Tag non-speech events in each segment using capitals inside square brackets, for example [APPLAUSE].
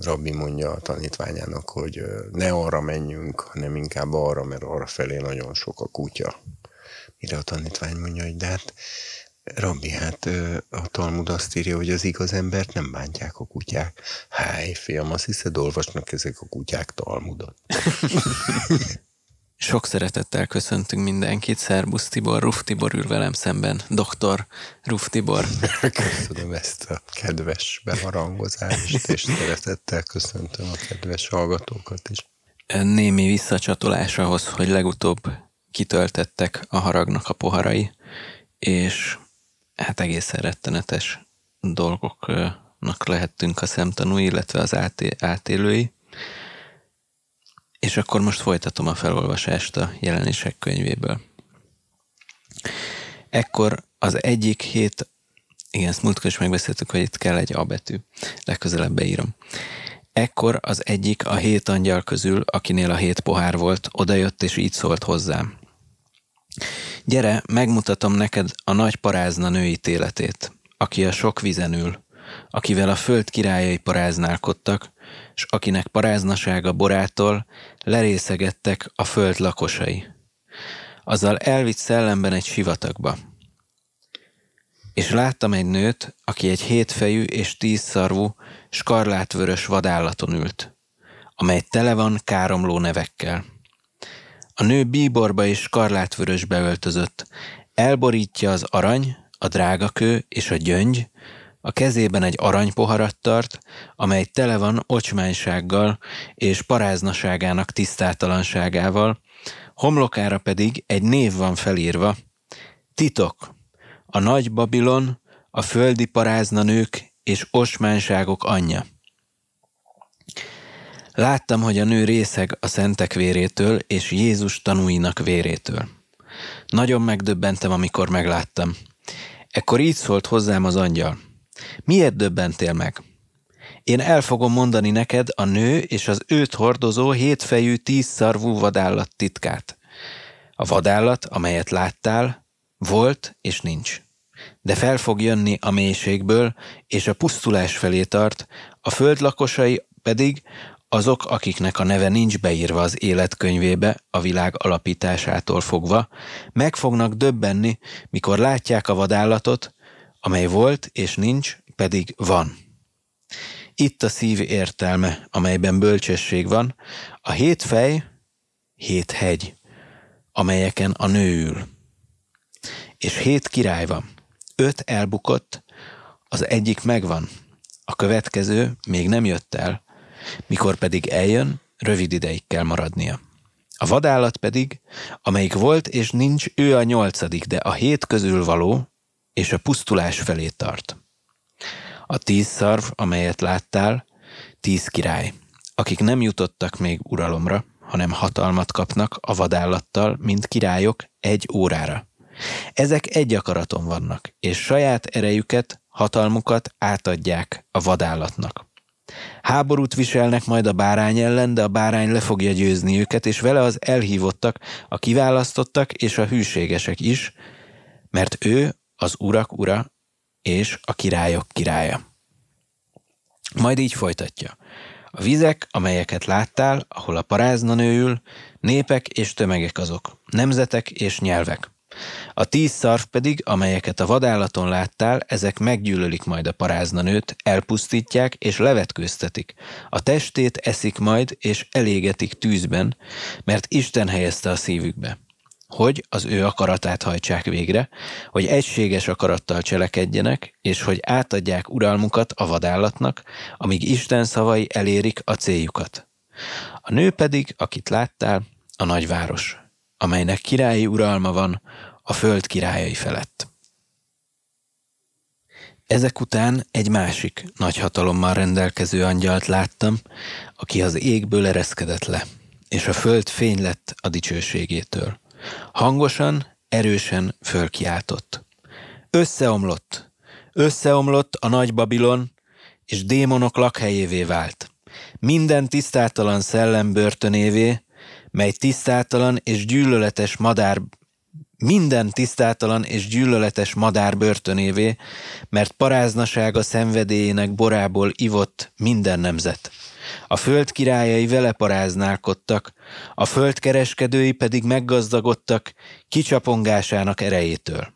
rabbi mondja a tanítványának, hogy ne arra menjünk, hanem inkább arra, mert arra felé nagyon sok a kutya. Mire a tanítvány mondja, hogy de hát Rabbi, hát a Talmud azt írja, hogy az igaz embert nem bántják a kutyák. Háj, fiam, azt hiszed, olvasnak ezek a kutyák Talmudot. [LAUGHS] Sok szeretettel köszöntünk mindenkit. Szerbusz Tibor, Ruf Tibor ül velem szemben. Doktor Ruf Tibor. [LAUGHS] Köszönöm ezt a kedves beharangozást, és szeretettel köszöntöm a kedves hallgatókat is. Némi visszacsatolás ahhoz, hogy legutóbb kitöltettek a haragnak a poharai, és hát egészen rettenetes dolgoknak lehettünk a szemtanúi, illetve az átélői. És akkor most folytatom a felolvasást a jelenések könyvéből. Ekkor az egyik hét, igen, ezt múltkor is megbeszéltük, hogy itt kell egy A betű, legközelebb beírom. Ekkor az egyik a hét angyal közül, akinél a hét pohár volt, odajött és így szólt hozzám. Gyere, megmutatom neked a nagy parázna nőítéletét, aki a sok vizen ül, akivel a föld királyai paráználkodtak, s akinek paráznasága borától lerészegettek a föld lakosai. Azzal elvitt szellemben egy sivatagba. És láttam egy nőt, aki egy hétfejű és tízszarvú, skarlátvörös vadállaton ült, amely tele van káromló nevekkel. A nő bíborba és skarlátvörösbe öltözött, elborítja az arany, a drágakő és a gyöngy, a kezében egy aranypoharat tart, amely tele van ocsmánysággal és paráznaságának tisztátalanságával, homlokára pedig egy név van felírva, titok, a nagy Babilon, a földi paráznanők és osmányságok anyja. Láttam, hogy a nő részeg a szentek vérétől és Jézus tanúinak vérétől. Nagyon megdöbbentem, amikor megláttam. Ekkor így szólt hozzám az angyal. Miért döbbentél meg? Én el fogom mondani neked a nő és az őt hordozó hétfejű tízszarvú vadállat titkát. A vadállat, amelyet láttál, volt és nincs. De fel fog jönni a mélységből, és a pusztulás felé tart, a föld lakosai pedig azok, akiknek a neve nincs beírva az életkönyvébe a világ alapításától fogva, meg fognak döbbenni, mikor látják a vadállatot, amely volt és nincs, pedig van. Itt a szív értelme, amelyben bölcsesség van, a hét fej, hét hegy, amelyeken a nő ül. És hét király van. Öt elbukott, az egyik megvan, a következő még nem jött el, mikor pedig eljön, rövid ideig kell maradnia. A vadállat pedig, amelyik volt és nincs, ő a nyolcadik, de a hét közül való, és a pusztulás felé tart. A tíz szarv, amelyet láttál, tíz király, akik nem jutottak még uralomra, hanem hatalmat kapnak a vadállattal, mint királyok egy órára. Ezek egy akaraton vannak, és saját erejüket, hatalmukat átadják a vadállatnak. Háborút viselnek majd a bárány ellen, de a bárány le fogja győzni őket, és vele az elhívottak, a kiválasztottak és a hűségesek is, mert ő az urak ura és a királyok királya. Majd így folytatja. A vizek, amelyeket láttál, ahol a parázna nőül, népek és tömegek azok, nemzetek és nyelvek. A tíz szarv pedig, amelyeket a vadállaton láttál, ezek meggyűlölik majd a paráznanőt, elpusztítják és levetkőztetik. A testét eszik majd, és elégetik tűzben, mert Isten helyezte a szívükbe hogy az ő akaratát hajtsák végre, hogy egységes akarattal cselekedjenek, és hogy átadják uralmukat a vadállatnak, amíg Isten szavai elérik a céljukat. A nő pedig, akit láttál, a nagyváros, amelynek királyi uralma van a föld királyai felett. Ezek után egy másik nagy hatalommal rendelkező angyalt láttam, aki az égből ereszkedett le, és a föld fény lett a dicsőségétől. Hangosan, erősen fölkiáltott. Összeomlott, összeomlott a nagy Babilon, és démonok lakhelyévé vált. Minden tisztátalan szellem börtönévé, mely tisztátalan és gyűlöletes madár minden tisztátalan és gyűlöletes madár börtönévé, mert paráznasága szenvedélyének borából ivott minden nemzet. A föld királyai vele paráználkodtak, a föld kereskedői pedig meggazdagodtak kicsapongásának erejétől.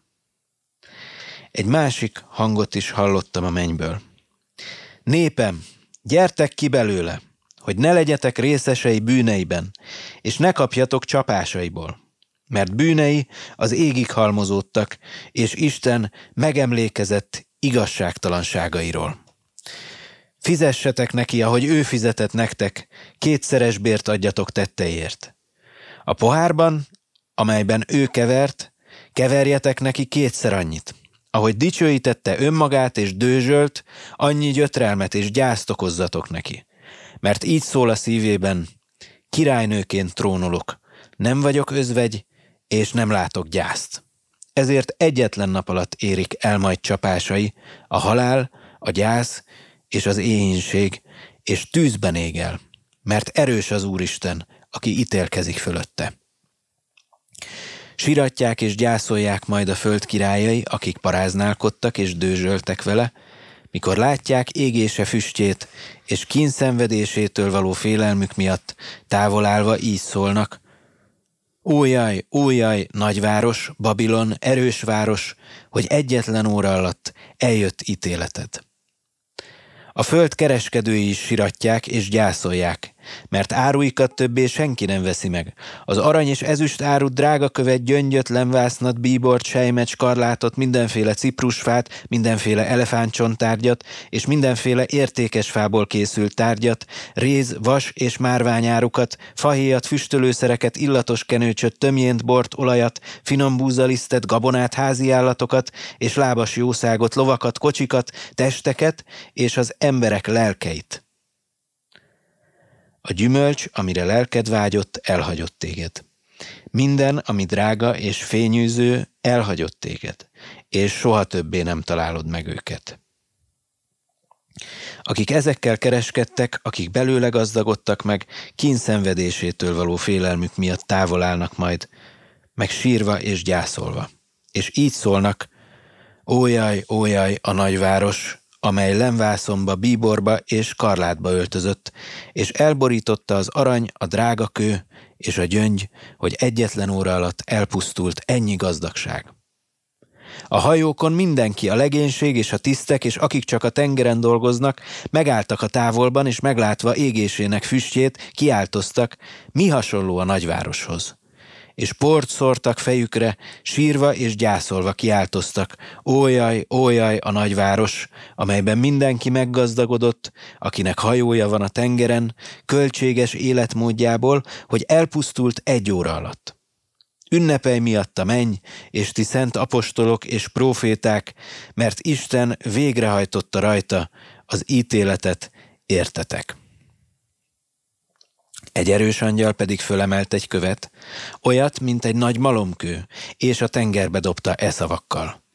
Egy másik hangot is hallottam a mennyből. Népem, gyertek ki belőle, hogy ne legyetek részesei bűneiben, és ne kapjatok csapásaiból mert bűnei az égig halmozódtak, és Isten megemlékezett igazságtalanságairól. Fizessetek neki, ahogy ő fizetett nektek, kétszeres bért adjatok tetteiért. A pohárban, amelyben ő kevert, keverjetek neki kétszer annyit. Ahogy dicsőítette önmagát és dőzsölt, annyi gyötrelmet és gyászt okozzatok neki. Mert így szól a szívében, királynőként trónolok, nem vagyok özvegy, és nem látok gyászt. Ezért egyetlen nap alatt érik el majd csapásai, a halál, a gyász és az éhínség, és tűzben ég el, mert erős az Úristen, aki ítélkezik fölötte. Siratják és gyászolják majd a föld királyai, akik paráználkodtak és dőzsöltek vele, mikor látják égése füstjét és kínszenvedésétől való félelmük miatt távol állva így szólnak, Ójaj, ójaj, nagyváros, Babilon, erős város, hogy egyetlen óra alatt eljött ítéleted. A föld kereskedői is siratják és gyászolják, mert áruikat többé senki nem veszi meg. Az arany és ezüst árut drága követ, gyöngyöt, lemvásznat, bíbort, sejmet, skarlátot, mindenféle ciprusfát, mindenféle elefántcsontárgyat és mindenféle értékes fából készült tárgyat, réz, vas és márványárukat, fahéjat, füstölőszereket, illatos kenőcsöt, tömjént, bort, olajat, finom búzalisztet, gabonát, házi állatokat és lábas jószágot, lovakat, kocsikat, testeket és az emberek lelkeit. A gyümölcs, amire lelked vágyott, elhagyott téged. Minden, ami drága és fényűző, elhagyott téged, és soha többé nem találod meg őket. Akik ezekkel kereskedtek, akik belőle gazdagodtak meg, kínszenvedésétől való félelmük miatt távol állnak majd, meg sírva és gyászolva. És így szólnak, ójaj, ójaj, a nagyváros, amely lemvászomba, bíborba és karlátba öltözött, és elborította az arany, a drága kő és a gyöngy, hogy egyetlen óra alatt elpusztult ennyi gazdagság. A hajókon mindenki, a legénység és a tisztek, és akik csak a tengeren dolgoznak, megálltak a távolban, és meglátva égésének füstjét, kiáltoztak, mi hasonló a nagyvároshoz és port szórtak fejükre, sírva és gyászolva kiáltoztak. Ójaj, ójaj a nagyváros, amelyben mindenki meggazdagodott, akinek hajója van a tengeren, költséges életmódjából, hogy elpusztult egy óra alatt. Ünnepelj miatta menj, és ti szent apostolok és proféták, mert Isten végrehajtotta rajta az ítéletet, értetek. Egy erős angyal pedig fölemelt egy követ, olyat, mint egy nagy malomkő, és a tengerbe dobta e szavakkal.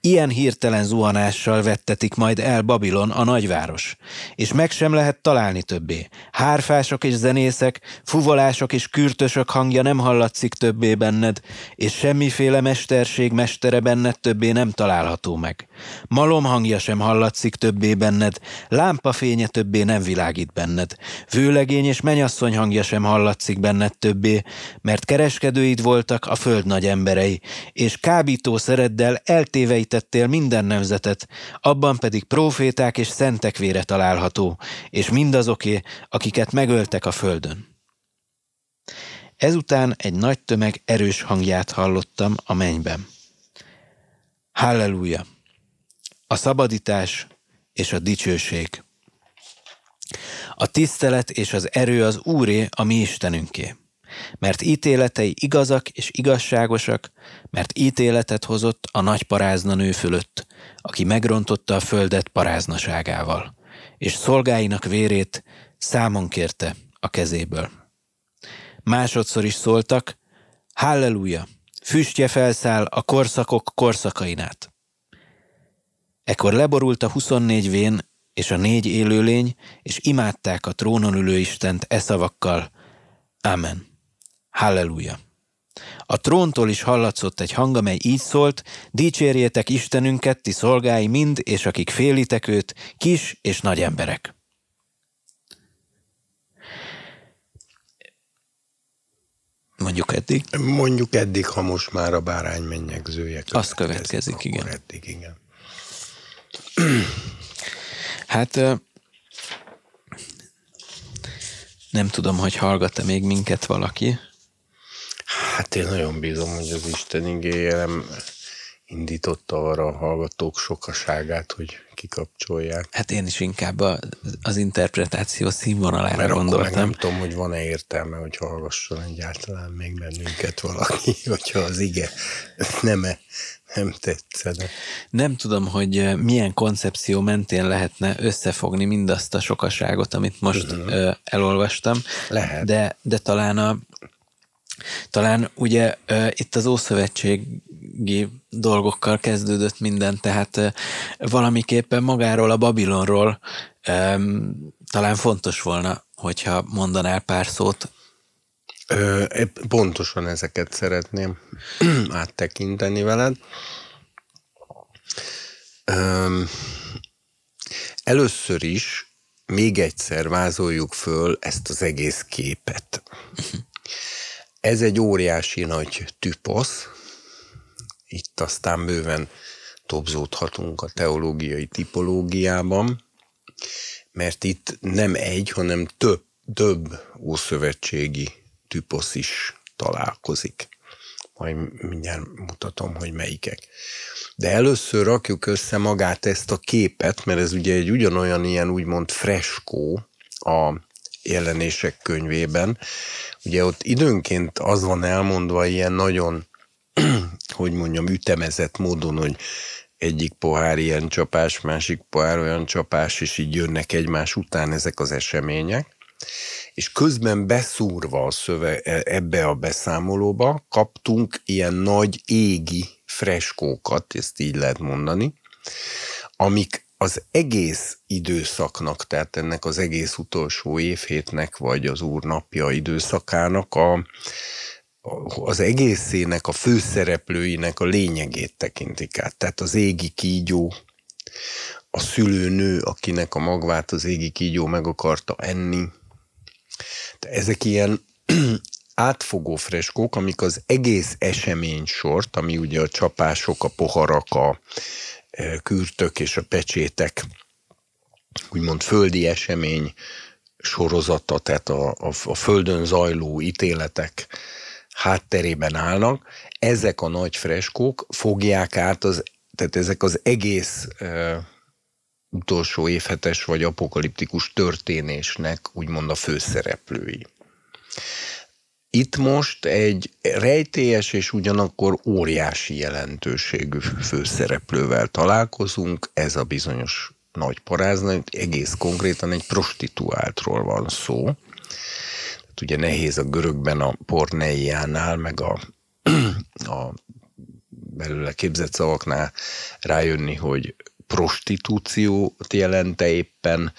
Ilyen hirtelen zuhanással vettetik majd el Babilon, a nagyváros, és meg sem lehet találni többé. Hárfások és zenészek, fuvolások és kürtösök hangja nem hallatszik többé benned, és semmiféle mesterség mestere benned többé nem található meg. Malom hangja sem hallatszik többé benned, lámpafénye többé nem világít benned. Vőlegény és menyasszony hangja sem hallatszik benned többé, mert kereskedőid voltak a föld nagy emberei, és kábítószereddel eltéveítettél minden nemzetet, abban pedig proféták és szentek vére található, és mindazoké, akiket megöltek a földön. Ezután egy nagy tömeg erős hangját hallottam a mennyben. Halleluja! A szabadítás és a dicsőség. A tisztelet és az erő az Úré, a mi Istenünké. Mert ítéletei igazak és igazságosak, mert ítéletet hozott a nagy parázna nő fölött, aki megrontotta a földet paráznaságával, és szolgáinak vérét számon kérte a kezéből. Másodszor is szóltak, Halleluja! Füstje felszáll a korszakok korszakainát. Ekkor leborult a 24 vén és a négy élőlény, és imádták a trónon ülő Istent e szavakkal. Amen. Halleluja. A tróntól is hallatszott egy hang, amely így szólt, dicsérjétek Istenünket, ti szolgái mind, és akik félitek őt, kis és nagy emberek. Mondjuk eddig? Mondjuk eddig, ha most már a bárány mennyegzője következik. Az következik, igen. Eddig, igen. Hát nem tudom, hogy hallgat-e még minket valaki. Hát én nagyon bízom, hogy az Isten igéje nem indította arra a hallgatók sokaságát, hogy kikapcsolják. Hát én is inkább a, az interpretáció színvonalára Mert gondoltam. nem tudom, hogy van-e értelme, hogy hallgasson egyáltalán még bennünket valaki, [LAUGHS] hogyha az ige nem, -e, nem tetszene. Nem tudom, hogy milyen koncepció mentén lehetne összefogni mindazt a sokaságot, amit most uh-huh. elolvastam. Lehet. De, de talán a talán ugye itt az Ószövetségi dolgokkal kezdődött minden, tehát valamiképpen magáról a Babilonról talán fontos volna, hogyha mondanál pár szót. Ö, pontosan ezeket szeretném [CLEARS THROAT] áttekinteni veled. Ö, először is még egyszer vázoljuk föl ezt az egész képet. Ez egy óriási nagy tüposz, itt aztán bőven tobzódhatunk a teológiai tipológiában, mert itt nem egy, hanem több, több ószövetségi tüposz is találkozik. Majd mindjárt mutatom, hogy melyikek. De először rakjuk össze magát ezt a képet, mert ez ugye egy ugyanolyan ilyen úgymond freskó a jelenések könyvében, Ugye ott időnként az van elmondva ilyen nagyon, [CLEARS THROAT] hogy mondjam, ütemezett módon, hogy egyik pohár ilyen csapás, másik pohár olyan csapás, és így jönnek egymás után ezek az események. És közben beszúrva a szöve, e, ebbe a beszámolóba kaptunk ilyen nagy égi freskókat, ezt így lehet mondani, amik az egész időszaknak, tehát ennek az egész utolsó évhétnek, vagy az Úr napja időszakának a, az egészének, a főszereplőinek a lényegét tekintik át. Tehát az égi kígyó, a szülőnő, akinek a magvát az égi kígyó meg akarta enni. De ezek ilyen [CLEARS THROAT] átfogó freskók, amik az egész esemény sort, ami ugye a csapások, a poharak, a kürtök és a pecsétek úgymond földi esemény sorozata, tehát a, a, a földön zajló ítéletek hátterében állnak. Ezek a nagy freskók fogják át, az, tehát ezek az egész e, utolsó évhetes vagy apokaliptikus történésnek úgymond a főszereplői. Itt most egy rejtélyes és ugyanakkor óriási jelentőségű főszereplővel találkozunk, ez a bizonyos nagy parázna, egész konkrétan egy prostituáltról van szó. Tehát ugye nehéz a görögben a porneiánál, meg a, [CLEARS THROAT] a belőle képzett szavaknál rájönni, hogy prostitúciót jelente éppen,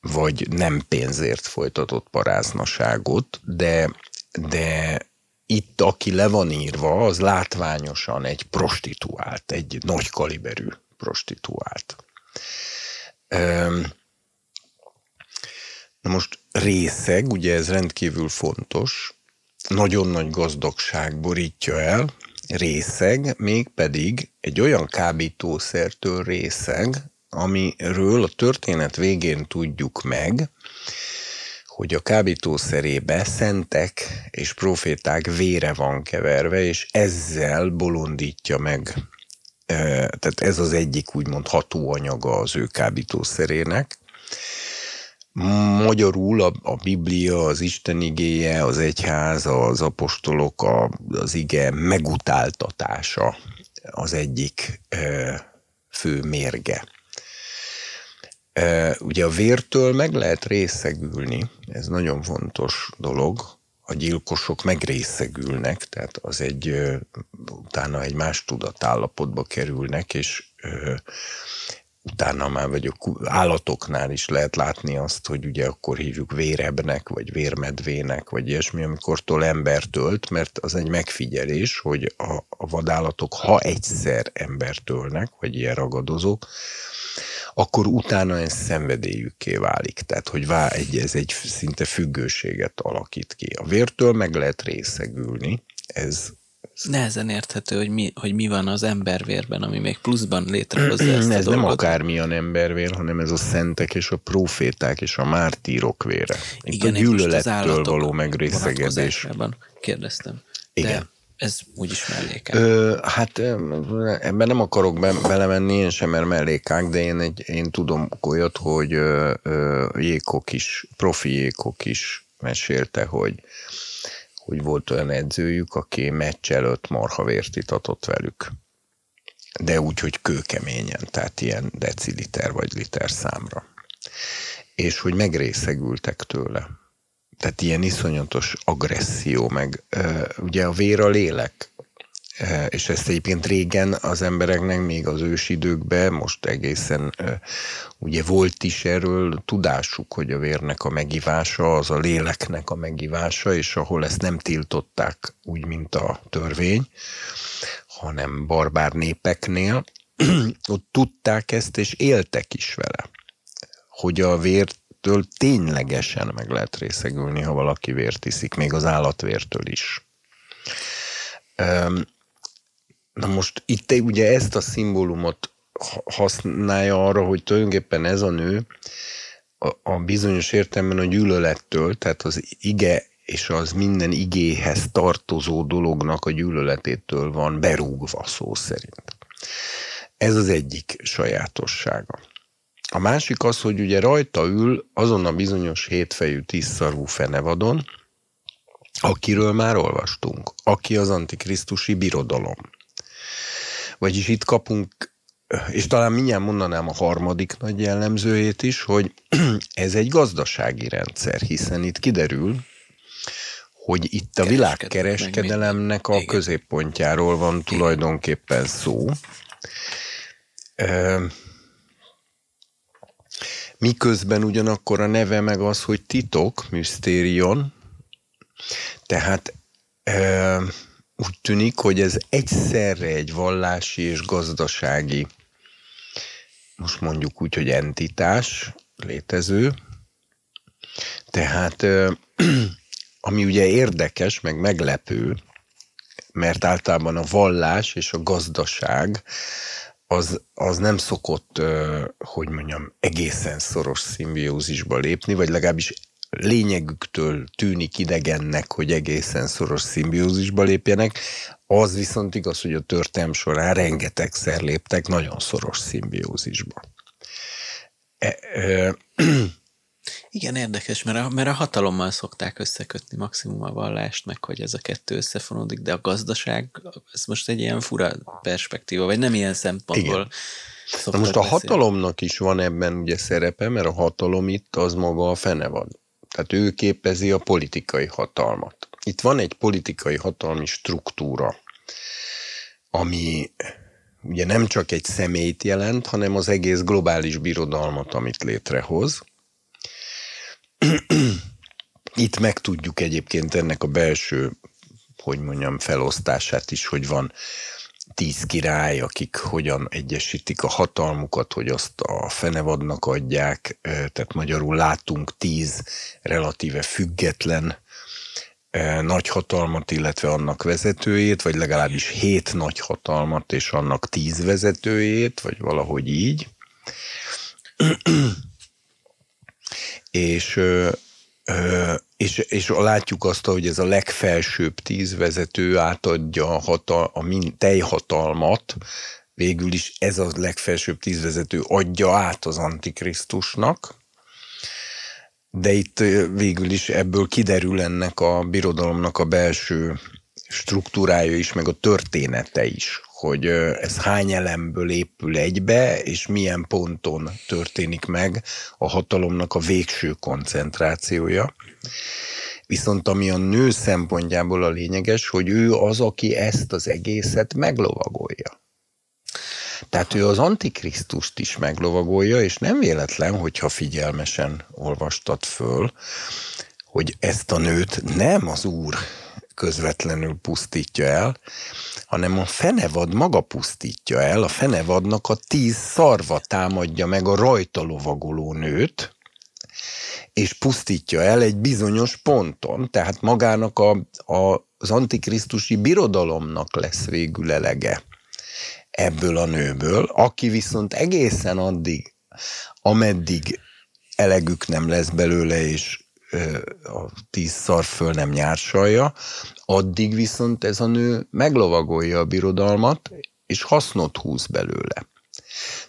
vagy nem pénzért folytatott paráznaságot, de de itt, aki le van írva, az látványosan egy prostituált, egy nagy kaliberű prostituált. Na most részeg, ugye ez rendkívül fontos, nagyon nagy gazdagság borítja el, részeg, mégpedig egy olyan kábítószertől részeg, amiről a történet végén tudjuk meg, hogy a kábítószerébe szentek és proféták vére van keverve, és ezzel bolondítja meg, tehát ez az egyik úgymond hatóanyaga az ő kábítószerének. Magyarul a, a Biblia, az Isten igéje, az egyház, az apostolok, a, az ige megutáltatása az egyik fő mérge. Ugye a vértől meg lehet részegülni, ez nagyon fontos dolog, a gyilkosok megrészegülnek, tehát az egy, utána egy más tudatállapotba kerülnek, és utána már vagy a állatoknál is lehet látni azt, hogy ugye akkor hívjuk vérebnek, vagy vérmedvének, vagy ilyesmi, amikortól ember tölt, mert az egy megfigyelés, hogy a, a vadállatok, ha egyszer embert tölnek, vagy ilyen ragadozók, akkor utána ez szenvedélyükké válik. Tehát, hogy vá, egy, ez egy szinte függőséget alakít ki. A vértől meg lehet részegülni, ez Nehezen érthető, hogy mi, hogy mi van az embervérben, ami még pluszban létrehozza [CLEARS THROAT] ezt Ez a nem dolgot. akármilyen embervér, hanem ez a szentek és a proféták és a mártírok vére. Itt Igen, a gyűlölettől való megrészegedés. kérdeztem. De Igen. ez úgyis mellékel. Ö, hát ebben nem akarok be, belemenni, én sem, mert mellékák, de én, egy, én tudom olyat, hogy ö, ö, Jékok is, profi Jékok is mesélte, hogy hogy volt olyan edzőjük, aki meccs előtt marhavért itatott velük. De úgy, hogy kőkeményen, tehát ilyen deciliter vagy liter számra. És hogy megrészegültek tőle. Tehát ilyen iszonyatos agresszió, meg ö, ugye a vér a lélek, és ezt egyébként régen az embereknek még az ősidőkben, most egészen e, ugye volt is erről tudásuk, hogy a vérnek a megivása az a léleknek a megivása, és ahol ezt nem tiltották úgy, mint a törvény, hanem barbár népeknél, [CLEARS THROAT] ott tudták ezt, és éltek is vele, hogy a vértől ténylegesen meg lehet részegülni, ha valaki vért iszik, még az állatvértől is. Na most itt ugye ezt a szimbólumot használja arra, hogy tulajdonképpen ez a nő a, a bizonyos értelemben a gyűlölettől, tehát az ige és az minden igéhez tartozó dolognak a gyűlöletétől van berúgva szó szerint. Ez az egyik sajátossága. A másik az, hogy ugye rajta ül azon a bizonyos hétfejű tízszarvú fenevadon, akiről már olvastunk, aki az antikrisztusi birodalom. Vagyis itt kapunk, és talán mindjárt mondanám a harmadik nagy jellemzőjét is, hogy [CLEARS THROAT] ez egy gazdasági rendszer, hiszen itt kiderül, hogy itt a világkereskedelemnek a középpontjáról van tulajdonképpen szó. Miközben ugyanakkor a neve meg az, hogy titok, misztérion, tehát úgy tűnik, hogy ez egyszerre egy vallási és gazdasági, most mondjuk úgy, hogy entitás létező. Tehát [CLEARS THROAT] ami ugye érdekes, meg meglepő, mert általában a vallás és a gazdaság az, az nem szokott, hogy mondjam, egészen szoros szimbiózisba lépni, vagy legalábbis lényegüktől tűnik idegennek, hogy egészen szoros szimbiózisba lépjenek, az viszont igaz, hogy a történelm során rengetegszer léptek nagyon szoros szimbiózisba. E, e, [CLEARS THROAT] igen, érdekes, mert a, mert a hatalommal szokták összekötni maximum a vallást, meg hogy ez a kettő összefonódik, de a gazdaság, ez most egy ilyen fura perspektíva, vagy nem ilyen szempontból. Igen. Na most a beszélni. hatalomnak is van ebben ugye szerepe, mert a hatalom itt az maga a fenevad. Tehát ő képezi a politikai hatalmat. Itt van egy politikai hatalmi struktúra, ami ugye nem csak egy személyt jelent, hanem az egész globális birodalmat, amit létrehoz. [CLEARS THROAT] Itt megtudjuk egyébként ennek a belső, hogy mondjam, felosztását is, hogy van tíz király, akik hogyan egyesítik a hatalmukat, hogy azt a fenevadnak adják, tehát magyarul látunk tíz relatíve független nagyhatalmat, illetve annak vezetőjét, vagy legalábbis hét nagyhatalmat és annak tíz vezetőjét, vagy valahogy így. [CLEARS THROAT] és és, és látjuk azt, hogy ez a legfelsőbb tíz vezető átadja a, hatal, a min, teljhatalmat, végül is ez a legfelsőbb tíz vezető adja át az Antikrisztusnak, de itt végül is ebből kiderül ennek a birodalomnak a belső struktúrája is, meg a története is, hogy ez hány elemből épül egybe, és milyen ponton történik meg a hatalomnak a végső koncentrációja. Viszont ami a nő szempontjából a lényeges, hogy ő az, aki ezt az egészet meglovagolja. Tehát ő az antikrisztust is meglovagolja, és nem véletlen, hogyha figyelmesen olvastad föl, hogy ezt a nőt nem az úr közvetlenül pusztítja el, hanem a fenevad maga pusztítja el, a fenevadnak a tíz szarva támadja meg a rajta lovagoló nőt, és pusztítja el egy bizonyos ponton, tehát magának a, a, az antikrisztusi birodalomnak lesz végül elege ebből a nőből, aki viszont egészen addig, ameddig elegük nem lesz belőle, és a tíz szar föl nem nyársalja, addig viszont ez a nő meglovagolja a birodalmat, és hasznot húz belőle.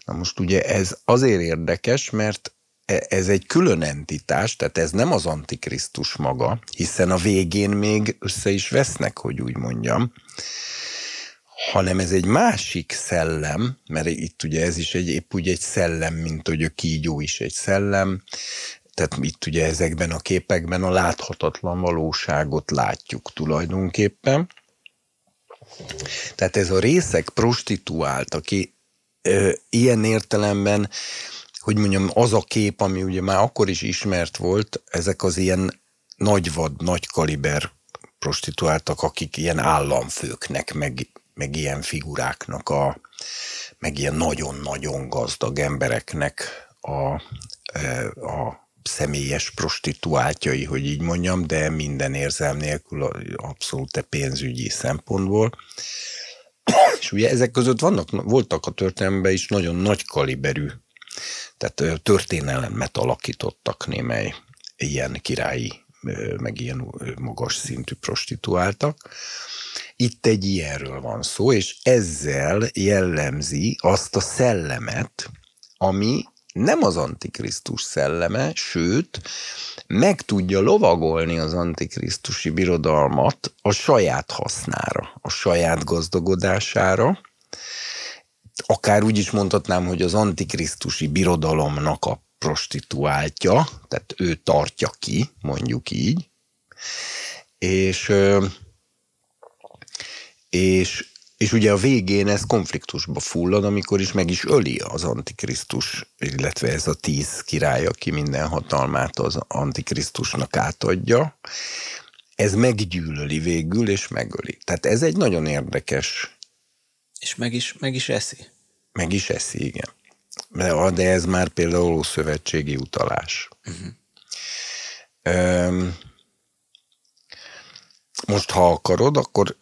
Na most ugye ez azért érdekes, mert e, ez egy külön entitás, tehát ez nem az antikrisztus maga, hiszen a végén még össze is vesznek, hogy úgy mondjam, hanem ez egy másik szellem, mert itt ugye ez is egy, épp úgy egy szellem, mint hogy a kígyó is egy szellem, tehát itt ugye ezekben a képekben a láthatatlan valóságot látjuk tulajdonképpen. Tehát ez a részek prostituált, aki ö, ilyen értelemben, hogy mondjam, az a kép, ami ugye már akkor is ismert volt, ezek az ilyen nagyvad, nagy kaliber prostituáltak, akik ilyen államfőknek, meg, meg ilyen figuráknak, a, meg ilyen nagyon-nagyon gazdag embereknek a, a személyes prostituáltjai, hogy így mondjam, de minden érzelm nélkül abszolút pénzügyi szempontból. [COUGHS] És ugye ezek között vannak, voltak a történelemben is nagyon nagy kaliberű, tehát történelmet alakítottak némely ilyen királyi, meg ilyen magas szintű prostituáltak. Itt egy ilyenről van szó, és ezzel jellemzi azt a szellemet, ami nem az antikrisztus szelleme, sőt, meg tudja lovagolni az antikrisztusi birodalmat a saját hasznára, a saját gazdagodására, akár úgy is mondhatnám, hogy az antikrisztusi birodalomnak a prostituáltja, tehát ő tartja ki, mondjuk így, és, és és ugye a végén ez konfliktusba fullad, amikor is meg is öli az Antikrisztus, illetve ez a tíz király, aki minden hatalmát az Antikrisztusnak átadja. Ez meggyűlöli végül, és megöli. Tehát ez egy nagyon érdekes... És meg is, meg is eszi. Meg is eszi, igen. De, de ez már például szövetségi utalás. Uh-huh. Um, most, ha akarod, akkor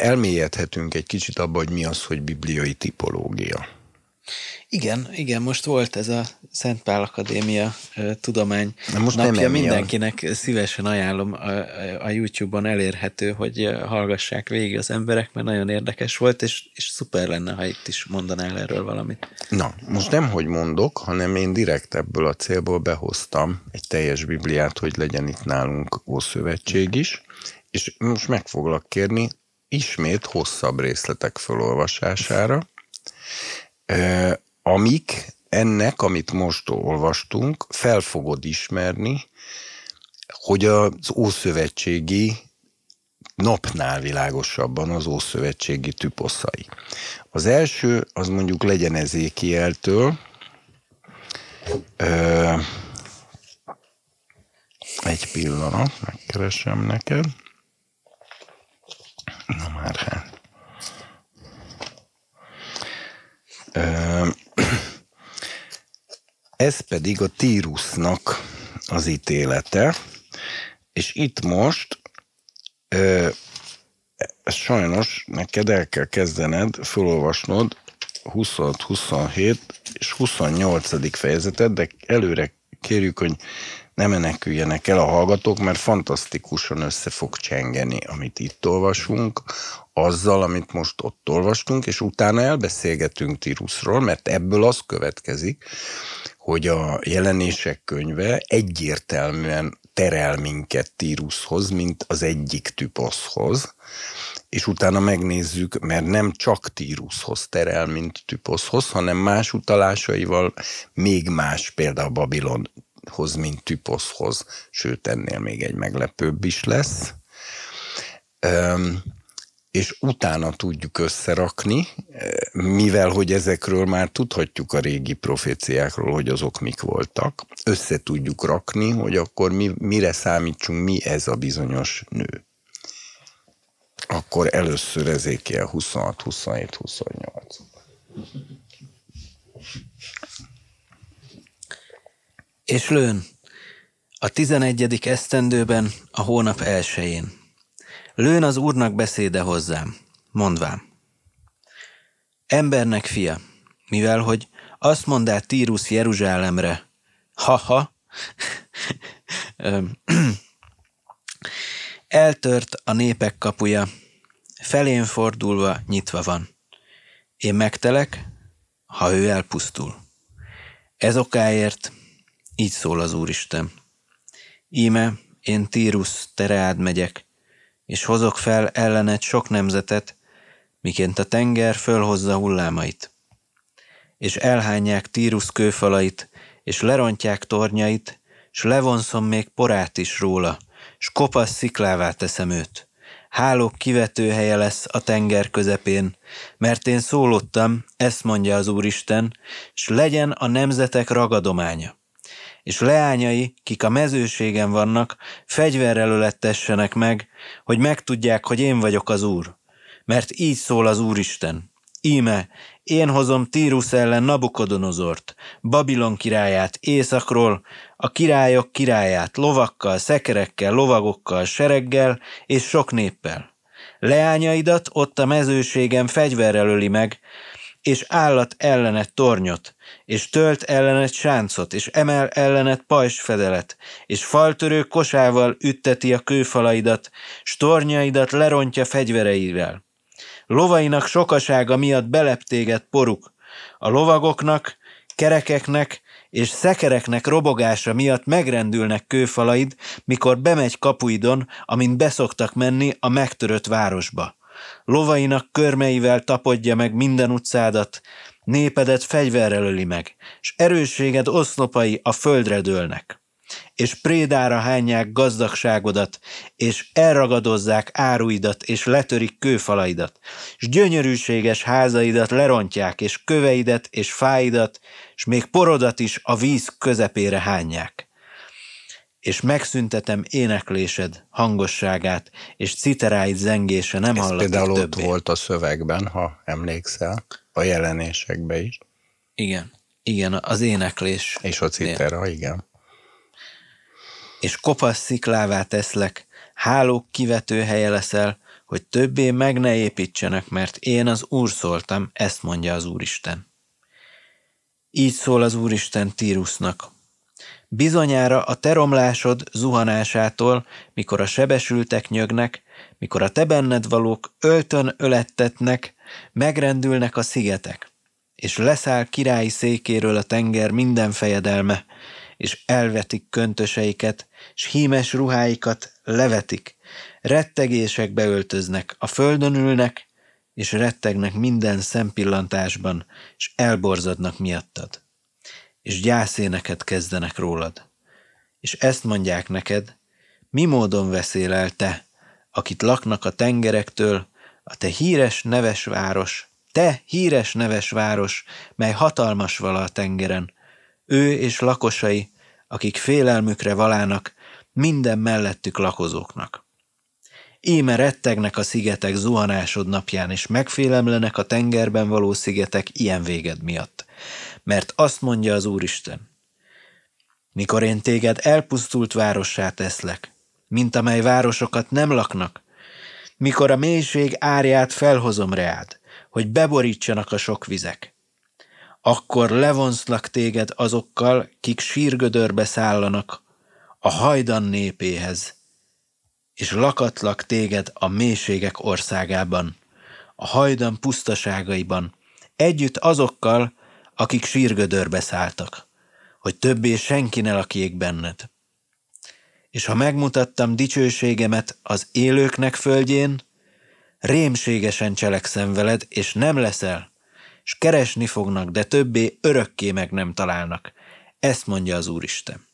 elmélyedhetünk egy kicsit abba, hogy mi az, hogy bibliai tipológia. Igen, igen, most volt ez a Szent Pál Akadémia uh, tudomány Na most napja, nem mindenkinek szívesen ajánlom a, a YouTube-on elérhető, hogy hallgassák végig az emberek, mert nagyon érdekes volt, és, és szuper lenne, ha itt is mondanál erről valamit. Na, most nem, hogy mondok, hanem én direkt ebből a célból behoztam egy teljes Bibliát, hogy legyen itt nálunk Ószövetség is, és most meg foglak kérni ismét hosszabb részletek felolvasására, amik ennek, amit most olvastunk, fel fogod ismerni, hogy az Ószövetségi napnál világosabban az Ószövetségi tüposzai. Az első, az mondjuk legyen Ezékieltől, egy pillanat, megkeresem neked. Na már hát. Ez pedig a Tírusnak az ítélete, és itt most sajnos neked el kell kezdened felolvasnod 26, 27 és 28. fejezetet, de előre kérjük, hogy ne meneküljenek el a hallgatók, mert fantasztikusan össze fog csengeni, amit itt olvasunk, azzal, amit most ott olvastunk, és utána elbeszélgetünk Tirusról, mert ebből az következik, hogy a jelenések könyve egyértelműen terel minket Tírushoz, mint az egyik typoszhoz, és utána megnézzük, mert nem csak Tírushoz terel, mint typoszhoz, hanem más utalásaival még más, például Babilon hoz, mint Typoszhoz, sőt ennél még egy meglepőbb is lesz. és utána tudjuk összerakni, mivel hogy ezekről már tudhatjuk a régi proféciákról, hogy azok mik voltak, össze tudjuk rakni, hogy akkor mi, mire számítsunk mi ez a bizonyos nő. Akkor először ezékiel 26, 27, 28. És lőn, a tizenegyedik esztendőben, a hónap elsején. Lőn az úrnak beszéde hozzám, mondvám. Embernek fia, mivel hogy azt mondál Tírus Jeruzsálemre, ha-ha, [LAUGHS] [CLEARS THROAT] eltört a népek kapuja, felén fordulva nyitva van. Én megtelek, ha ő elpusztul. Ez okáért így szól az Úristen. Íme, én Tírus, tereád megyek, és hozok fel ellened sok nemzetet, miként a tenger fölhozza hullámait. És elhányják Tírus kőfalait, és lerontják tornyait, s levonszom még porát is róla, s kopasz sziklává teszem őt. Hálók kivetőhelye lesz a tenger közepén, mert én szólottam, ezt mondja az Úristen, s legyen a nemzetek ragadománya és leányai, kik a mezőségen vannak, fegyverrel ölettessenek meg, hogy megtudják, hogy én vagyok az Úr. Mert így szól az Úristen. Íme, én hozom Tírus ellen Nabukodonozort, Babilon királyát északról, a királyok királyát lovakkal, szekerekkel, lovagokkal, sereggel és sok néppel. Leányaidat ott a mezőségen fegyverrel öli meg, és állat ellenet tornyot, és tölt ellenet sáncot, és emel ellenet pajsfedelet, és faltörő kosával ütteti a kőfalaidat, s tornyaidat lerontja fegyvereivel. Lovainak sokasága miatt beleptéged poruk, a lovagoknak, kerekeknek és szekereknek robogása miatt megrendülnek kőfalaid, mikor bemegy kapuidon, amint beszoktak menni a megtörött városba. Lovainak körmeivel tapodja meg minden utcádat, népedet fegyverrel öli meg, és erősséged oszlopai a földre dőlnek. És prédára hányják gazdagságodat, és elragadozzák áruidat, és letörik kőfalaidat, és gyönyörűséges házaidat lerontják, és köveidet, és fáidat, és még porodat is a víz közepére hányják és megszüntetem éneklésed hangosságát, és citeráid zengése nem hallatik például többé. ott volt a szövegben, ha emlékszel, a jelenésekbe is. Igen, igen, az éneklés. És a citera, igen. És kopasz sziklává teszlek, hálók kivető helye leszel, hogy többé meg ne építsenek, mert én az Úr szóltam, ezt mondja az Úristen. Így szól az Úristen Tírusnak, Bizonyára a te romlásod zuhanásától, mikor a sebesültek nyögnek, mikor a te benned valók öltön ölettetnek, megrendülnek a szigetek, és leszáll királyi székéről a tenger minden fejedelme, és elvetik köntöseiket, s hímes ruháikat levetik, rettegésekbe öltöznek, a földön ülnek, és rettegnek minden szempillantásban, és elborzadnak miattad és gyászéneket kezdenek rólad. És ezt mondják neked, mi módon veszél el te, akit laknak a tengerektől, a te híres neves város, te híres neves város, mely hatalmas vala a tengeren, ő és lakosai, akik félelmükre valának minden mellettük lakozóknak. Íme rettegnek a szigetek zuhanásod napján, és megfélemlenek a tengerben való szigetek ilyen véged miatt mert azt mondja az Úristen, mikor én téged elpusztult várossá teszlek, mint amely városokat nem laknak, mikor a mélység árját felhozom reád, hogy beborítsanak a sok vizek, akkor levonszlak téged azokkal, kik sírgödörbe szállanak a hajdan népéhez, és lakatlak téged a mélységek országában, a hajdan pusztaságaiban, együtt azokkal, akik sírgödörbe szálltak, hogy többé senki ne lakjék benned. És ha megmutattam dicsőségemet az élőknek földjén, rémségesen cselekszem veled, és nem leszel, és keresni fognak, de többé örökké meg nem találnak. Ezt mondja az Úristen.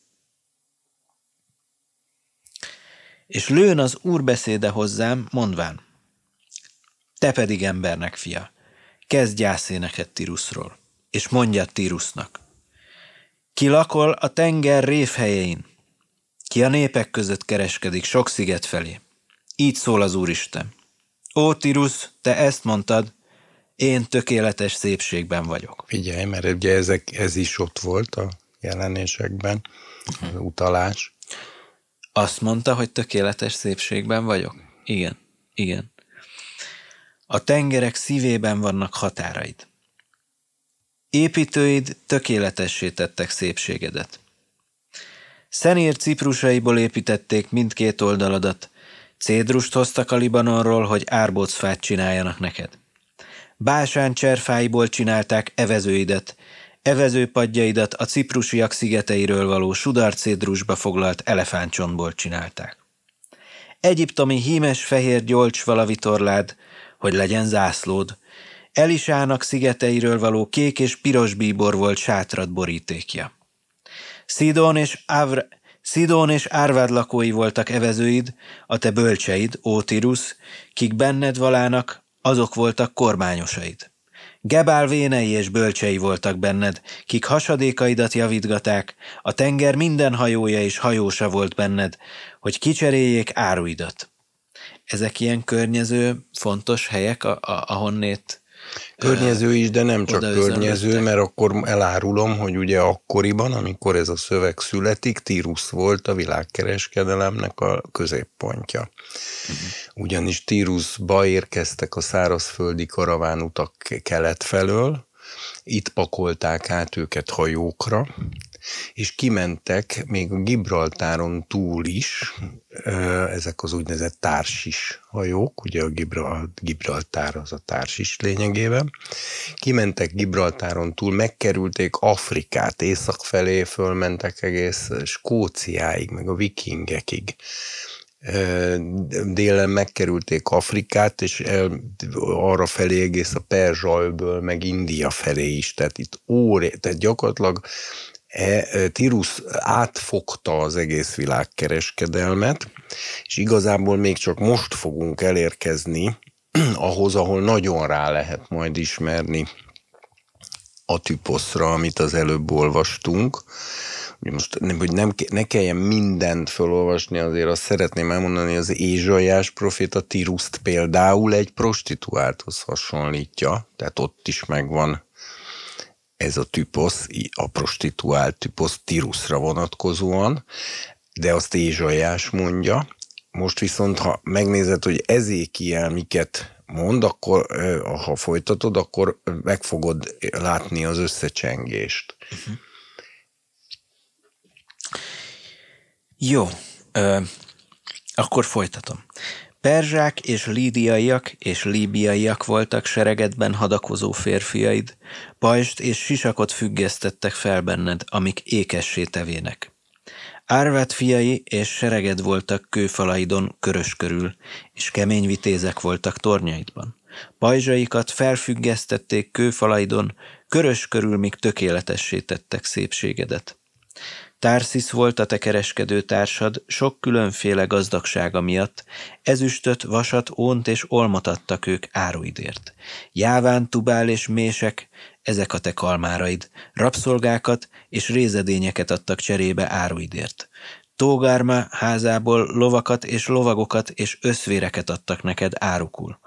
És lőn az Úr beszéde hozzám, mondván, te pedig embernek fia, kezd gyászéneket Tiruszról, és mondja Tirusnak. Ki lakol a tenger révhelyein, ki a népek között kereskedik sok sziget felé. Így szól az Úristen. Ó, Tirusz, te ezt mondtad, én tökéletes szépségben vagyok. Figyelj, mert ugye ezek, ez is ott volt a jelenésekben, az utalás. Azt mondta, hogy tökéletes szépségben vagyok? Igen, igen. A tengerek szívében vannak határaid. Építőid tökéletessé tettek szépségedet. Szenír ciprusaiból építették mindkét oldaladat, cédrust hoztak a Libanonról, hogy árbócfát csináljanak neked. Básán cserfáiból csinálták evezőidet, evezőpadjaidat a ciprusiak szigeteiről való sudarcédrusba foglalt elefántcsontból csinálták. Egyiptomi hímes fehér gyolcs valavitorlád, hogy legyen zászlód, Elisának szigeteiről való kék és piros bíbor volt sátrat borítékja. Szidón és, Ávr, Szidón és Árvád lakói voltak evezőid, a te bölcseid, Ótirusz, kik benned valának, azok voltak kormányosaid. Gebál vénei és bölcsei voltak benned, kik hasadékaidat javítgaták, a tenger minden hajója és hajósa volt benned, hogy kicseréljék áruidat. Ezek ilyen környező, fontos helyek, ahonnét Környező is, de nem csak környező, mert akkor elárulom, hogy ugye akkoriban, amikor ez a szöveg születik, Tírus volt a világkereskedelemnek a középpontja. Uh-huh. Ugyanis Tírusba érkeztek a szárazföldi karavánutak kelet felől, itt pakolták át őket hajókra, és kimentek még a Gibraltáron túl is, ezek az úgynevezett társis hajók, ugye a Gibraltár az a társis lényegében, kimentek Gibraltáron túl, megkerülték Afrikát, észak felé fölmentek egész Skóciáig, meg a vikingekig. Délen megkerülték Afrikát, és el, arra felé egész a Perzsalből, meg India felé is, tehát itt óré, tehát gyakorlatilag e, Tirus átfogta az egész világkereskedelmet, és igazából még csak most fogunk elérkezni [CLEARS THROAT] ahhoz, ahol nagyon rá lehet majd ismerni a tüposzra, amit az előbb olvastunk. Most hogy nem, ne kelljen mindent felolvasni, azért azt szeretném elmondani, az Ézsaiás proféta Tiruszt például egy prostituálthoz hasonlítja, tehát ott is megvan ez a typosz, a prostituált typosz Tiruszra vonatkozóan, de azt Ézsaiás mondja. Most viszont, ha megnézed, hogy Ezékiel miket mond, akkor ha folytatod, akkor meg fogod látni az összecsengést. Uh-huh. Jó, ö, akkor folytatom. Perzsák és lídiaiak és líbiaiak voltak seregedben hadakozó férfiaid, pajst és sisakot függesztettek fel benned, amik ékessé tevének. Árvát fiai és sereged voltak kőfalaidon körös körül, és kemény vitézek voltak tornyaidban. Pajzsaikat felfüggesztették kőfalaidon, körös körül, míg tökéletessé tettek szépségedet. Társis volt a te kereskedő társad sok különféle gazdagsága miatt, ezüstöt, vasat, ónt és olmot adtak ők áruidért. Jáván, tubál és mések, ezek a te kalmáraid, rabszolgákat és rézedényeket adtak cserébe áruidért. Tógárma házából lovakat és lovagokat és összvéreket adtak neked árukul.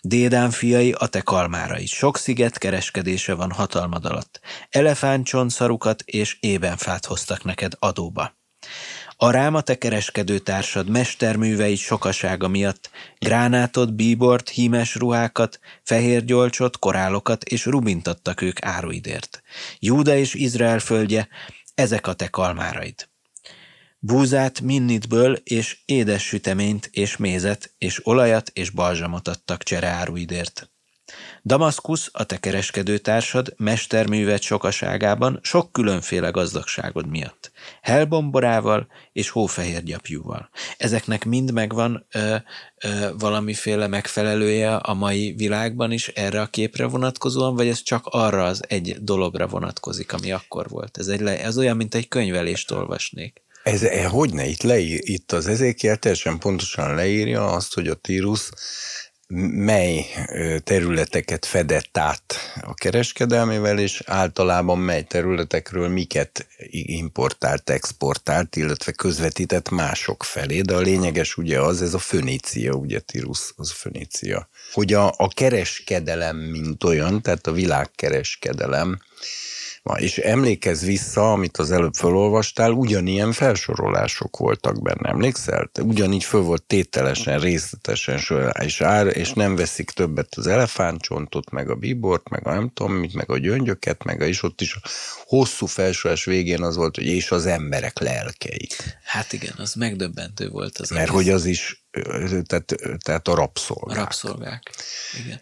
Dédán fiai a te kalmárai, sok sziget kereskedése van hatalmad alatt. Elefántcsontszarukat és ébenfát hoztak neked adóba. A ráma te kereskedő társad mesterművei sokasága miatt gránátod, bíbort, hímes ruhákat, fehér gyolcsot, korálokat és rubint adtak ők áruidért. Júda és Izrael földje, ezek a te kalmáraid búzát, minnitből és édes süteményt és mézet és olajat és balzsamot adtak csereáruidért. Damaszkusz, a te kereskedőtársad, mesterművet sokaságában sok különféle gazdagságod miatt. Helbomborával és hófehér gyapjúval. Ezeknek mind megvan ö, ö, valamiféle megfelelője a mai világban is erre a képre vonatkozóan, vagy ez csak arra az egy dologra vonatkozik, ami akkor volt? Ez, egy, ez olyan, mint egy könyvelést olvasnék. Ez, e, hogy ne, itt, leír, itt az ezékiel teljesen pontosan leírja azt, hogy a Tírus mely területeket fedett át a kereskedelmével, és általában mely területekről miket importált, exportált, illetve közvetített mások felé, de a lényeges ugye az, ez a Fönícia, ugye Tirus az Fönícia. Hogy a, a kereskedelem, mint olyan, tehát a világkereskedelem, és emlékezz vissza, amit az előbb felolvastál, ugyanilyen felsorolások voltak benne, emlékszel? Ugyanígy föl volt tételesen, részletesen, és, ár, és nem veszik többet az elefántcsontot, meg a bíbort, meg a nem tudom mit, meg a gyöngyöket, meg a, és ott is a hosszú felsorolás végén az volt, hogy és az emberek lelkeit. Hát igen, az megdöbbentő volt az Mert egész. hogy az is, tehát, tehát a rabszolgák. A rabszolgák, igen.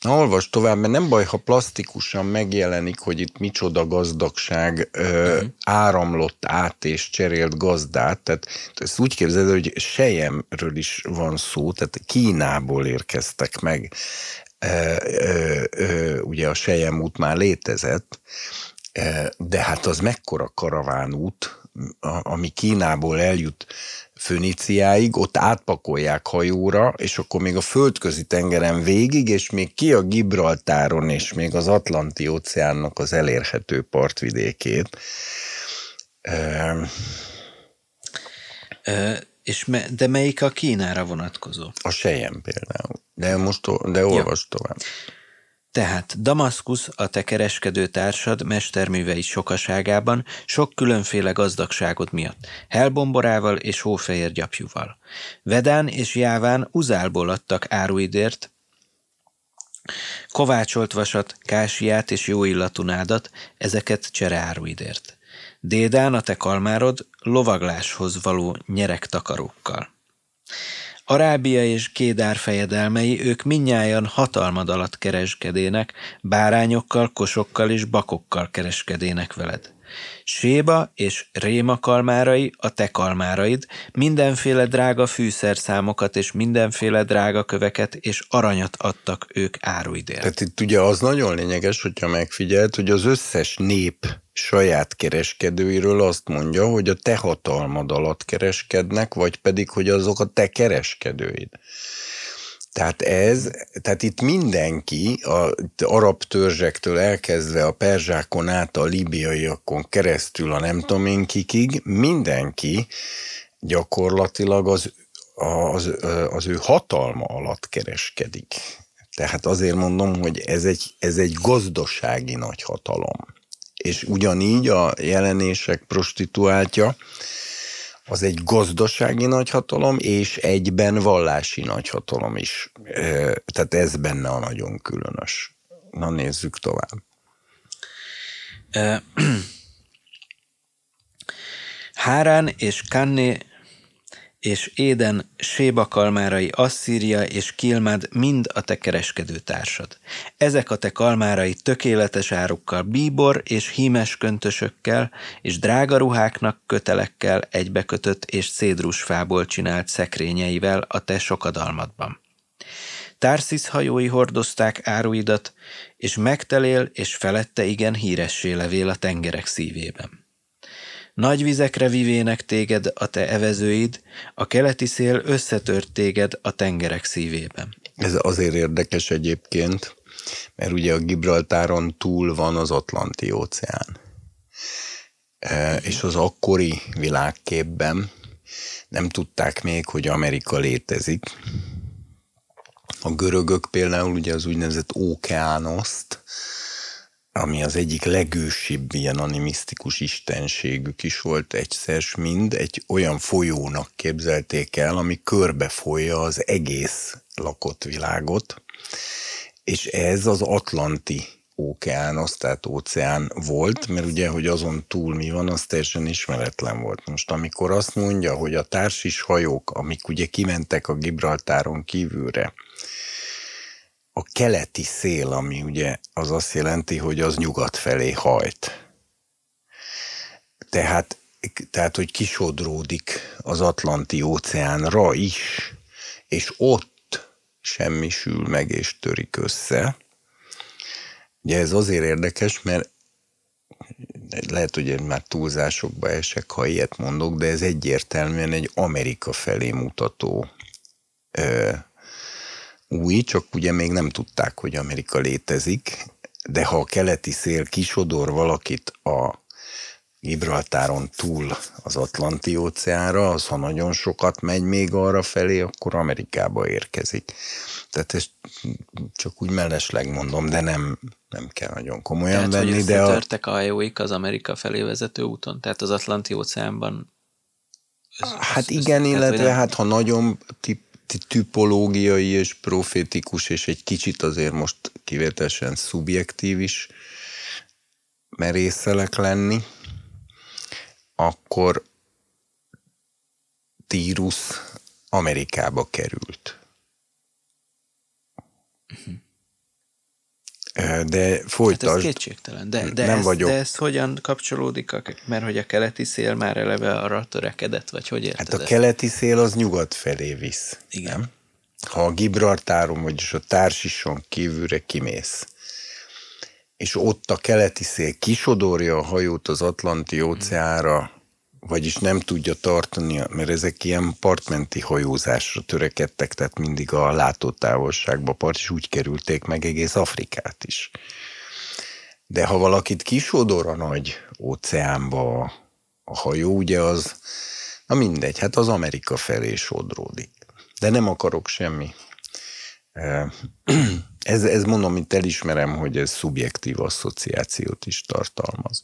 Na, olvas tovább, mert nem baj, ha plastikusan megjelenik, hogy itt micsoda gazdagság ö, uh-huh. áramlott át és cserélt gazdát. Tehát ezt úgy képzeld, hogy sejemről is van szó, tehát Kínából érkeztek meg. Ö, ö, ö, ugye a sejem út már létezett, de hát az mekkora karavánút, ami Kínából eljut Föníciáig, ott átpakolják hajóra, és akkor még a földközi tengeren végig, és még ki a Gibraltáron, és még az Atlanti óceánnak az elérhető partvidékét. Ö, és me, de melyik a Kínára vonatkozó? A sejem például. De most de olvasd ja. tovább. Tehát Damaszkusz a te kereskedő társad mesterművei sokaságában sok különféle gazdagságot miatt, helbomborával és hófehér gyapjúval. Vedán és Jáván uzálból adtak áruidért, kovácsolt vasat, kásiát és jó illatú nádat, ezeket csereáruidért. Dédán a te kalmárod lovagláshoz való nyeregtakarókkal. Arábia és Kédár fejedelmei, ők minnyáján hatalmad alatt kereskedének, bárányokkal, kosokkal és bakokkal kereskedének veled. Séba és Réma kalmárai a te kalmáraid, mindenféle drága fűszerszámokat és mindenféle drága köveket és aranyat adtak ők áruidért. Tehát itt ugye az nagyon lényeges, hogyha megfigyelt, hogy az összes nép saját kereskedőiről azt mondja, hogy a te hatalmad alatt kereskednek, vagy pedig, hogy azok a te kereskedőid. Tehát ez, tehát itt mindenki, a arab törzsektől elkezdve a perzsákon át a libiaiakon keresztül a nem tudom én kikig, mindenki gyakorlatilag az, az, az ő hatalma alatt kereskedik. Tehát azért mondom, hogy ez egy, ez egy gazdasági nagy hatalom. És ugyanígy a jelenések prostituáltja, az egy gazdasági nagyhatalom, és egyben vallási nagyhatalom is. Tehát ez benne a nagyon különös. Na nézzük tovább. [CLEARS THROAT] Hárán és Kanné és Éden, Séba kalmárai, Asszíria és Kilmád mind a te kereskedő társad. Ezek a te kalmárai tökéletes árukkal, bíbor és hímes köntösökkel, és drága ruháknak, kötelekkel egybekötött és cédrusfából csinált szekrényeivel a te sokadalmadban. Társzisz hajói hordozták áruidat, és megtelél és felette igen híressé levél a tengerek szívében. Nagy vizekre vivének téged a te evezőid, a keleti szél összetört téged a tengerek szívében. Ez azért érdekes egyébként, mert ugye a Gibraltáron túl van az Atlanti óceán. E, és az akkori világképben nem tudták még, hogy Amerika létezik. A görögök például ugye az úgynevezett ókeánoszt, ami az egyik legősibb ilyen animisztikus istenségük is volt egyszer, mind egy olyan folyónak képzelték el, ami körbefolyja az egész lakott világot, és ez az Atlanti ókeános, tehát óceán volt, mert ugye, hogy azon túl mi van, az teljesen ismeretlen volt. Most amikor azt mondja, hogy a társis hajók, amik ugye kimentek a Gibraltáron kívülre, a keleti szél, ami ugye az azt jelenti, hogy az nyugat felé hajt. Tehát, tehát hogy kisodródik az Atlanti óceánra is, és ott semmisül meg és törik össze. Ugye ez azért érdekes, mert lehet, hogy én már túlzásokba esek, ha ilyet mondok, de ez egyértelműen egy Amerika felé mutató új, csak ugye még nem tudták, hogy Amerika létezik, de ha a keleti szél kisodor valakit a Gibraltáron túl az Atlanti óceánra, az ha nagyon sokat megy még arra felé, akkor Amerikába érkezik. Tehát ezt csak úgy mellesleg mondom, de nem, nem kell nagyon komolyan Tehát, venni. hogy de a, a hajóik az Amerika felé vezető úton, tehát az Atlanti óceánban. Ez, hát igen, ez, illetve hát ha nagyon tip, tipológiai és profétikus, és egy kicsit azért most kivételesen szubjektív is merészelek lenni, akkor Tírus Amerikába került. De folytasd. Hát ez kétségtelen. De, de, nem ez, vagyok. de ez hogyan kapcsolódik? A, mert hogy a keleti szél már eleve arra törekedett, vagy hogy érted? Hát a keleti szél az nyugat felé visz. Igen. Nem? Ha a Gibraltáron, vagyis a társison kívülre kimész, és ott a keleti szél kisodorja a hajót az Atlanti óceánra, vagyis nem tudja tartani, mert ezek ilyen partmenti hajózásra törekedtek, tehát mindig a látótávolságba part, és úgy kerülték meg egész Afrikát is. De ha valakit kisodor a nagy óceánba a hajó, ugye az, na mindegy, hát az Amerika felé sodródik. De nem akarok semmi. [CLEARS THROAT] Ez, ez mondom, itt elismerem, hogy ez szubjektív asszociációt is tartalmaz.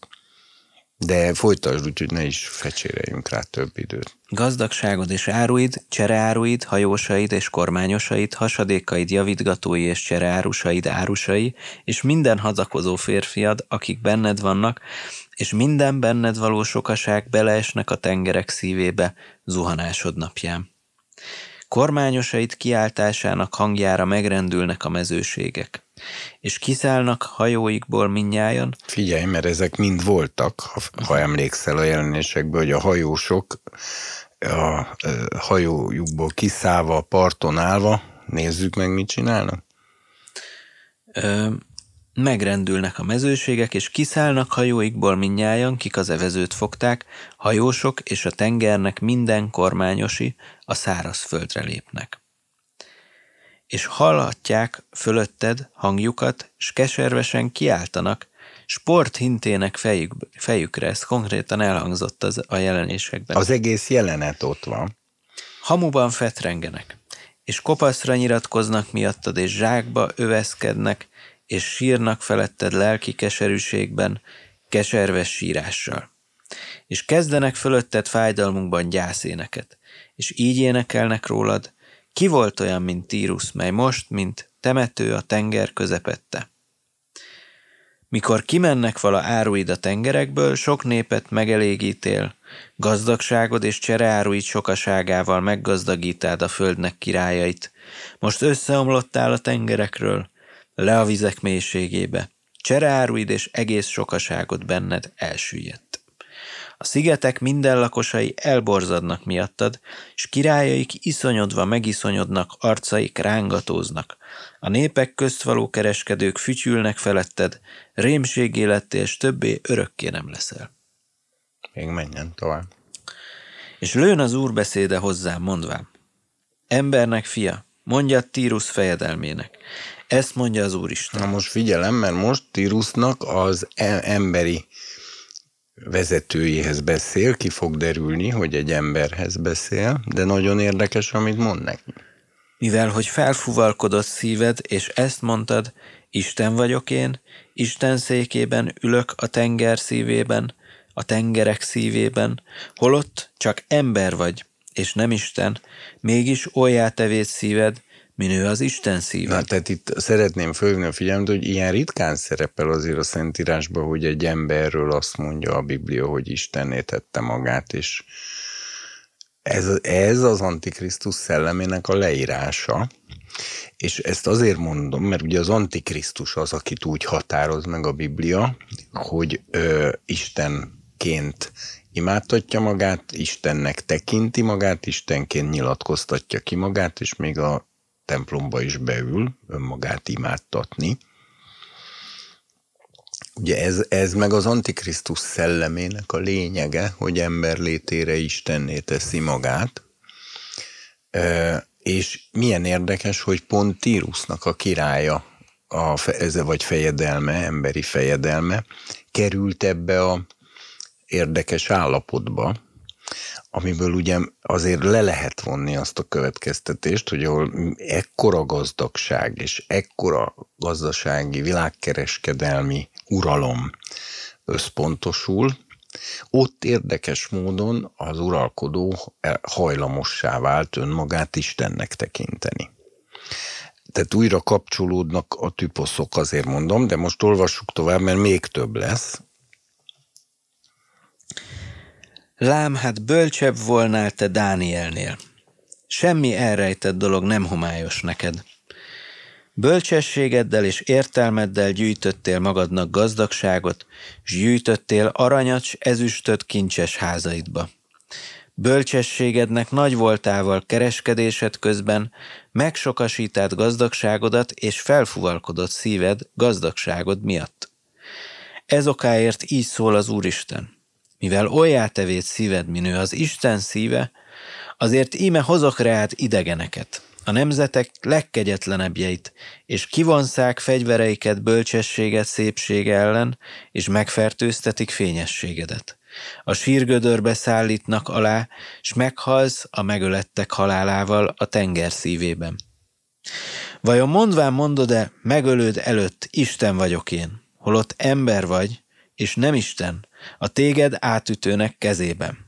De folytasd, úgyhogy ne is fecséreljünk rá több időt. Gazdagságod és áruid, csereáruid, hajósaid és kormányosaid, hasadékaid, javítgatói és csereárusaid, árusai, és minden hazakozó férfiad, akik benned vannak, és minden benned való sokaság beleesnek a tengerek szívébe zuhanásod napján. Kormányosait kiáltásának hangjára megrendülnek a mezőségek és kiszállnak hajóikból minnyájan. Figyelj, mert ezek mind voltak, ha, ha emlékszel a jelenésekből, hogy a hajósok a hajójukból kiszállva, a parton állva, nézzük meg, mit csinálnak. Ö, megrendülnek a mezőségek, és kiszállnak hajóikból minnyájan, kik az evezőt fogták, hajósok és a tengernek minden kormányosi a szárazföldre lépnek és hallatják fölötted hangjukat, s keservesen kiáltanak, sport hintének fejük, fejükre, ez konkrétan elhangzott az, a jelenésekben. Az egész jelenet ott van. Hamuban fetrengenek, és kopaszra nyiratkoznak miattad, és zsákba öveszkednek, és sírnak feletted lelki keserűségben, keserves sírással. És kezdenek fölötted fájdalmunkban gyászéneket, és így énekelnek rólad, ki volt olyan, mint Tírus, mely most, mint temető a tenger közepette? Mikor kimennek vala áruid a tengerekből, sok népet megelégítél, gazdagságod és csereáruid sokaságával meggazdagítád a földnek királyait. Most összeomlottál a tengerekről, le a vizek mélységébe. Csereáruid és egész sokaságod benned elsüllyedt. A szigetek minden lakosai elborzadnak miattad, és királyaik iszonyodva megiszonyodnak, arcaik rángatóznak. A népek közt való kereskedők fütyülnek feletted, rémségé lettél, és többé örökké nem leszel. Még menjen tovább. És lőn az úr beszéde hozzám, mondvám. Embernek fia, mondja Tírus fejedelmének. Ezt mondja az Úristen. Na most figyelem, mert most Tírusnak az e- emberi vezetőjéhez beszél, ki fog derülni, hogy egy emberhez beszél, de nagyon érdekes, amit mond neki. Mivel, hogy felfuvalkodott szíved, és ezt mondtad, Isten vagyok én, Isten székében ülök a tenger szívében, a tengerek szívében, holott csak ember vagy, és nem Isten, mégis olyá tevét szíved, minő az Isten szíve. Na, tehát itt szeretném fölvenni a figyelmet, hogy ilyen ritkán szerepel azért a Szentírásban, hogy egy emberről azt mondja a Biblia, hogy Istenné tette magát, és ez, ez az Antikrisztus szellemének a leírása, és ezt azért mondom, mert ugye az Antikrisztus az, akit úgy határoz meg a Biblia, hogy ö, Istenként imádtatja magát, Istennek tekinti magát, Istenként nyilatkoztatja ki magát, és még a templomba is beül önmagát imádtatni. Ugye ez, ez meg az Antikrisztus szellemének a lényege, hogy ember létére Istenné teszi magát, És milyen érdekes, hogy pont Tírusnak a királya, a, ez, vagy fejedelme, emberi fejedelme, került ebbe a érdekes állapotba, amiből ugye azért le lehet vonni azt a következtetést, hogy ahol ekkora gazdagság és ekkora gazdasági, világkereskedelmi uralom összpontosul, ott érdekes módon az uralkodó hajlamossá vált önmagát Istennek tekinteni. Tehát újra kapcsolódnak a tüposzok, azért mondom, de most olvassuk tovább, mert még több lesz. Lám, hát bölcsebb volnál te Dánielnél. Semmi elrejtett dolog nem homályos neked. Bölcsességeddel és értelmeddel gyűjtöttél magadnak gazdagságot, s gyűjtöttél aranyat, ezüstöt kincses házaidba. Bölcsességednek nagy voltával kereskedésed közben megsokasítált gazdagságodat és felfuvalkodott szíved gazdagságod miatt. Ez okáért így szól az Úristen. Mivel olyá tevét szíved, minő az Isten szíve, azért íme hozok rád idegeneket, a nemzetek legkegyetlenebbjeit, és kivonszák fegyvereiket bölcsességet szépsége ellen, és megfertőztetik fényességedet. A sírgödörbe szállítnak alá, s meghalsz a megölettek halálával a tenger szívében. Vajon mondván mondod-e, megölőd előtt Isten vagyok én, holott ember vagy, és nem Isten, a téged átütőnek kezében.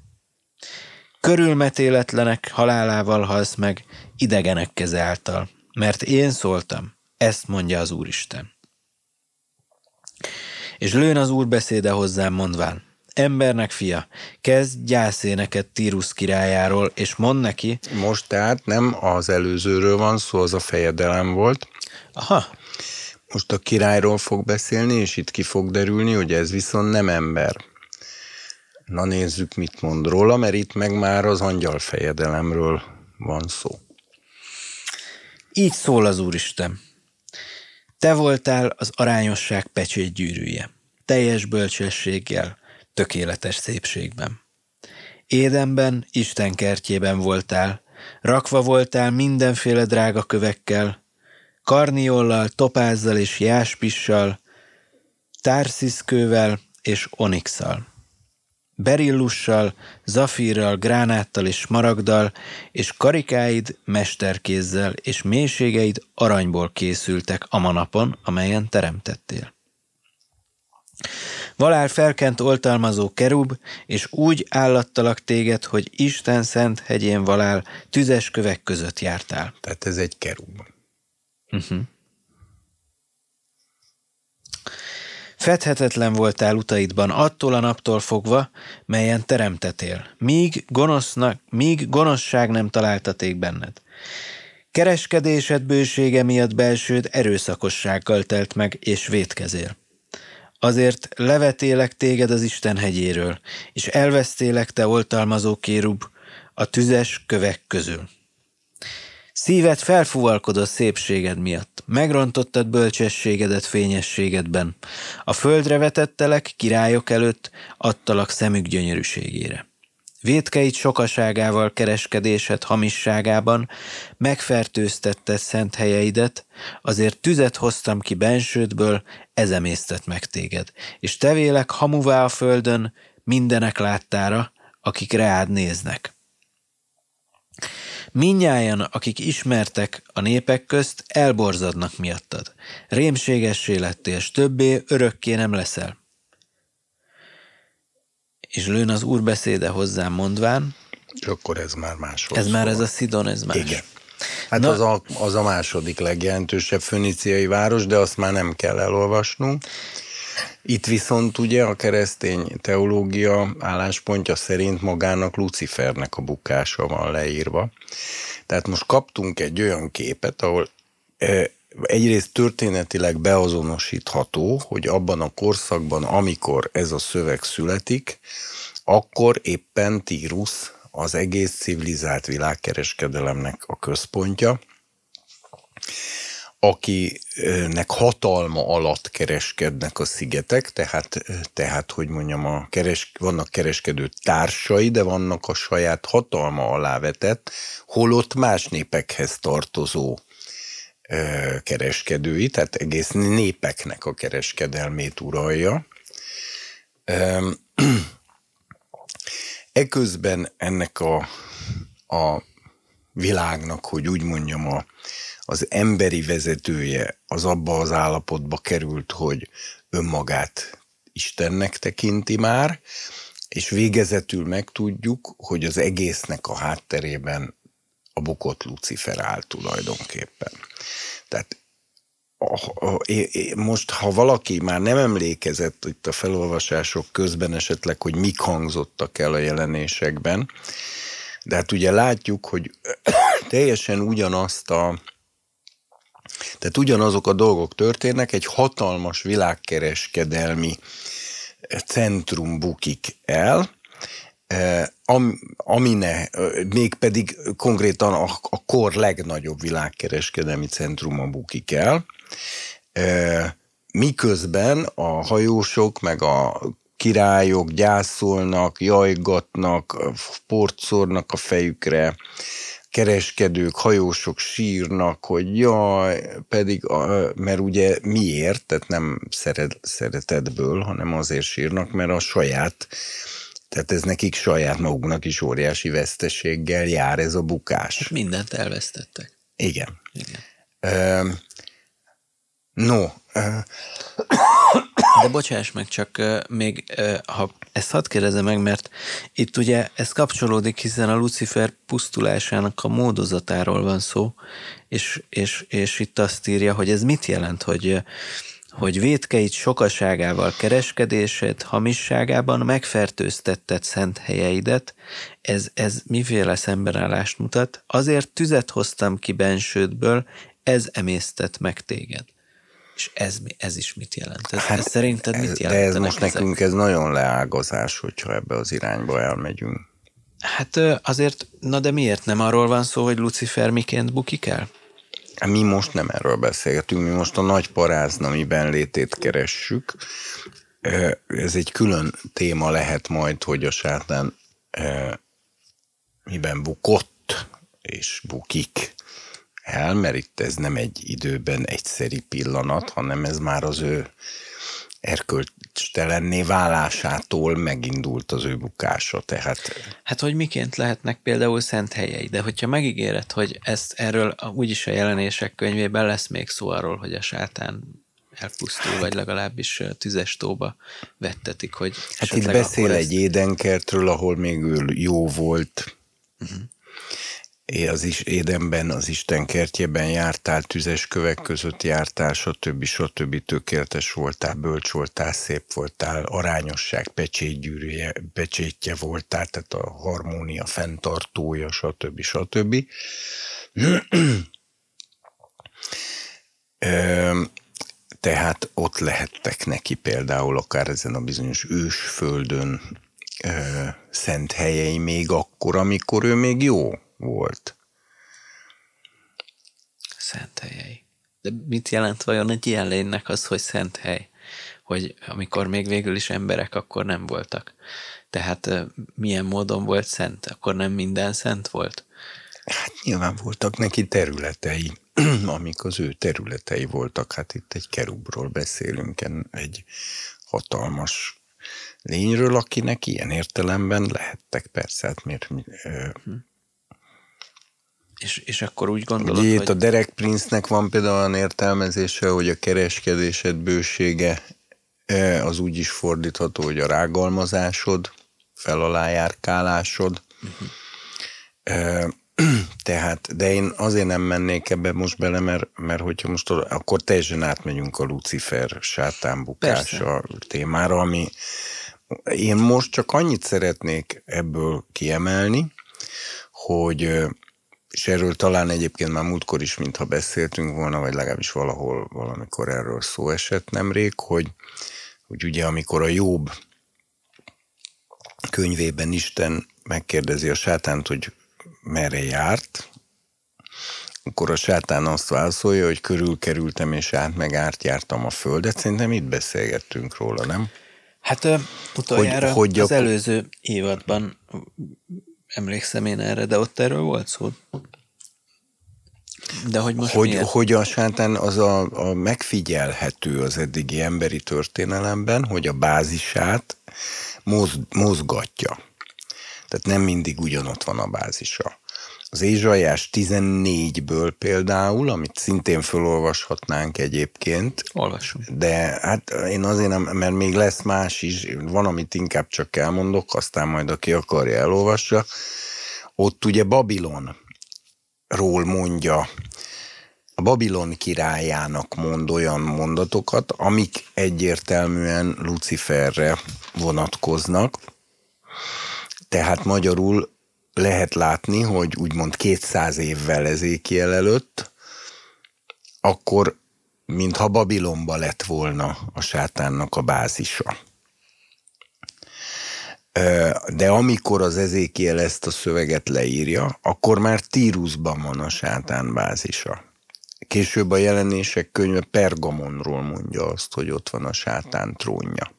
Körülmetéletlenek halálával halsz meg, idegenek keze által, mert én szóltam, ezt mondja az Úristen. És lőn az Úr beszéde hozzám mondván, embernek fia, kezd gyászéneket Tírus királyáról, és mond neki... Most tehát nem az előzőről van szó, az a fejedelem volt. Aha. Most a királyról fog beszélni, és itt ki fog derülni, hogy ez viszont nem ember. Na nézzük, mit mond róla, mert itt meg már az angyal fejedelemről van szó. Így szól az Úristen. Te voltál az arányosság pecsét gyűrűje, teljes bölcsességgel, tökéletes szépségben. Édenben, Isten kertjében voltál, rakva voltál mindenféle drága kövekkel, karniollal, topázzal és jáspissal, társziszkővel és onixal berillussal, zafírral, gránáttal és maragdal, és karikáid mesterkézzel, és mélységeid aranyból készültek a manapon, amelyen teremtettél. Valár felkent oltalmazó kerub, és úgy állattalak téged, hogy Isten szent hegyén valál, tüzes kövek között jártál. Tehát ez egy kerub. Uh-huh. Fedhetetlen voltál utaidban attól a naptól fogva, melyen teremtetél, míg, gonosznak, míg gonoszság nem találtaték benned. Kereskedésed bősége miatt belsőd erőszakossággal telt meg, és vétkezél. Azért levetélek téged az Isten hegyéről, és elvesztélek te oltalmazó kérub a tüzes kövek közül. Szíved felfuvalkodott szépséged miatt, megrontottad bölcsességedet fényességedben. A földre vetettelek, királyok előtt, adtalak szemük gyönyörűségére. Védkeit sokaságával kereskedésed hamisságában, megfertőztette szent helyeidet, azért tüzet hoztam ki bensődből, ezemésztet meg téged, és tevélek hamuvá a földön, mindenek láttára, akik reád néznek. Minnyáján, akik ismertek a népek közt, elborzadnak miattad. Rémségessé lettél, s többé örökké nem leszel. És lőn az úr beszéde hozzám mondván. És akkor ez már más. Ez már ez a Szidon, ez más. Igen. Hát Na, az, a, az a második legjelentősebb föníciai város, de azt már nem kell elolvasnunk. Itt viszont ugye a keresztény teológia álláspontja szerint magának Lucifernek a bukása van leírva. Tehát most kaptunk egy olyan képet, ahol e, egyrészt történetileg beazonosítható, hogy abban a korszakban, amikor ez a szöveg születik, akkor éppen Tírus az egész civilizált világkereskedelemnek a központja, akinek hatalma alatt kereskednek a szigetek, tehát, tehát hogy mondjam, a keres, vannak kereskedő társai, de vannak a saját hatalma alá vetett, holott más népekhez tartozó kereskedői, tehát egész népeknek a kereskedelmét uralja. [CLEARS THROAT] Eközben ennek a, a világnak, hogy úgy mondjam, a, az emberi vezetője az abba az állapotba került, hogy önmagát Istennek tekinti már, és végezetül megtudjuk, hogy az egésznek a hátterében a bukott Lucifer áll tulajdonképpen. Tehát most, ha valaki már nem emlékezett itt a felolvasások közben esetleg, hogy mik hangzottak el a jelenésekben, de hát ugye látjuk, hogy [COUGHS] teljesen ugyanazt a tehát ugyanazok a dolgok történnek, egy hatalmas világkereskedelmi centrum bukik el, eh, amine, mégpedig konkrétan a, a kor legnagyobb világkereskedelmi centruma bukik el, eh, miközben a hajósok meg a királyok gyászolnak, jajgatnak, porcornak a fejükre, kereskedők, hajósok sírnak, hogy jaj, pedig, mert ugye miért, tehát nem szeret, szeretetből, hanem azért sírnak, mert a saját, tehát ez nekik saját maguknak is óriási veszteséggel jár ez a bukás. Hát mindent elvesztettek. Igen. Igen. Uh, no, uh, de bocsáss meg, csak még ha ezt hadd kérdezem meg, mert itt ugye ez kapcsolódik, hiszen a Lucifer pusztulásának a módozatáról van szó, és, és, és itt azt írja, hogy ez mit jelent, hogy hogy védkeit sokaságával kereskedésed, hamisságában megfertőztetted szent helyeidet, ez, ez miféle szembenállást mutat? Azért tüzet hoztam ki bensődből, ez emésztett meg téged. És ez, ez is mit jelent? Ez, hát, ez szerinted mit jelent? De ez most ezek? nekünk ez nagyon leágazás, hogyha ebbe az irányba elmegyünk. Hát azért, na de miért nem arról van szó, hogy Lucifer miként bukik el? Hát mi most nem erről beszélgetünk, mi most a nagy parázna, miben létét keressük. Ez egy külön téma lehet majd, hogy a sátán miben bukott és bukik el, mert itt ez nem egy időben egyszeri pillanat, hanem ez már az ő erkölcstelenné válásától megindult az ő bukása, tehát... Hát, hogy miként lehetnek például szent helyei, de hogyha megígéred, hogy ezt erről úgyis a jelenések könyvében lesz még szó arról, hogy a sátán elpusztul, vagy legalábbis tüzes tóba vettetik, hogy... Hát itt beszél egy ezt... édenkertről, ahol még ő jó volt, uh-huh az is Édenben, az Isten kertjében jártál, tüzes kövek között jártál, stb. stb. tökéletes voltál, bölcs voltál, szép voltál, arányosság pecsétgyűrűje, pecsétje voltál, tehát a harmónia fenntartója, stb. stb. [CLEARS THROAT] Tehát ott lehettek neki például akár ezen a bizonyos ősföldön szent helyei még akkor, amikor ő még jó volt. Szent helyei. De mit jelent vajon egy ilyen lénynek az, hogy szent hely? Hogy amikor még végül is emberek, akkor nem voltak. Tehát milyen módon volt szent? Akkor nem minden szent volt? Hát nyilván voltak neki területei, [CLEARS THROAT] amik az ő területei voltak. Hát itt egy kerubról beszélünk, egy hatalmas lényről, akinek ilyen értelemben lehettek persze, hát miért, hm. És, és akkor úgy gondolod, Ugye hogy... a Derek Prince-nek van például olyan értelmezése, hogy a kereskedésed bősége e, az úgy is fordítható, hogy a rágalmazásod, felalájárkálásod. Uh-huh. [CLEARS THROAT] Tehát, de én azért nem mennék ebbe most bele, mert, mert hogyha most akkor teljesen átmegyünk a Lucifer sátánbukása témára, ami én most csak annyit szeretnék ebből kiemelni, hogy és erről talán egyébként már múltkor is, mintha beszéltünk volna, vagy legalábbis valahol valamikor erről szó esett nemrég, hogy, hogy ugye amikor a Jobb könyvében Isten megkérdezi a sátánt, hogy merre járt, akkor a sátán azt válaszolja, hogy körülkerültem és át meg átjártam a földet. Szerintem itt beszélgettünk róla, nem? Hát utoljára hogy, hogy az a... előző évadban emlékszem én erre, de ott erről volt szó. De hogy most hogy, hogy a sátán az a, a megfigyelhető az eddigi emberi történelemben, hogy a bázisát moz, mozgatja. Tehát nem mindig ugyanott van a bázisa. Az Ézsajás 14-ből például, amit szintén felolvashatnánk egyébként. Olvassunk. De hát én azért nem, mert még lesz más is, van, amit inkább csak elmondok, aztán majd aki akarja elolvassa. Ott ugye Babilon ról mondja, a Babilon királyának mond olyan mondatokat, amik egyértelműen Luciferre vonatkoznak. Tehát magyarul lehet látni, hogy úgymond 200 évvel ezékiel előtt, akkor mintha Babilonba lett volna a sátánnak a bázisa. De amikor az Ezékiel ezt a szöveget leírja, akkor már Tírusban van a sátán bázisa. Később a jelenések könyve Pergamonról mondja azt, hogy ott van a sátán trónja.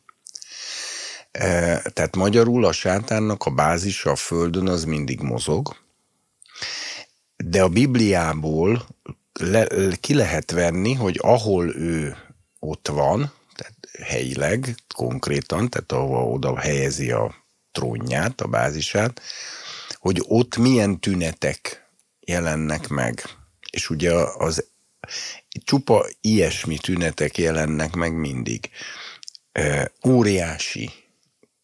Tehát magyarul a sátánnak a bázisa a földön az mindig mozog, de a Bibliából le, ki lehet venni, hogy ahol ő ott van, tehát helyileg, konkrétan, tehát ahol oda helyezi a trónját, a bázisát, hogy ott milyen tünetek jelennek meg. És ugye az csupa ilyesmi tünetek jelennek meg mindig. Óriási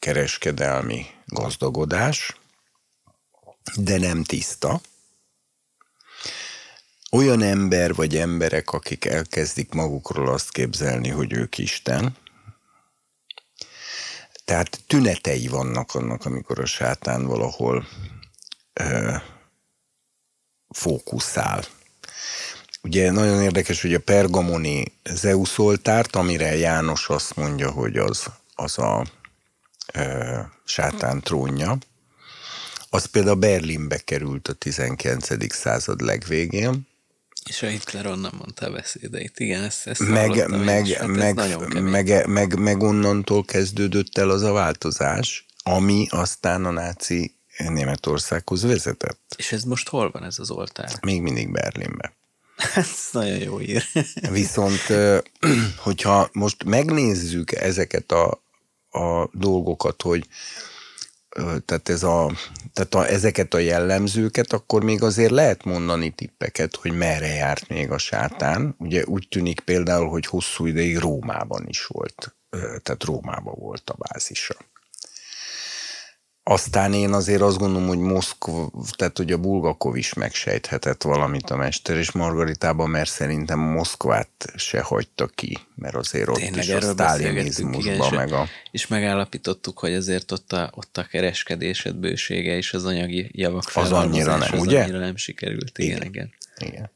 kereskedelmi gazdagodás, de nem tiszta. Olyan ember vagy emberek, akik elkezdik magukról azt képzelni, hogy ők Isten, tehát tünetei vannak annak, amikor a sátán valahol ö, fókuszál. Ugye nagyon érdekes, hogy a pergamoni Zeus oltárt, amire János azt mondja, hogy az, az a sátán trónja, az például Berlinbe került a 19. század legvégén, és a Hitler onnan mondta a beszédeit. Igen, ezt, ezt meg, meg, hát meg, meg, meg, meg onnantól kezdődött el az a változás, ami aztán a náci Németországhoz vezetett. És ez most hol van ez az oltár? Még mindig Berlinben. [LAUGHS] ez nagyon jó ír. Viszont, [CLEARS THROAT] hogyha most megnézzük ezeket a, a dolgokat, hogy tehát, ez a, tehát a, ezeket a jellemzőket, akkor még azért lehet mondani tippeket, hogy merre járt még a sátán. Ugye úgy tűnik például, hogy hosszú ideig Rómában is volt, tehát Rómában volt a bázisa. Aztán én azért azt gondolom, hogy Moszkva, tehát hogy a Bulgakov is megsejthetett valamit a Mester és Margaritában, mert szerintem Moszkvát se hagyta ki, mert azért ott Tényleg, is a sztálinizmusban meg a... És megállapítottuk, hogy azért ott a, ott a kereskedésed bősége és az anyagi javak az annyira nem, az ugye? annyira nem sikerült. Igen, igen. igen. igen.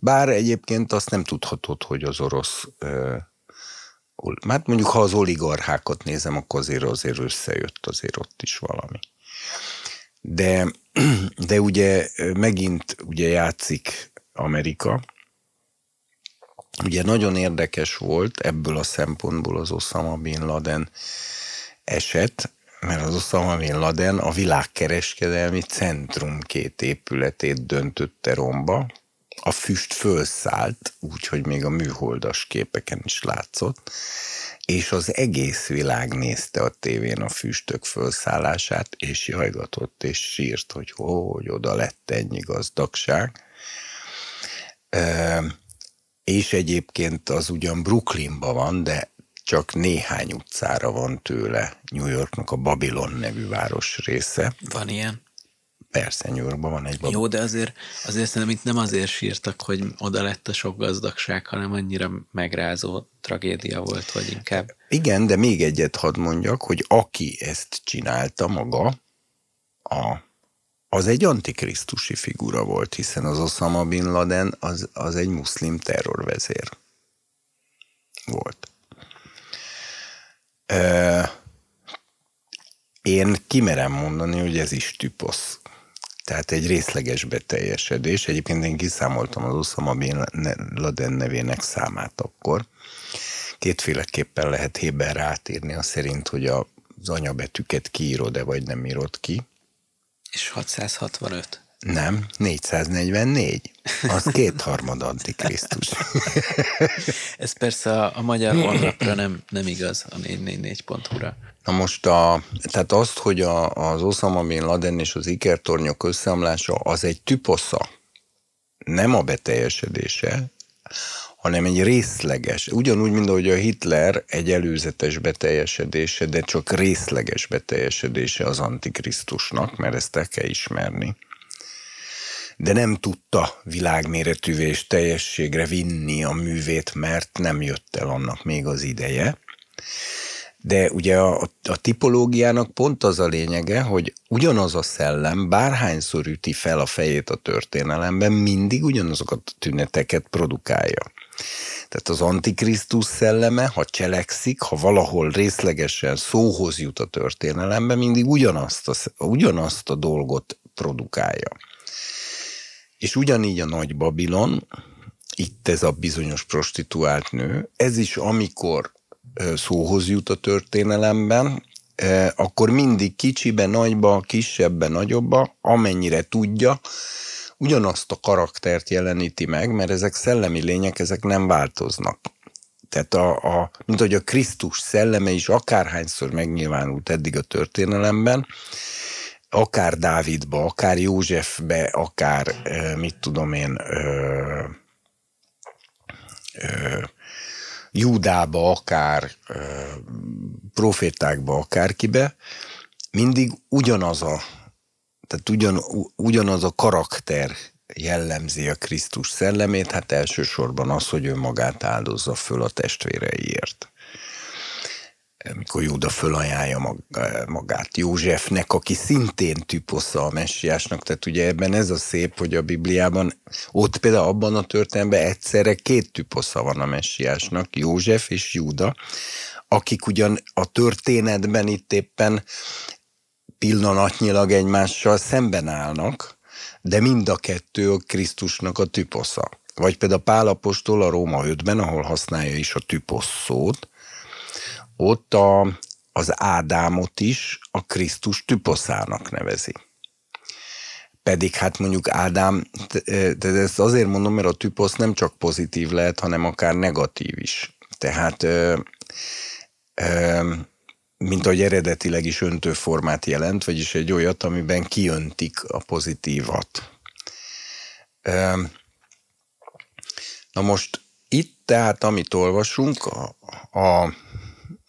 Bár egyébként azt nem tudhatod, hogy az orosz Hát mondjuk, ha az oligarchákat nézem, akkor azért, azért összejött azért ott is valami. De, [CLEARS THROAT] de ugye megint ugye játszik Amerika. Ugye nagyon érdekes volt ebből a szempontból az Osama Bin Laden eset, mert az Osama Bin Laden a világkereskedelmi centrum két épületét döntötte romba, a füst fölszállt, úgyhogy még a műholdas képeken is látszott, és az egész világ nézte a tévén a füstök fölszállását, és jajgatott, és sírt, hogy hogy oda lett ennyi gazdagság. E, és egyébként az ugyan Brooklynban van, de csak néhány utcára van tőle New Yorknak a Babylon nevű város része. Van ilyen? Persze, New Yorkban van egy bab. Jó, de azért, azért szerintem itt nem azért sírtak, hogy oda lett a sok gazdagság, hanem annyira megrázó tragédia volt, hogy inkább. Igen, de még egyet hadd mondjak, hogy aki ezt csinálta maga, a, az egy antikrisztusi figura volt, hiszen az Osama Bin Laden az, az egy muszlim terrorvezér volt. Én kimerem mondani, hogy ez is tüposz tehát egy részleges beteljesedés. Egyébként én kiszámoltam az Osama Bin Laden nevének számát akkor. Kétféleképpen lehet héber rátírni, a szerint, hogy a, az anyabetűket kiírod-e, vagy nem írod ki. És 665. Nem, 444. Az kétharmad antikrisztus. [LAUGHS] Ez persze a, a magyar honlapra nem, nem igaz, a 444.hu-ra. Na most, a, tehát azt, hogy a, az Osama Bin Laden és az ikertornyok összeomlása az egy tüposza, nem a beteljesedése, hanem egy részleges, ugyanúgy, mint ahogy a Hitler egy előzetes beteljesedése, de csak részleges beteljesedése az Antikrisztusnak, mert ezt el kell ismerni. De nem tudta világméretűvé és teljességre vinni a művét, mert nem jött el annak még az ideje. De ugye a, a tipológiának pont az a lényege, hogy ugyanaz a szellem bárhányszor üti fel a fejét a történelemben, mindig ugyanazokat a tüneteket produkálja. Tehát az Antikrisztus szelleme, ha cselekszik, ha valahol részlegesen szóhoz jut a történelemben, mindig ugyanazt a, ugyanazt a dolgot produkálja. És ugyanígy a Nagy Babilon, itt ez a bizonyos prostituált nő, ez is amikor szóhoz jut a történelemben, akkor mindig kicsibe, nagyba, kisebbe, nagyobba, amennyire tudja, ugyanazt a karaktert jeleníti meg, mert ezek szellemi lények, ezek nem változnak. Tehát a, a, mint hogy a Krisztus szelleme is akárhányszor megnyilvánult eddig a történelemben, akár Dávidba, akár Józsefbe, akár mit tudom én, ö, ö, Júdába, akár profétákba, akárkibe, mindig ugyanaz a, tehát ugyan, ugyanaz a karakter jellemzi a Krisztus szellemét, hát elsősorban az, hogy ő magát áldozza föl a testvéreiért mikor Júda fölajánlja magát Józsefnek, aki szintén tüposza a messiásnak, tehát ugye ebben ez a szép, hogy a Bibliában, ott például abban a történetben egyszerre két tüposza van a messiásnak, József és Júda, akik ugyan a történetben itt éppen pillanatnyilag egymással szemben állnak, de mind a kettő a Krisztusnak a tüposza. Vagy például Pál Apostol a Róma 5-ben, ahol használja is a tüposz szót, ott a, az Ádámot is a Krisztus tüposzának nevezi. Pedig hát mondjuk Ádám, de ezt azért mondom, mert a tüposz nem csak pozitív lehet, hanem akár negatív is. Tehát mint ahogy eredetileg is öntőformát jelent, vagyis egy olyat, amiben kiöntik a pozitívat. Na most itt tehát, amit olvasunk, a, a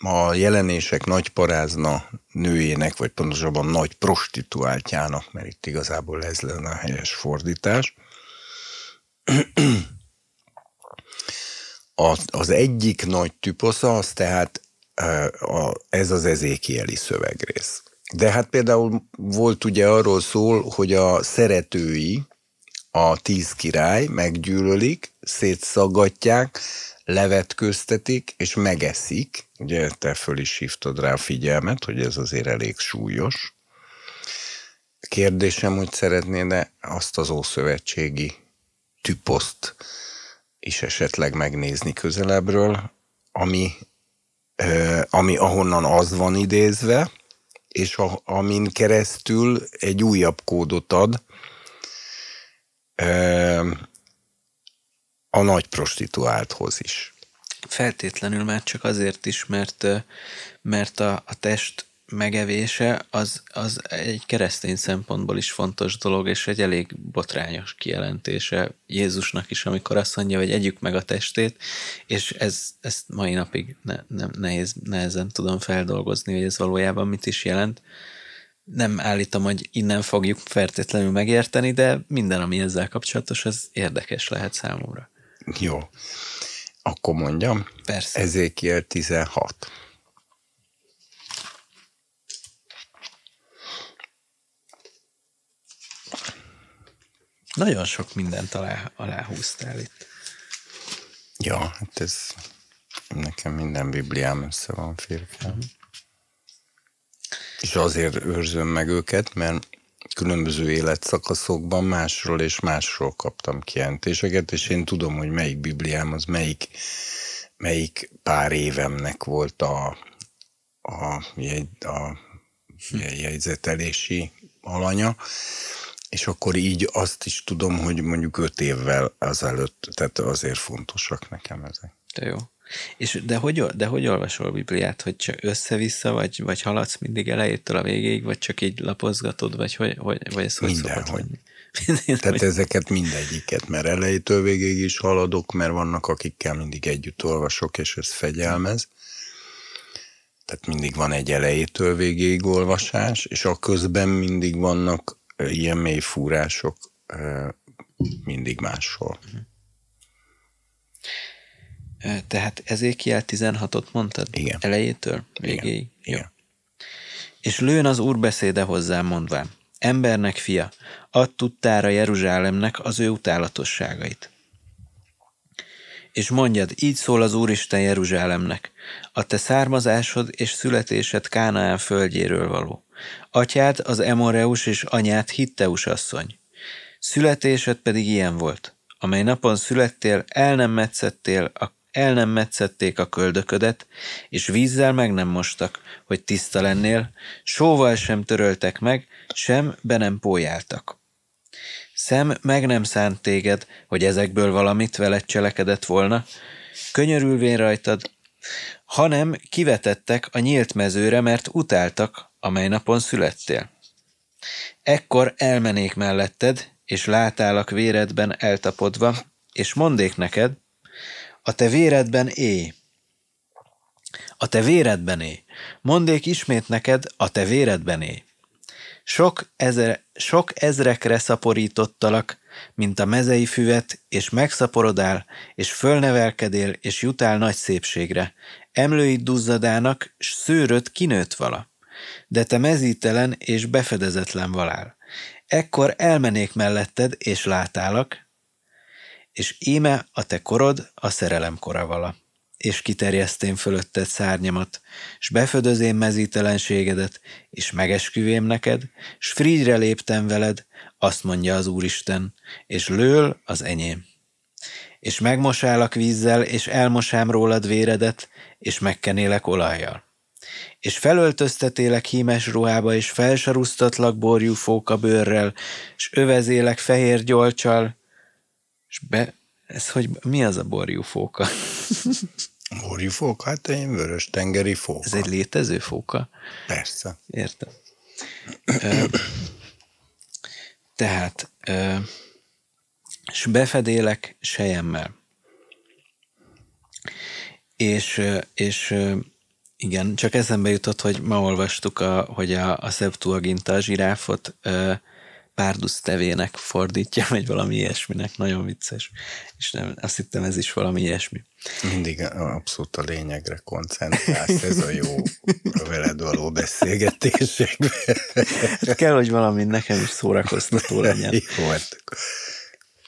a jelenések nagy parázna nőjének, vagy pontosabban nagy prostituáltjának, mert itt igazából ez lenne a helyes fordítás. Az egyik nagy tüposza, az tehát ez az ezékieli szövegrész. De hát például volt ugye arról szól, hogy a szeretői, a tíz király meggyűlölik, szétszaggatják, levetköztetik és megeszik. Ugye te föl is hívtad rá a figyelmet, hogy ez azért elég súlyos. Kérdésem, hogy szeretnéd-e azt az ószövetségi tüposzt is esetleg megnézni közelebbről, ami, ami ahonnan az van idézve, és a, amin keresztül egy újabb kódot ad, a nagy prostituálthoz is. Feltétlenül már csak azért is, mert, mert a, a test megevése az, az egy keresztény szempontból is fontos dolog, és egy elég botrányos kijelentése Jézusnak is, amikor azt mondja, hogy együk meg a testét, és ez, ezt mai napig ne, nem, nehéz, nehezen tudom feldolgozni, hogy ez valójában mit is jelent. Nem állítom, hogy innen fogjuk feltétlenül megérteni, de minden, ami ezzel kapcsolatos, az érdekes lehet számomra. Jó. Akkor mondjam. Persze. Ezékiel 16. Nagyon sok mindent alá, aláhúztál itt. Ja, hát ez nekem minden Bibliám össze van férkám. Uh-huh. És azért őrzöm meg őket, mert különböző életszakaszokban másról és másról kaptam kijelentéseket, és én tudom, hogy melyik Bibliám az melyik, melyik pár évemnek volt a, a, jegy, a jegyzetelési alanya, és akkor így azt is tudom, hogy mondjuk öt évvel azelőtt, tehát azért fontosak nekem ezek. De jó. És de hogy, de hogy olvasol a Bibliát, hogy csak össze-vissza, vagy, vagy haladsz mindig elejétől a végéig, vagy csak így lapozgatod, vagy, hogy, hogy, vagy ez hogy Mindenhogy. Tehát hogy... ezeket mindegyiket, mert elejétől végéig is haladok, mert vannak, akikkel mindig együtt olvasok, és ez fegyelmez. Tehát mindig van egy elejétől végéig olvasás, és a közben mindig vannak ilyen mély fúrások, mindig máshol. Uh-huh. Tehát Ezékiel 16-ot mondtad? Igen. Elejétől? Végéig? Igen. Igen. És lőn az Úr beszéde hozzám mondván, embernek fia, add tudtára Jeruzsálemnek az ő utálatosságait. És mondjad, így szól az Úristen Jeruzsálemnek, a te származásod és születésed Kánaán földjéről való. Atyád az Emoreus és anyád Hitteus asszony. Születésed pedig ilyen volt, amely napon születtél, el nem metszettél a el nem metszették a köldöködet, és vízzel meg nem mostak, hogy tiszta lennél, sóval sem töröltek meg, sem be nem pójáltak. Szem meg nem szánt téged, hogy ezekből valamit veled cselekedett volna, könyörülvén rajtad, hanem kivetettek a nyílt mezőre, mert utáltak, amely napon születtél. Ekkor elmenék melletted, és látálak véredben eltapodva, és mondék neked, a te véredben éj. A te véredben éj. Mondék ismét neked, a te véredben éj. Sok, ezer, sok ezrekre szaporítottalak, mint a mezei füvet, és megszaporodál, és fölnevelkedél, és jutál nagy szépségre. Emlőid duzzadának, s szőröt kinőtt vala. De te mezítelen és befedezetlen valál. Ekkor elmenék melletted, és látálak, és íme a te korod a szerelem kora vala. És kiterjesztém fölötted szárnyamat, s befödözém mezítelenségedet, és megesküvém neked, s frigyre léptem veled, azt mondja az Úristen, és lől az enyém. És megmosálak vízzel, és elmosám rólad véredet, és megkenélek olajjal. És felöltöztetélek hímes ruhába, és felsarusztatlak borjú fóka bőrrel, s övezélek fehér gyolcsal, és be, ez hogy, mi az a borjú fóka? [LAUGHS] Borjú fóka? Hát egy vörös tengeri fóka. Ez egy létező fóka? Persze. Értem. Ö, tehát, ö, és befedélek sejemmel. És, és igen, csak eszembe jutott, hogy ma olvastuk, a, hogy a, a Septuaginta zsiráfot párdusz tevének fordítja, vagy valami ilyesminek, nagyon vicces. És nem, azt hittem ez is valami ilyesmi. Mindig abszolút a lényegre koncentrálsz, ez a jó a veled való beszélgetésekben. Hát kell, hogy valami nekem is szórakoztató legyen. Jó, hát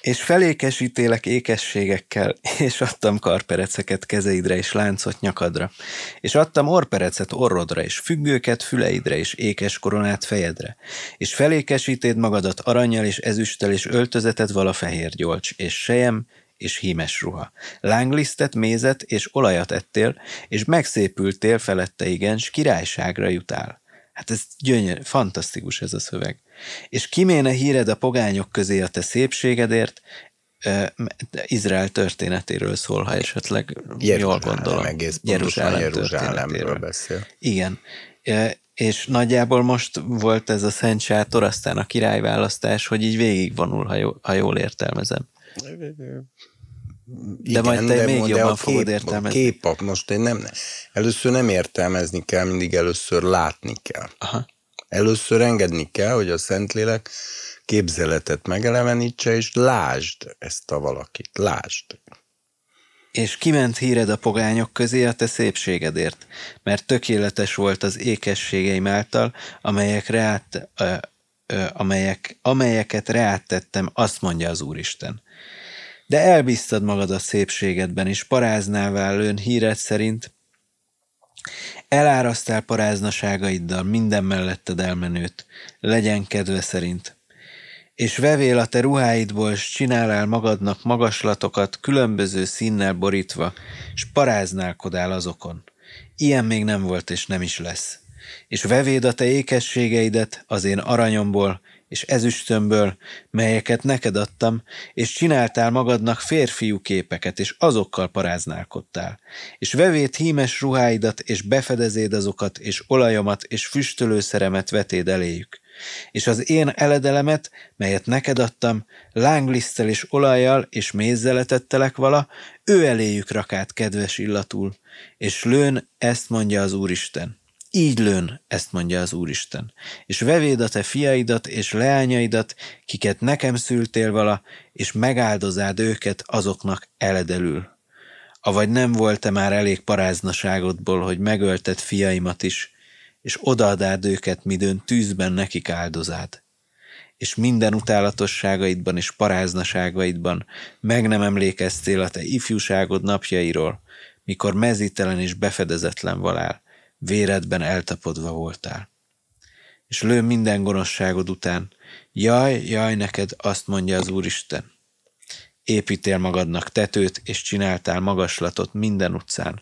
és felékesítélek ékességekkel, és adtam karpereceket kezeidre és láncot nyakadra, és adtam orperecet orrodra, és függőket füleidre, és ékes koronát fejedre, és felékesítéd magadat aranyjal és ezüsttel, és öltözeted vala fehér gyolcs, és sejem, és hímes ruha. Lánglisztet, mézet és olajat ettél, és megszépültél felette igen, s királyságra jutál. Hát ez gyönyör, fantasztikus ez a szöveg. És kiméne híred a pogányok közé a te szépségedért, Izrael történetéről szól, ha esetleg Jeruzsálem, jól gondolom. Egész Jeruzsálem Jeruzsálemről beszél. Igen. És nagyjából most volt ez a Szent Sátor, aztán a királyválasztás, hogy így végigvonul, ha, jól, ha jól értelmezem. De Igen, majd te de, még jobban a fogod kép, értelmezni. A kép, most én nem, először nem értelmezni kell, mindig először látni kell. Aha. Először engedni kell, hogy a Szentlélek képzeletet megelevenítse, és lásd ezt a valakit, lásd. És kiment híred a pogányok közé a te szépségedért, mert tökéletes volt az ékességeim által, amelyekre át, ö, ö, amelyek, amelyeket reáttettem, azt mondja az Úristen. De elbíztad magad a szépségedben, és paráznává lőn híred szerint, Elárasztál paráznaságaiddal minden melletted elmenőt, legyen kedve szerint. És vevél a te ruháidból, s csinálál magadnak magaslatokat, különböző színnel borítva, s paráználkodál azokon. Ilyen még nem volt, és nem is lesz. És vevéd a te ékességeidet az én aranyomból, és ezüstömből, melyeket neked adtam, és csináltál magadnak férfiú képeket, és azokkal paráználkodtál. És vevét hímes ruháidat, és befedezéd azokat, és olajomat, és füstölőszeremet vetéd eléjük. És az én eledelemet, melyet neked adtam, lánglisztel és olajjal és mézzel etettelek vala, ő eléjük rakát kedves illatul, és lőn ezt mondja az Úristen. Így lőn, ezt mondja az Úristen, és vevéd a te fiaidat és leányaidat, kiket nekem szültél vala, és megáldozád őket azoknak eledelül. Avagy nem volt-e már elég paráznaságodból, hogy megölted fiaimat is, és odaadád őket, midőn tűzben nekik áldozád. És minden utálatosságaidban és paráznaságaidban meg nem emlékeztél a te ifjúságod napjairól, mikor mezítelen és befedezetlen valál, véredben eltapodva voltál. És lő minden gonoszságod után, jaj, jaj neked, azt mondja az Úristen. Építél magadnak tetőt, és csináltál magaslatot minden utcán,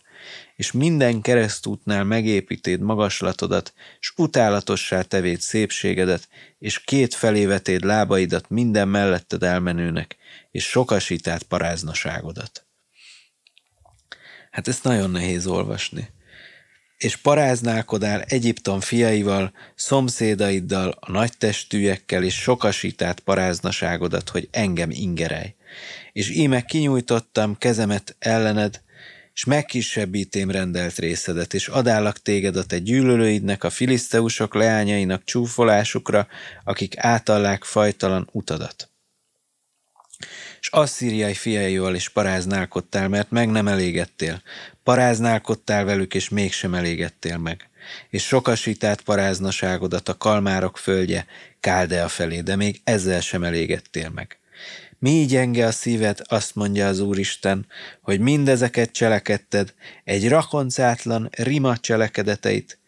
és minden keresztútnál megépítéd magaslatodat, és utálatossá tevéd szépségedet, és két felé vetéd lábaidat minden melletted elmenőnek, és sokasítád paráznaságodat. Hát ezt nagyon nehéz olvasni és paráználkodál Egyiptom fiaival, szomszédaiddal, a nagy testűekkel, és sokasítát paráznaságodat, hogy engem ingerelj. És íme kinyújtottam kezemet ellened, és megkisebbítém rendelt részedet, és adállak téged a te gyűlölőidnek, a filiszteusok leányainak csúfolásukra, akik átallák fajtalan utadat és asszíriai fiaival is paráználkodtál, mert meg nem elégettél. Paráználkodtál velük, és mégsem elégettél meg. És sokasítát paráznaságodat a kalmárok földje, Káldea felé, de még ezzel sem elégettél meg. Mi gyenge a szíved, azt mondja az Úristen, hogy mindezeket cselekedted, egy rakoncátlan rima cselekedeteit,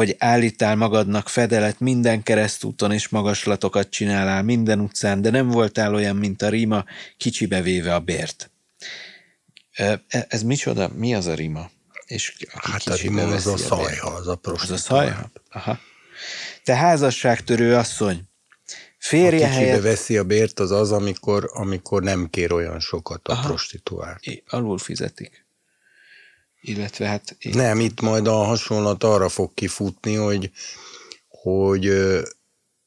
hogy állítál magadnak fedelet minden keresztúton és magaslatokat csinálál minden utcán, de nem voltál olyan, mint a rima, kicsibe véve a bért. E, ez micsoda? Mi az a rima? És hát a rima az a szajha, az a prostituált. Az a szajha? Aha. Te házasságtörő asszony, férje a helyett... veszi a bért, az az, amikor, amikor nem kér olyan sokat a Aha. prostituált. Alul fizetik. Illetve hát... Én... Nem, itt majd a hasonlat arra fog kifutni, hogy, hogy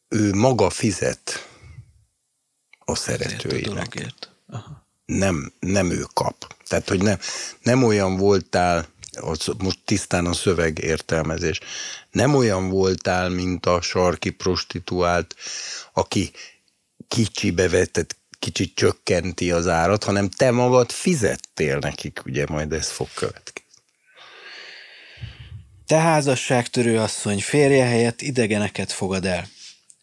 ő maga fizet a szeretőinek. A nem, nem ő kap. Tehát, hogy nem, nem olyan voltál, most tisztán a szöveg értelmezés, nem olyan voltál, mint a sarki prostituált, aki kicsibe vetett, kicsit csökkenti az árat, hanem te magad fizettél nekik, ugye majd ez fog következni. Te házasságtörő asszony férje helyett idegeneket fogad el.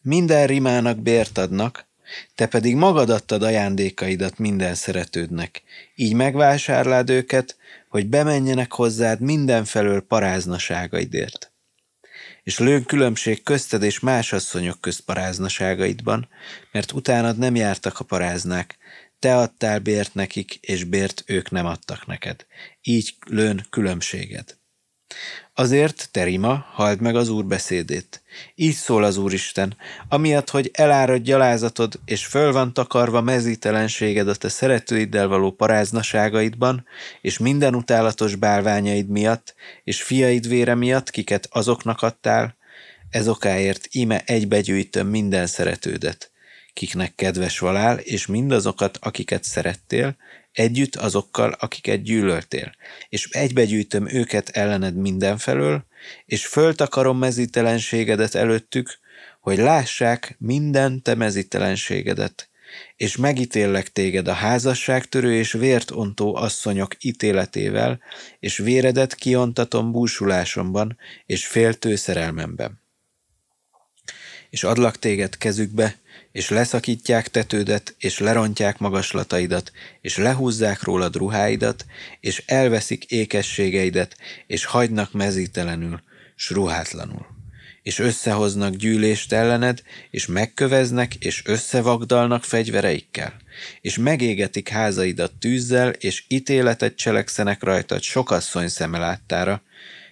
Minden rimának bért adnak, te pedig magad adtad ajándékaidat minden szeretődnek. Így megvásárlád őket, hogy bemenjenek hozzád mindenfelől paráznaságaidért. És lőn különbség közted és más asszonyok közt paráznaságaidban, mert utánad nem jártak a paráznák, te adtál bért nekik, és bért ők nem adtak neked. Így lőn különbséged. Azért, Terima, halld meg az Úr beszédét. Így szól az Úristen, amiatt, hogy elárad gyalázatod, és föl van takarva mezítelenséged a te szeretőiddel való paráznaságaidban, és minden utálatos bálványaid miatt, és fiaid vére miatt, kiket azoknak adtál, ez okáért ime egybegyűjtöm minden szeretődet, kiknek kedves valál, és mindazokat, akiket szerettél, együtt azokkal, akiket gyűlöltél, és egybegyűjtöm őket ellened mindenfelől, és föltakarom mezítelenségedet előttük, hogy lássák minden te mezítelenségedet, és megítéllek téged a házasságtörő és vért ontó asszonyok ítéletével, és véredet kiontatom búsulásomban és féltő szerelmemben. És adlak téged kezükbe, és leszakítják tetődet, és lerontják magaslataidat, és lehúzzák rólad ruháidat, és elveszik ékességeidet, és hagynak mezítelenül, s ruhátlanul. És összehoznak gyűlést ellened, és megköveznek, és összevagdalnak fegyvereikkel, és megégetik házaidat tűzzel, és ítéletet cselekszenek rajtad sokasszony szeme láttára,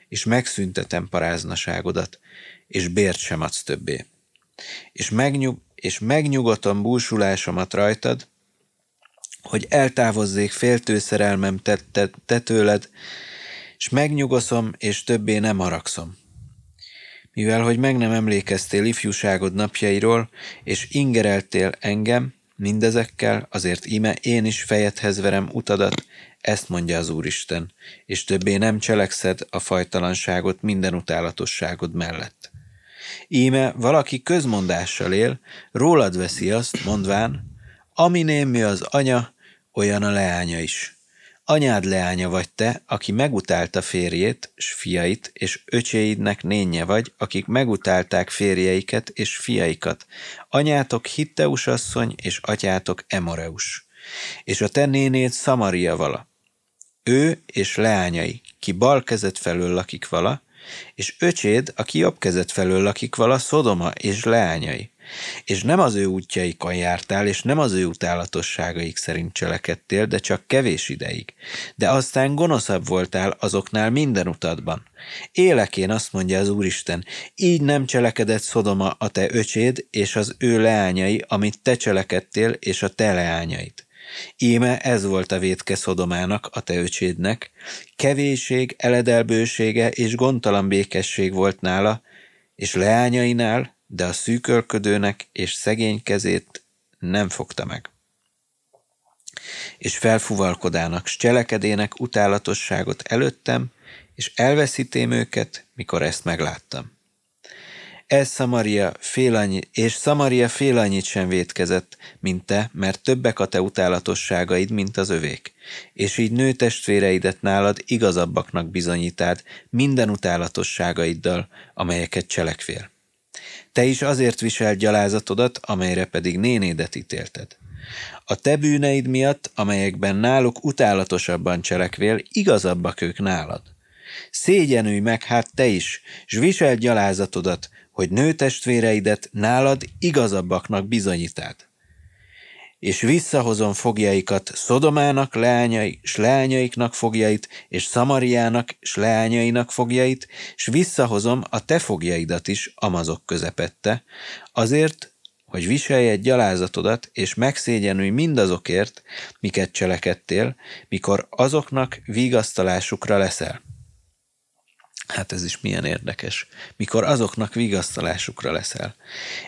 és megszüntetem paráznaságodat, és bért sem adsz többé. És, megnyug, és megnyugatom búsulásomat rajtad, hogy eltávozzék féltő szerelmem te, te, és megnyugoszom, és többé nem haragszom. Mivel, hogy meg nem emlékeztél ifjúságod napjairól, és ingereltél engem mindezekkel, azért íme én is fejedhez verem utadat, ezt mondja az Úristen, és többé nem cselekszed a fajtalanságot minden utálatosságod mellett. Íme valaki közmondással él, rólad veszi azt, mondván, ami némű az anya, olyan a leánya is. Anyád leánya vagy te, aki megutálta férjét, s fiait, és öcséidnek nénye vagy, akik megutálták férjeiket és fiaikat. Anyátok Hitteus asszony, és atyátok Emoreus. És a te nénét Szamaria vala. Ő és leányai, ki bal kezet felől lakik vala, és öcséd, aki jobb kezet felől lakik vala, Szodoma és leányai. És nem az ő útjaikon jártál, és nem az ő utálatosságaik szerint cselekedtél, de csak kevés ideig. De aztán gonoszabb voltál azoknál minden utadban. Élek én, azt mondja az Úristen, így nem cselekedett Szodoma a te öcséd, és az ő leányai, amit te cselekedtél, és a te leányaid. Íme ez volt a védke Szodomának, a te öcsédnek, kevéség, eledelbősége és gondtalan békesség volt nála, és leányainál, de a szűkölködőnek és szegény kezét nem fogta meg. És felfuvalkodának, s cselekedének utálatosságot előttem, és elveszítém őket, mikor ezt megláttam. Ez Samaria fél annyi, és Samaria fél annyit sem vétkezett, mint te, mert többek a te utálatosságaid, mint az övék. És így nő testvéreidet nálad igazabbaknak bizonyítád minden utálatosságaiddal, amelyeket cselekvél. Te is azért visel gyalázatodat, amelyre pedig nénédet ítélted. A te bűneid miatt, amelyekben náluk utálatosabban cselekvél, igazabbak ők nálad. Szégyenülj meg hát te is, s visel gyalázatodat, hogy nőtestvéreidet nálad igazabbaknak bizonyítád. És visszahozom fogjaikat Szodomának leányai, s leányaiknak fogjait, és Szamariának, s leányainak fogjait, és visszahozom a te fogjaidat is Amazok közepette, azért, hogy viselj egy gyalázatodat, és megszégyenülj mindazokért, miket cselekedtél, mikor azoknak vigasztalásukra leszel. Hát ez is milyen érdekes. Mikor azoknak vigasztalásukra leszel.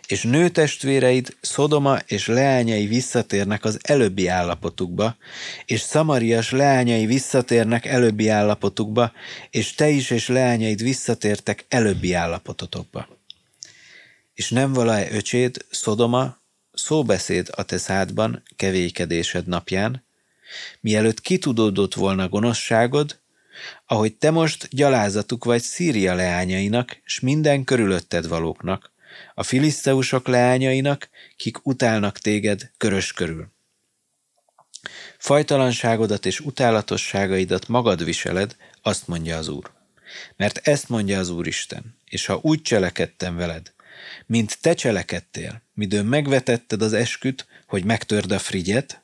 És nőtestvéreid, Szodoma és leányai visszatérnek az előbbi állapotukba, és Szamarias leányai visszatérnek előbbi állapotukba, és te is és leányaid visszatértek előbbi állapototokba. És nem vala öcséd, Szodoma, szóbeszéd a te szádban kevékedésed napján, mielőtt kitudódott volna gonoszságod, ahogy te most gyalázatuk vagy Szíria leányainak, s minden körülötted valóknak, a filiszteusok leányainak, kik utálnak téged körös körül. Fajtalanságodat és utálatosságaidat magad viseled, azt mondja az Úr. Mert ezt mondja az Úristen, és ha úgy cselekedtem veled, mint te cselekedtél, midőn megvetetted az esküt, hogy megtörd a frigyet,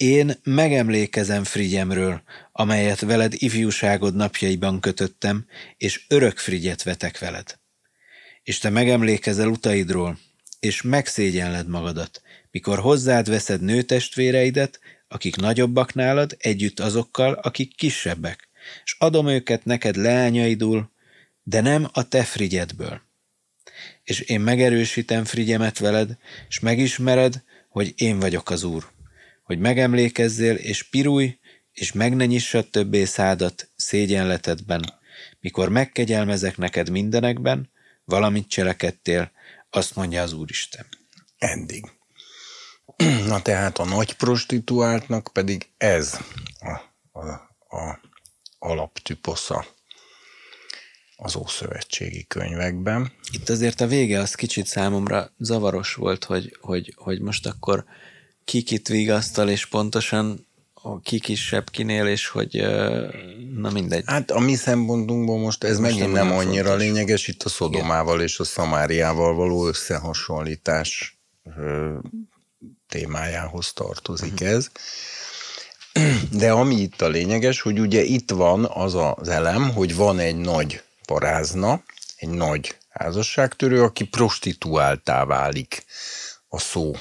én megemlékezem Frigyemről, amelyet veled ifjúságod napjaiban kötöttem, és örök Frigyet vetek veled. És te megemlékezel utaidról, és megszégyenled magadat, mikor hozzád veszed nőtestvéreidet, akik nagyobbak nálad, együtt azokkal, akik kisebbek, és adom őket neked leányaidul, de nem a te frigyedből. És én megerősítem frigyemet veled, és megismered, hogy én vagyok az Úr hogy megemlékezzél, és pirulj, és meg ne nyissad többé szádat szégyenletedben, mikor megkegyelmezek neked mindenekben, valamit cselekedtél, azt mondja az Úristen. Eddig. [CLEARS THROAT] Na tehát a nagy prostituáltnak pedig ez a, a, a alaptüposza. az ószövetségi könyvekben. Itt azért a vége az kicsit számomra zavaros volt, hogy, hogy, hogy most akkor kikit vigasztal, és pontosan a ki kisebb kinél, és hogy na mindegy. Hát a mi szempontunkból most ez most megint nem, nem annyira fontos. lényeges, itt a Szodomával Igen. és a Szamáriával való összehasonlítás témájához tartozik uh-huh. ez. De ami itt a lényeges, hogy ugye itt van az az elem, hogy van egy nagy parázna, egy nagy házasságtörő, aki prostituáltá válik a szó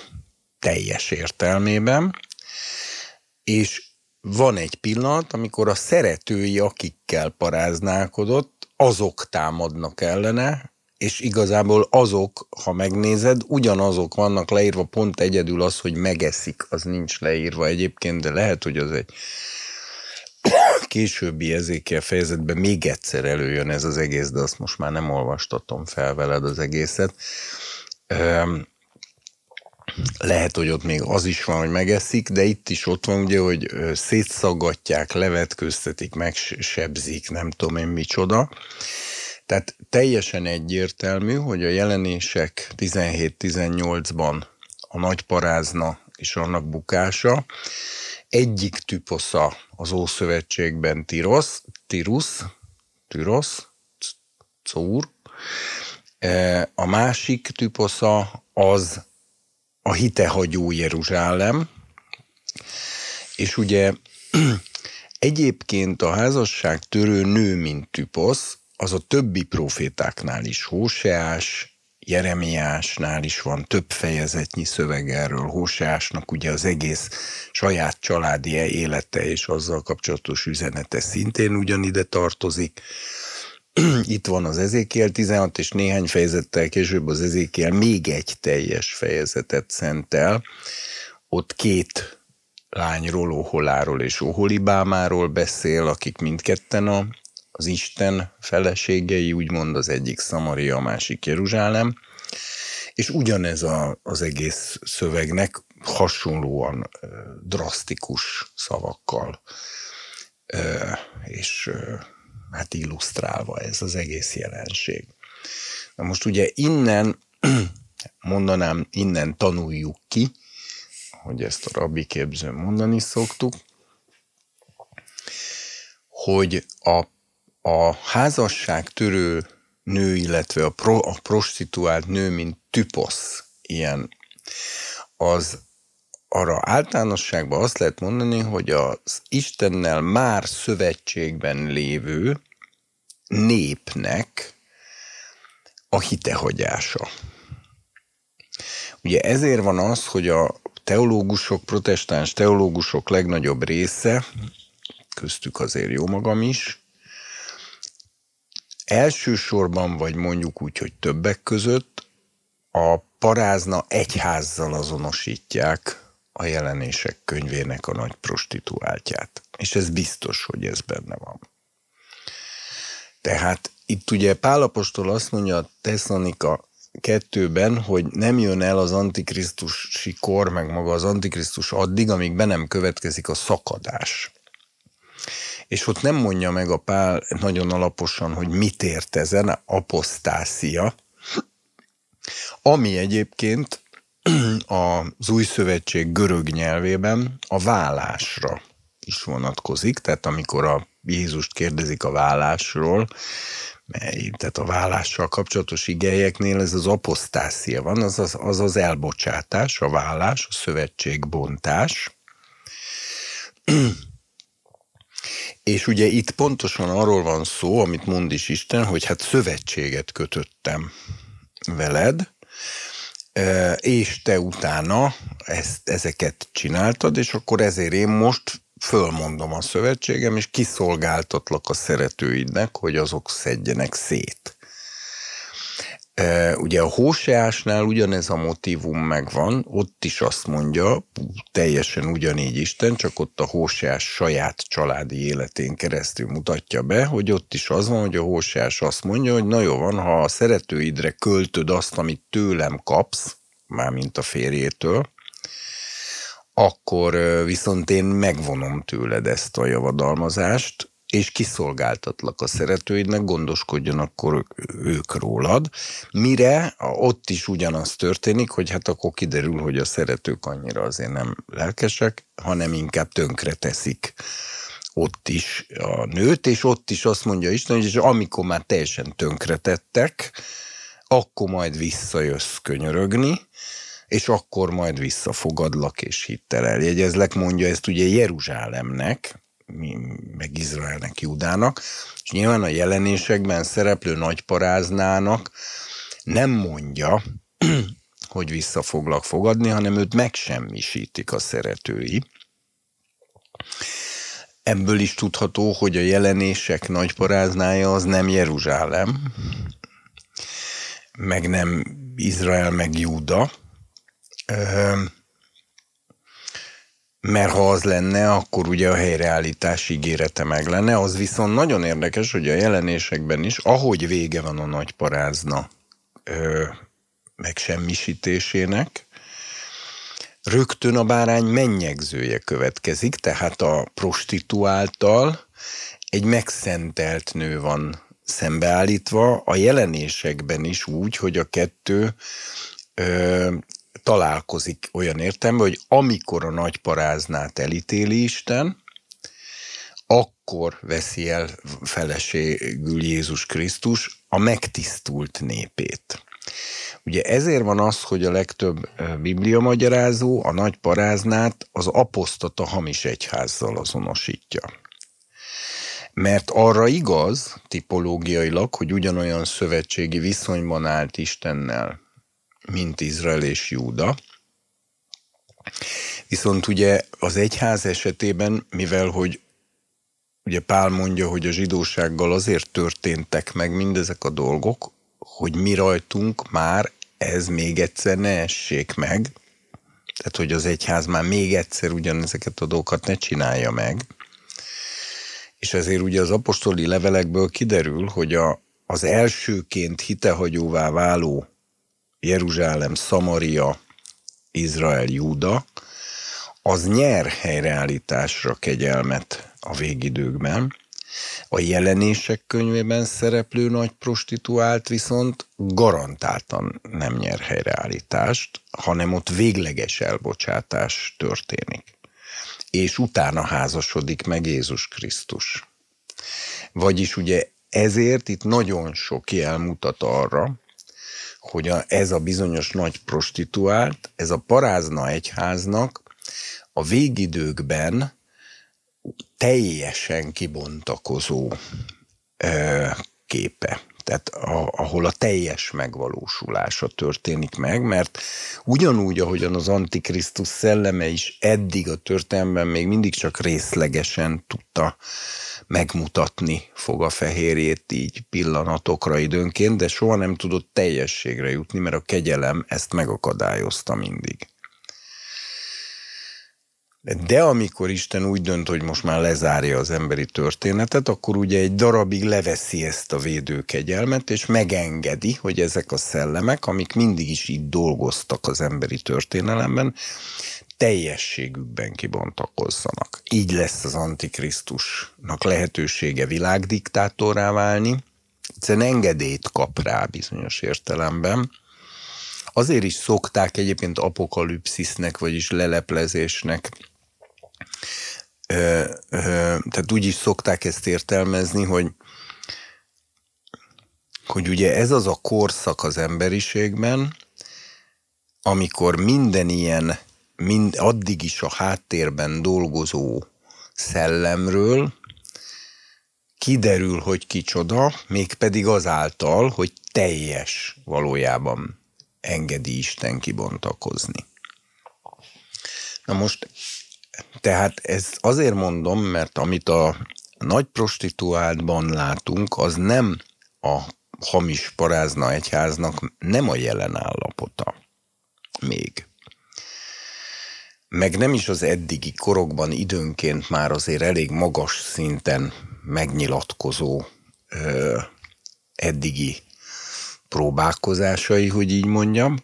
teljes értelmében, és van egy pillanat, amikor a szeretői, akikkel paráználkodott, azok támadnak ellene, és igazából azok, ha megnézed, ugyanazok vannak leírva, pont egyedül az, hogy megeszik, az nincs leírva egyébként, de lehet, hogy az egy [COUGHS] későbbi ezékiel fejezetben még egyszer előjön ez az egész, de azt most már nem olvastatom fel veled az egészet. Lehet, hogy ott még az is van, hogy megeszik, de itt is ott van ugye, hogy szétszaggatják, levetköztetik, megsebzik, nem tudom én micsoda. Tehát teljesen egyértelmű, hogy a jelenések 17-18-ban a nagy parázna és annak bukása, egyik typosza az Ószövetségben Tirosz, Tirusz, Tirosz, Cúr, e, a másik typosza az a hitehagyó Jeruzsálem, és ugye [CLEARS THROAT] egyébként a házasság törő nő, mint typosz, az a többi profétáknál is, Hóseás, Jeremiásnál is van több fejezetnyi szöveg erről. Hóseásnak ugye az egész saját családi élete és azzal kapcsolatos üzenete szintén ugyanide tartozik. [CLEARS THROAT] Itt van az Ezékiel 16, és néhány fejezettel később az Ezékiel még egy teljes fejezetet szentel. Ott két lányról, Oholáról és Oholibámáról beszél, akik mindketten a az Isten feleségei, úgymond az egyik Szamaria, a másik Jeruzsálem, és ugyanez a, az egész szövegnek hasonlóan drasztikus szavakkal és hát illusztrálva ez az egész jelenség. Na most ugye innen, [CLEARS THROAT] mondanám, innen tanuljuk ki, hogy ezt a rabbi képzőn mondani szoktuk, hogy a a házasság törő nő, illetve a, pro, a prostituált nő, mint typosz, ilyen, az arra általánosságban azt lehet mondani, hogy az Istennel már szövetségben lévő népnek a hitehagyása. Ugye ezért van az, hogy a teológusok, protestáns teológusok legnagyobb része, köztük azért jó magam is, elsősorban, vagy mondjuk úgy, hogy többek között a parázna egyházzal azonosítják a jelenések könyvének a nagy prostituáltját. És ez biztos, hogy ez benne van. Tehát itt ugye Pálapostól azt mondja a Tesszalonika kettőben, hogy nem jön el az antikrisztusi kor, meg maga az antikrisztus addig, amíg be nem következik a szakadás és ott nem mondja meg a Pál nagyon alaposan, hogy mit ért ezen, aposztázia, ami egyébként [CLEARS THROAT] az új szövetség görög nyelvében a vállásra is vonatkozik, tehát amikor a Jézust kérdezik a vállásról, tehát a vállással kapcsolatos igényeknél ez az aposztázia van, az az, az az elbocsátás, a vállás, a szövetségbontás. [CLEARS THROAT] És ugye itt pontosan arról van szó, amit mond is Isten, hogy hát szövetséget kötöttem veled, és te utána ezt, ezeket csináltad, és akkor ezért én most fölmondom a szövetségem, és kiszolgáltatlak a szeretőidnek, hogy azok szedjenek szét. Ugye a Hóseásnál ugyanez a motivum megvan, ott is azt mondja, teljesen ugyanígy Isten, csak ott a Hóseás saját családi életén keresztül mutatja be, hogy ott is az van, hogy a Hóseás azt mondja, hogy na jó van, ha a szeretőidre költöd azt, amit tőlem kapsz, mármint a férjétől, akkor viszont én megvonom tőled ezt a javadalmazást, és kiszolgáltatlak a szeretőidnek, gondoskodjon akkor ők rólad, mire ott is ugyanaz történik, hogy hát akkor kiderül, hogy a szeretők annyira azért nem lelkesek, hanem inkább tönkre teszik ott is a nőt, és ott is azt mondja Isten, hogy amikor már teljesen tönkretettek, akkor majd visszajössz könyörögni, és akkor majd visszafogadlak és hittel eljegyezlek, mondja ezt ugye Jeruzsálemnek, meg Izraelnek, Judának, és nyilván a jelenésekben szereplő nagyparáznának nem mondja, [CLEARS THROAT] hogy vissza foglak fogadni, hanem őt megsemmisítik a szeretői. Ebből is tudható, hogy a jelenések nagyparáznája az nem Jeruzsálem, meg nem Izrael, meg Júda, mert ha az lenne, akkor ugye a helyreállítás ígérete meg lenne. Az viszont nagyon érdekes, hogy a jelenésekben is, ahogy vége van a nagy parázna ö, megsemmisítésének, rögtön a bárány mennyegzője következik, tehát a prostituáltal egy megszentelt nő van szembeállítva, a jelenésekben is úgy, hogy a kettő ö, találkozik olyan értelme, hogy amikor a nagy paráznát elítéli Isten, akkor veszi el feleségül Jézus Krisztus a megtisztult népét. Ugye ezért van az, hogy a legtöbb biblia magyarázó a nagy paráznát az apostata hamis egyházzal azonosítja. Mert arra igaz, tipológiailag, hogy ugyanolyan szövetségi viszonyban állt Istennel, mint Izrael és Júda. Viszont ugye az egyház esetében, mivel hogy ugye Pál mondja, hogy a zsidósággal azért történtek meg mindezek a dolgok, hogy mi rajtunk már ez még egyszer ne essék meg, tehát hogy az egyház már még egyszer ugyanezeket a dolgokat ne csinálja meg. És ezért ugye az apostoli levelekből kiderül, hogy a, az elsőként hitehagyóvá váló Jeruzsálem, Szamaria, Izrael, Júda, az nyer helyreállításra kegyelmet a végidőkben. A jelenések könyvében szereplő nagy prostituált viszont garantáltan nem nyer helyreállítást, hanem ott végleges elbocsátás történik. És utána házasodik meg Jézus Krisztus. Vagyis ugye ezért itt nagyon sok jel mutat arra, hogy a, ez a bizonyos nagy prostituált, ez a parázna egyháznak a végidőkben teljesen kibontakozó ö, képe. Tehát a, ahol a teljes megvalósulása történik meg, mert ugyanúgy, ahogyan az Antikrisztus szelleme is eddig a történelemben még mindig csak részlegesen tudta megmutatni fog a fehérjét így pillanatokra időnként, de soha nem tudott teljességre jutni, mert a kegyelem ezt megakadályozta mindig. De amikor Isten úgy dönt, hogy most már lezárja az emberi történetet, akkor ugye egy darabig leveszi ezt a védőkegyelmet, és megengedi, hogy ezek a szellemek, amik mindig is így dolgoztak az emberi történelemben, teljességükben kibontakozzanak. Így lesz az Antikrisztusnak lehetősége világdiktátorá válni, egyszerűen engedélyt kap rá bizonyos értelemben. Azért is szokták egyébként apokalipszisznek, vagyis leleplezésnek, ö, ö, tehát úgy is szokták ezt értelmezni, hogy hogy ugye ez az a korszak az emberiségben, amikor minden ilyen mind addig is a háttérben dolgozó szellemről kiderül, hogy kicsoda, mégpedig azáltal, hogy teljes valójában engedi Isten kibontakozni. Na most, tehát ez azért mondom, mert amit a nagy prostituáltban látunk, az nem a hamis parázna egyháznak nem a jelen állapota még meg nem is az eddigi korokban időnként már azért elég magas szinten megnyilatkozó ö, eddigi próbálkozásai, hogy így mondjam,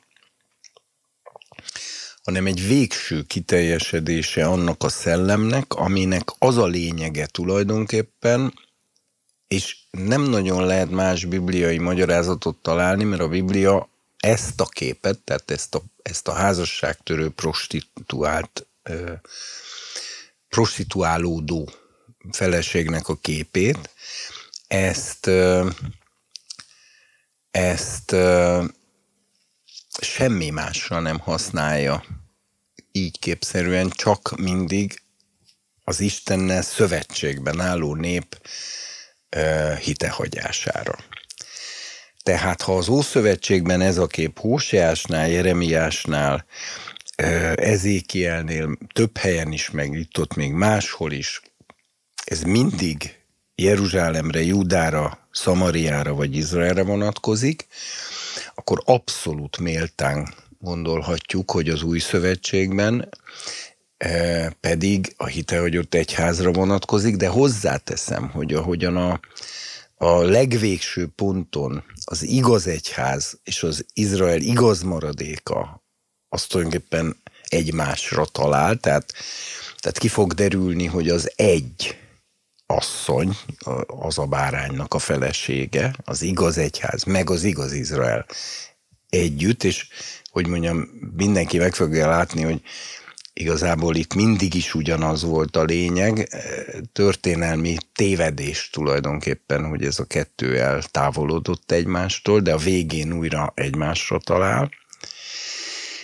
hanem egy végső kiteljesedése annak a szellemnek, aminek az a lényege tulajdonképpen, és nem nagyon lehet más bibliai magyarázatot találni, mert a Biblia ezt a képet, tehát ezt a, ezt a házasságtörő prostituált, prostituálódó feleségnek a képét, ezt, ezt semmi másra nem használja így képszerűen, csak mindig az Istennel szövetségben álló nép hitehagyására. Tehát ha az Ószövetségben ez a kép Hóseásnál, Jeremiásnál, Ezékielnél több helyen is, meg itt ott még máshol is, ez mindig Jeruzsálemre, Judára, Szamariára vagy Izraelre vonatkozik, akkor abszolút méltán gondolhatjuk, hogy az új szövetségben pedig a hitehagyott egyházra vonatkozik, de hozzáteszem, hogy ahogyan a, a legvégső ponton az igaz egyház és az Izrael igaz maradéka az tulajdonképpen egymásra talál, tehát, tehát ki fog derülni, hogy az egy asszony, az a báránynak a felesége, az igaz egyház, meg az igaz Izrael együtt, és hogy mondjam, mindenki meg fogja látni, hogy igazából itt mindig is ugyanaz volt a lényeg, történelmi tévedés tulajdonképpen, hogy ez a kettő eltávolodott egymástól, de a végén újra egymásra talál.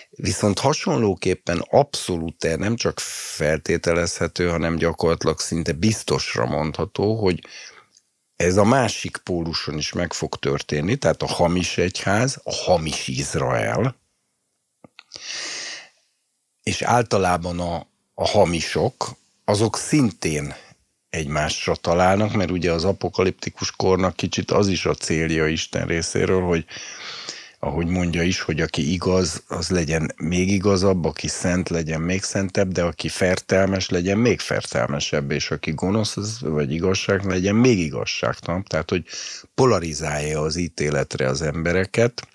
Viszont hasonlóképpen abszolút nem csak feltételezhető, hanem gyakorlatilag szinte biztosra mondható, hogy ez a másik póluson is meg fog történni, tehát a hamis egyház, a hamis Izrael, és általában a, a hamisok, azok szintén egymásra találnak, mert ugye az apokaliptikus kornak kicsit az is a célja Isten részéről, hogy ahogy mondja is, hogy aki igaz, az legyen még igazabb, aki szent legyen még szentebb, de aki fertelmes legyen még fertelmesebb, és aki gonosz az, vagy igazság legyen még igazságtalan. Tehát, hogy polarizálja az ítéletre az embereket,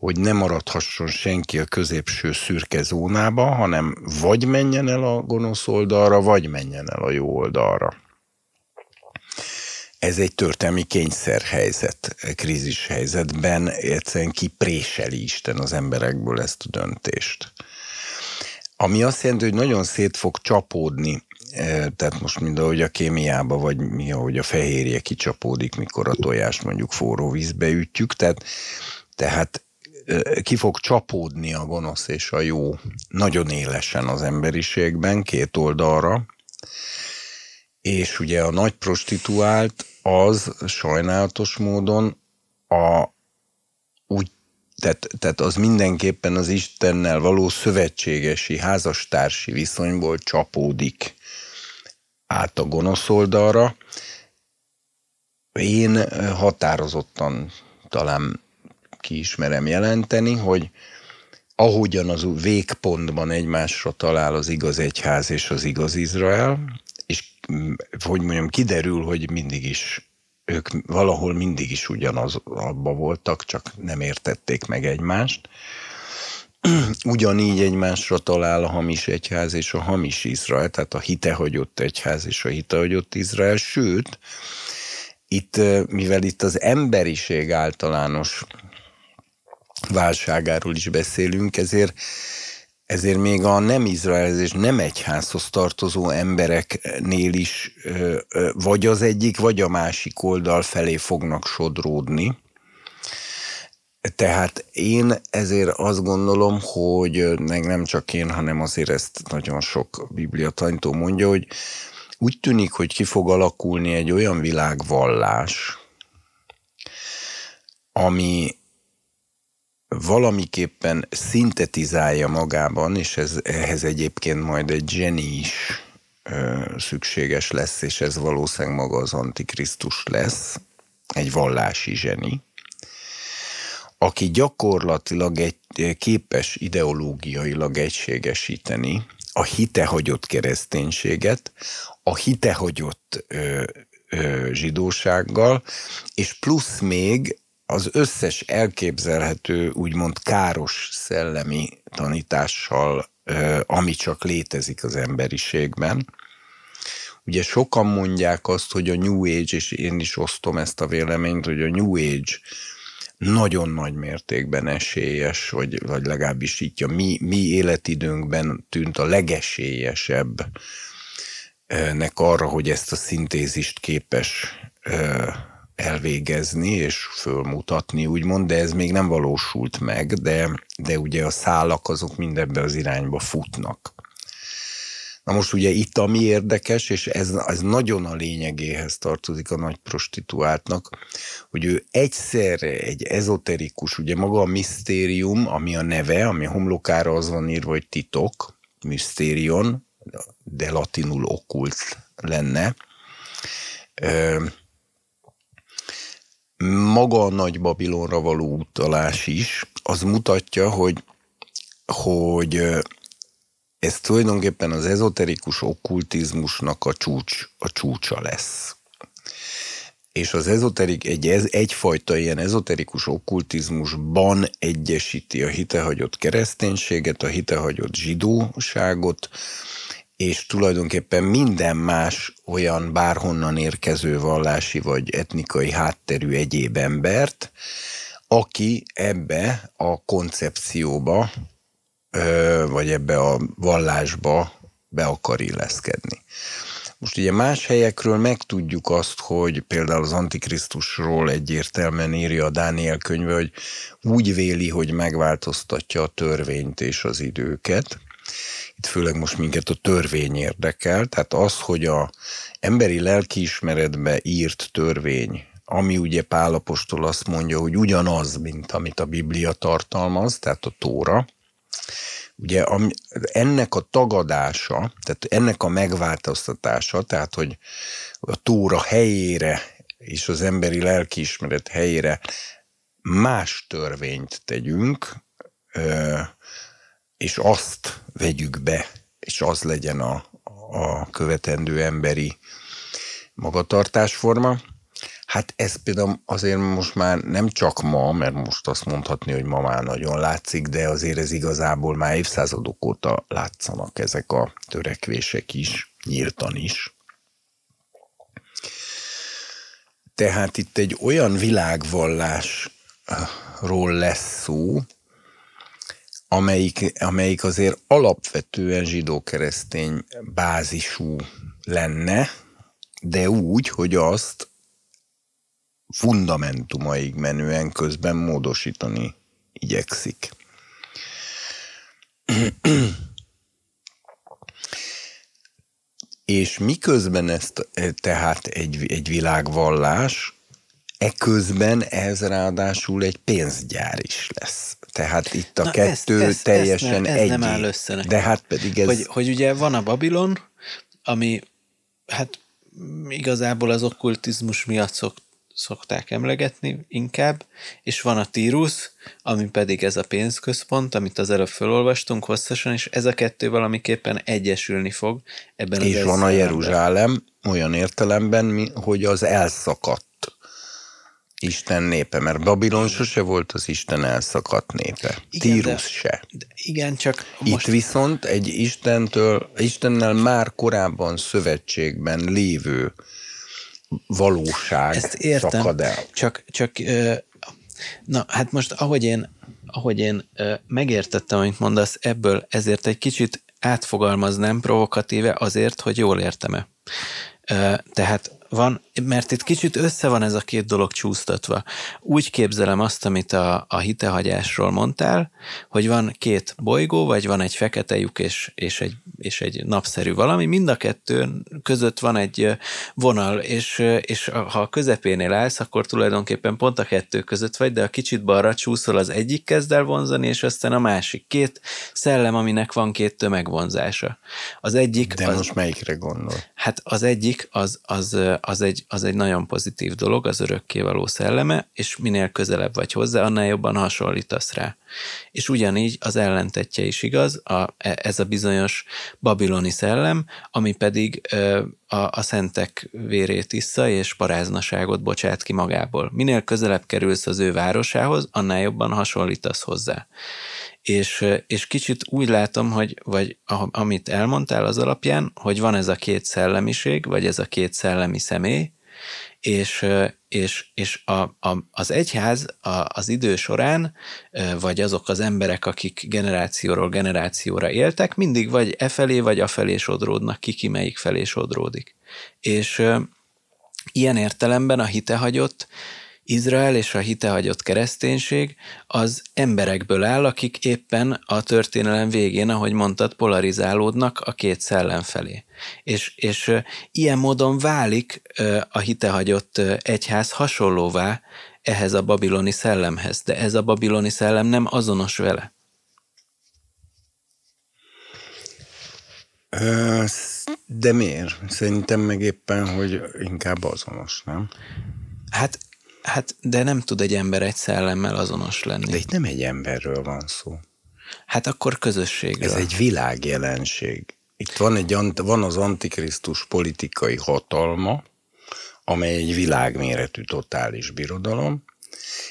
hogy ne maradhasson senki a középső szürke zónába, hanem vagy menjen el a gonosz oldalra, vagy menjen el a jó oldalra ez egy történelmi kényszerhelyzet, krízis helyzetben egyszerűen kipréseli Isten az emberekből ezt a döntést. Ami azt jelenti, hogy nagyon szét fog csapódni, e, tehát most mind ahogy a kémiába, vagy mi, ahogy a fehérje kicsapódik, mikor a tojást mondjuk forró vízbe ütjük, tehát, tehát ki fog csapódni a gonosz és a jó nagyon élesen az emberiségben, két oldalra, és ugye a nagy prostituált az sajnálatos módon a úgy tehát, tehát az mindenképpen az Istennel való szövetségesi, házastársi viszonyból csapódik át a gonosz oldalra. Én határozottan talán kiismerem jelenteni, hogy ahogyan az végpontban egymásra talál az igaz egyház és az igaz Izrael, hogy mondjam, kiderül, hogy mindig is ők valahol mindig is ugyanaz abba voltak, csak nem értették meg egymást. [CLEARS THROAT] Ugyanígy egymásra talál a hamis egyház és a hamis Izrael, tehát a hitehagyott egyház és a hitehagyott Izrael, sőt, itt, mivel itt az emberiség általános válságáról is beszélünk, ezért ezért még a nem Izraelhez és nem egyházhoz tartozó embereknél is vagy az egyik, vagy a másik oldal felé fognak sodródni. Tehát én ezért azt gondolom, hogy nem csak én, hanem azért ezt nagyon sok bibliatanytó mondja, hogy úgy tűnik, hogy ki fog alakulni egy olyan világvallás, ami valamiképpen szintetizálja magában, és ez, ehhez egyébként majd egy zseni is ö, szükséges lesz, és ez valószínűleg maga az Antikrisztus lesz, egy vallási zseni, aki gyakorlatilag egy képes ideológiailag egységesíteni a hitehagyott kereszténységet, a hitehagyott ö, ö, zsidósággal, és plusz még az összes elképzelhető, úgymond káros szellemi tanítással, ami csak létezik az emberiségben. Ugye sokan mondják azt, hogy a New Age, és én is osztom ezt a véleményt, hogy a New Age nagyon nagy mértékben esélyes, vagy, vagy legalábbis így a mi, mi életidőnkben tűnt a legesélyesebb nek arra, hogy ezt a szintézist képes elvégezni és fölmutatni, úgymond, de ez még nem valósult meg, de, de ugye a szálak azok mindebbe az irányba futnak. Na most ugye itt ami érdekes, és ez, ez nagyon a lényegéhez tartozik a nagy prostituáltnak, hogy ő egyszerre egy ezoterikus, ugye maga a misztérium, ami a neve, ami a homlokára az van írva, hogy titok, misztérion, de latinul okkult lenne. Maga a Nagy Babilonra való utalás is, az mutatja, hogy, hogy ez tulajdonképpen az ezoterikus okkultizmusnak a csúcs, a csúcsa lesz. És az ezoterik, egy, ez, egyfajta ilyen ezoterikus okkultizmusban egyesíti a hitehagyott kereszténységet, a hitehagyott zsidóságot, és tulajdonképpen minden más olyan bárhonnan érkező vallási vagy etnikai hátterű egyéb embert, aki ebbe a koncepcióba, vagy ebbe a vallásba be akar illeszkedni. Most ugye más helyekről megtudjuk azt, hogy például az Antikrisztusról egyértelműen írja a Dániel könyve, hogy úgy véli, hogy megváltoztatja a törvényt és az időket, itt főleg most minket a törvény érdekel, tehát az, hogy a emberi lelkiismeretbe írt törvény, ami ugye Pálapostól azt mondja, hogy ugyanaz, mint amit a Biblia tartalmaz, tehát a Tóra, ugye ennek a tagadása, tehát ennek a megváltoztatása, tehát hogy a Tóra helyére és az emberi lelkiismeret helyére más törvényt tegyünk, és azt vegyük be, és az legyen a, a követendő emberi magatartásforma. Hát ez például azért most már nem csak ma, mert most azt mondhatni, hogy ma már nagyon látszik, de azért ez igazából már évszázadok óta látszanak ezek a törekvések is, nyíltan is. Tehát itt egy olyan világvallásról lesz szó, amelyik, amelyik azért alapvetően zsidó-keresztény bázisú lenne, de úgy, hogy azt fundamentumaig menően közben módosítani igyekszik. És miközben ezt tehát egy, egy világvallás, eközben ez ráadásul egy pénzgyár is lesz. Tehát itt a Na kettő ez, ez, teljesen ez, egy. nem áll össze nekem. De hát pedig ez... Hogy, hogy ugye van a Babilon, ami hát igazából az okkultizmus miatt szokt, szokták emlegetni inkább, és van a Tírus, ami pedig ez a pénzközpont, amit az előbb felolvastunk hosszasan, és ez a kettő valamiképpen egyesülni fog ebben és az És van a Jeruzsálem olyan értelemben, hogy az elszakadt Isten népe, mert Babilon sose volt az Isten elszakadt népe. Igen, Tírus de, se. De igen, csak most... Itt viszont egy Istentől, Istennel már korábban szövetségben lévő valóság Ezt értem, szakad el. Csak, csak na hát most ahogy én, ahogy én megértettem, amit mondasz, ebből ezért egy kicsit átfogalmaznám provokatíve azért, hogy jól értem-e. Tehát van, mert itt kicsit össze van ez a két dolog csúsztatva. Úgy képzelem azt, amit a, a hitehagyásról mondtál, hogy van két bolygó, vagy van egy fekete lyuk és, és, egy, és egy napszerű valami, mind a kettő között van egy vonal, és, és ha a közepénél állsz, akkor tulajdonképpen pont a kettő között vagy, de a kicsit balra csúszol, az egyik kezd el vonzani, és aztán a másik. Két szellem, aminek van két tömegvonzása. Az egyik... De az, most melyikre gondol? Hát az egyik az, az az egy, az egy nagyon pozitív dolog, az örökkévaló szelleme, és minél közelebb vagy hozzá, annál jobban hasonlítasz rá. És ugyanígy az ellentetje is igaz, a, e, ez a bizonyos babiloni szellem, ami pedig a, a szentek vérét issza, és paráznaságot bocsát ki magából. Minél közelebb kerülsz az ő városához, annál jobban hasonlítasz hozzá és, és kicsit úgy látom, hogy, vagy amit elmondtál az alapján, hogy van ez a két szellemiség, vagy ez a két szellemi személy, és, és, és a, a, az egyház a, az idő során, vagy azok az emberek, akik generációról generációra éltek, mindig vagy e felé, vagy a felé sodródnak, ki ki melyik felé sodródik. És ilyen értelemben a hitehagyott Izrael és a hitehagyott kereszténység az emberekből áll, akik éppen a történelem végén, ahogy mondtad, polarizálódnak a két szellem felé. És, és ilyen módon válik a hitehagyott egyház hasonlóvá ehhez a babiloni szellemhez, de ez a babiloni szellem nem azonos vele. De miért? Szerintem meg éppen, hogy inkább azonos, nem? Hát Hát, de nem tud egy ember egy szellemmel azonos lenni. De itt nem egy emberről van szó. Hát akkor közösségről. Ez egy világjelenség. Itt van, egy, van az antikrisztus politikai hatalma, amely egy világméretű totális birodalom,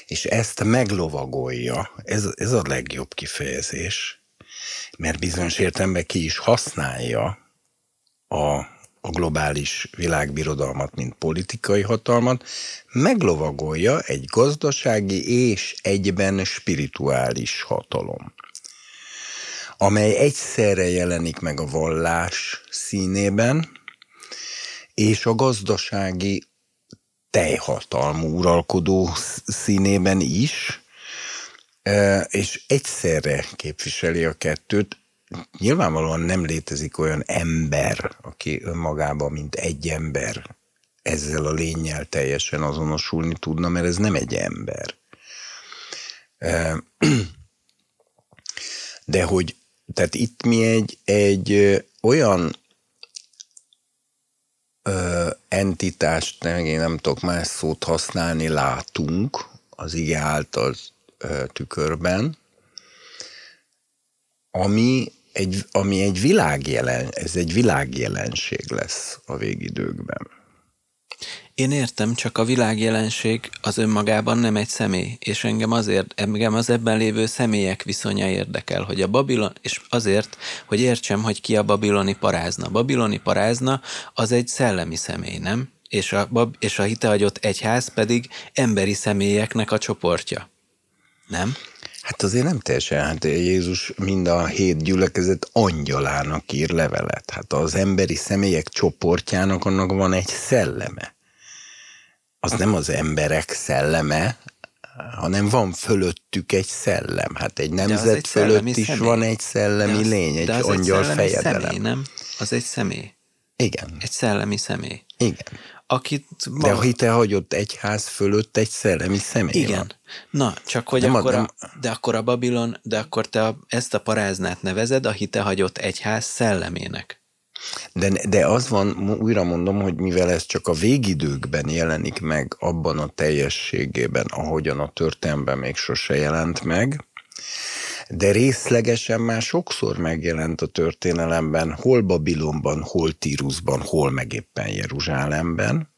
és ezt meglovagolja, ez, ez a legjobb kifejezés, mert bizonyos értelemben ki is használja a a globális világbirodalmat, mint politikai hatalmat, meglovagolja egy gazdasági és egyben spirituális hatalom, amely egyszerre jelenik meg a vallás színében, és a gazdasági teljhatalmú uralkodó színében is, és egyszerre képviseli a kettőt, nyilvánvalóan nem létezik olyan ember, aki önmagában, mint egy ember ezzel a lényel teljesen azonosulni tudna, mert ez nem egy ember. [CLEARS THROAT] De hogy, tehát itt mi egy, egy olyan ö, entitást, nem, én nem tudok más szót használni, látunk az ige által ö, tükörben, ami egy, ami egy világjelen, ez egy világjelenség lesz a végidőkben. Én értem, csak a világjelenség az önmagában nem egy személy, és engem azért, engem az ebben lévő személyek viszonya érdekel, hogy a Babilon, és azért, hogy értsem, hogy ki a babiloni parázna. Babiloni parázna az egy szellemi személy, nem? És a, és a hitehagyott egyház pedig emberi személyeknek a csoportja. Nem? Hát azért nem teljesen, hát Jézus mind a hét gyülekezet angyalának ír levelet. Hát az emberi személyek csoportjának annak van egy szelleme. Az nem az emberek szelleme, hanem van fölöttük egy szellem. Hát egy nemzet egy fölött is személy. van egy szellemi de lény, egy angyal egy fejedelem. Személy, nem? Az egy személy. Igen. Egy szellemi személy. Igen akit... Maga... De a hite hagyott egy ház fölött egy szellemi személy Igen. Van. Na, csak hogy nem akkor, a, de akkor a Babilon, de akkor te a, ezt a paráznát nevezed a hite hagyott egyház szellemének. De, de az van, újra mondom, hogy mivel ez csak a végidőkben jelenik meg abban a teljességében, ahogyan a történelemben még sose jelent meg, de részlegesen már sokszor megjelent a történelemben, hol Babilonban, hol Tírusban, hol meg éppen Jeruzsálemben.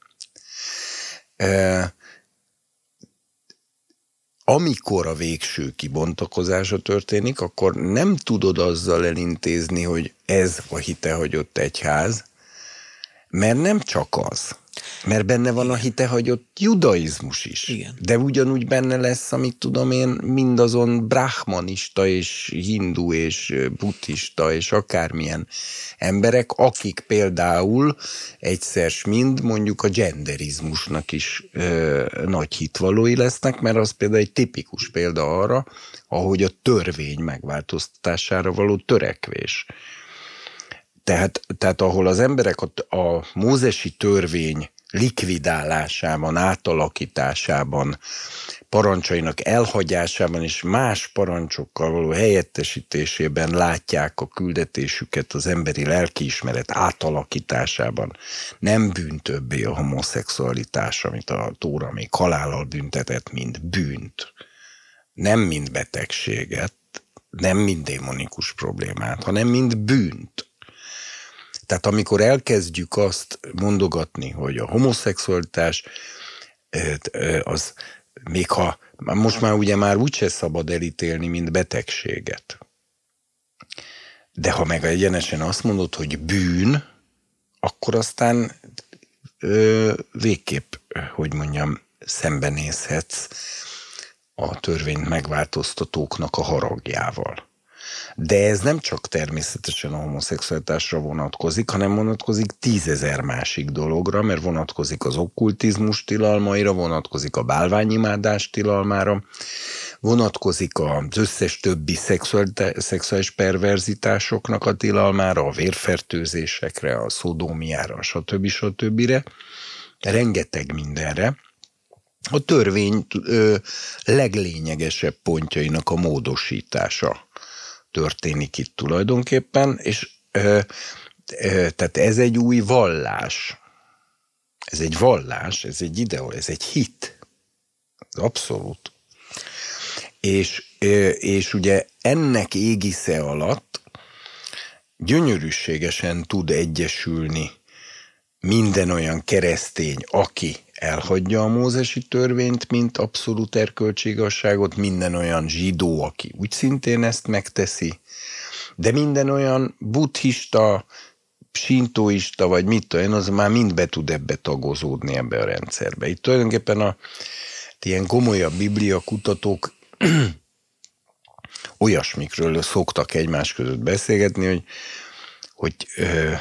amikor a végső kibontakozása történik, akkor nem tudod azzal elintézni, hogy ez a hitehagyott egyház, mert nem csak az. Mert benne van a hitehagyott judaizmus is. Igen. De ugyanúgy benne lesz, amit tudom én, mindazon brahmanista és hindu és buddhista és akármilyen emberek, akik például egyszer mind mondjuk a genderizmusnak is ö, nagy hitvalói lesznek, mert az például egy tipikus példa arra, ahogy a törvény megváltoztatására való törekvés. Tehát, tehát ahol az emberek a, a mózesi törvény likvidálásában, átalakításában, parancsainak elhagyásában és más parancsokkal való helyettesítésében látják a küldetésüket az emberi lelkiismeret átalakításában. Nem bűn többé a homoszexualitás, amit a Tóra még halállal büntetett, mint bűnt. Nem mint betegséget, nem mint démonikus problémát, hanem mint bűnt. Tehát amikor elkezdjük azt mondogatni, hogy a homoszexualitás az még ha most már ugye már úgyse szabad elítélni, mint betegséget. De ha meg egyenesen azt mondod, hogy bűn, akkor aztán ö, végképp, hogy mondjam, szembenézhetsz a törvényt megváltoztatóknak a haragjával. De ez nem csak természetesen a homoszexualitásra vonatkozik, hanem vonatkozik tízezer másik dologra, mert vonatkozik az okkultizmus tilalmaira, vonatkozik a bálványimádás tilalmára, vonatkozik az összes többi szexuális perverzitásoknak a tilalmára, a vérfertőzésekre, a szodómiára, stb. stb. Rengeteg mindenre. A törvény leglényegesebb pontjainak a módosítása történik itt tulajdonképpen, és ö, ö, tehát ez egy új vallás. Ez egy vallás, ez egy ideó, ez egy hit. Abszolút. És, ö, és ugye ennek égisze alatt gyönyörűségesen tud egyesülni minden olyan keresztény, aki elhagyja a mózesi törvényt, mint abszolút erkölcségasságot, minden olyan zsidó, aki úgy szintén ezt megteszi, de minden olyan buddhista, sintoista, vagy mit tudom az már mind be tud ebbe tagozódni ebbe a rendszerbe. Itt tulajdonképpen a ilyen komolyabb biblia kutatók [CLEARS THROAT] olyasmikről szoktak egymás között beszélgetni, hogy, hogy ö,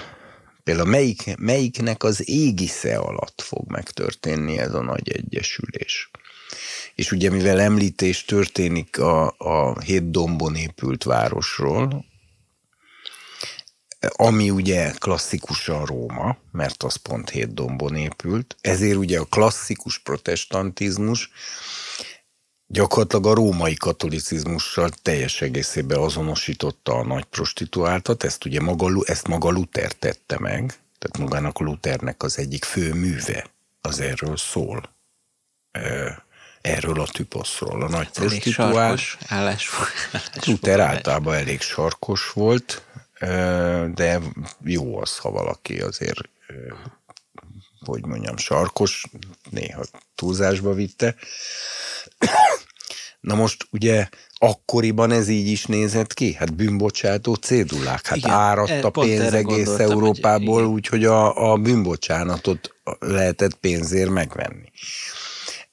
Például melyik, melyiknek az égisze alatt fog megtörténni ez a nagy egyesülés. És ugye mivel említés történik a, a hét dombon épült városról, ami ugye klasszikusan Róma, mert az pont hét dombon épült, ezért ugye a klasszikus protestantizmus gyakorlatilag a római katolicizmussal teljes egészében azonosította a nagy prostituáltat, ezt ugye maga, ezt maga Luther tette meg, tehát magának Luthernek az egyik fő műve az erről szól. Erről a tüposzról, a nagy Ez prostituáls. Állás, állás Luther általában elég sarkos volt, de jó az, ha valaki azért hogy mondjam, sarkos, néha túlzásba vitte. Na most ugye akkoriban ez így is nézett ki? Hát bűnbocsátó cédulák, hát igen, áradt e, a pénz egész Európából, úgyhogy a, a bűnbocsánatot lehetett pénzért megvenni.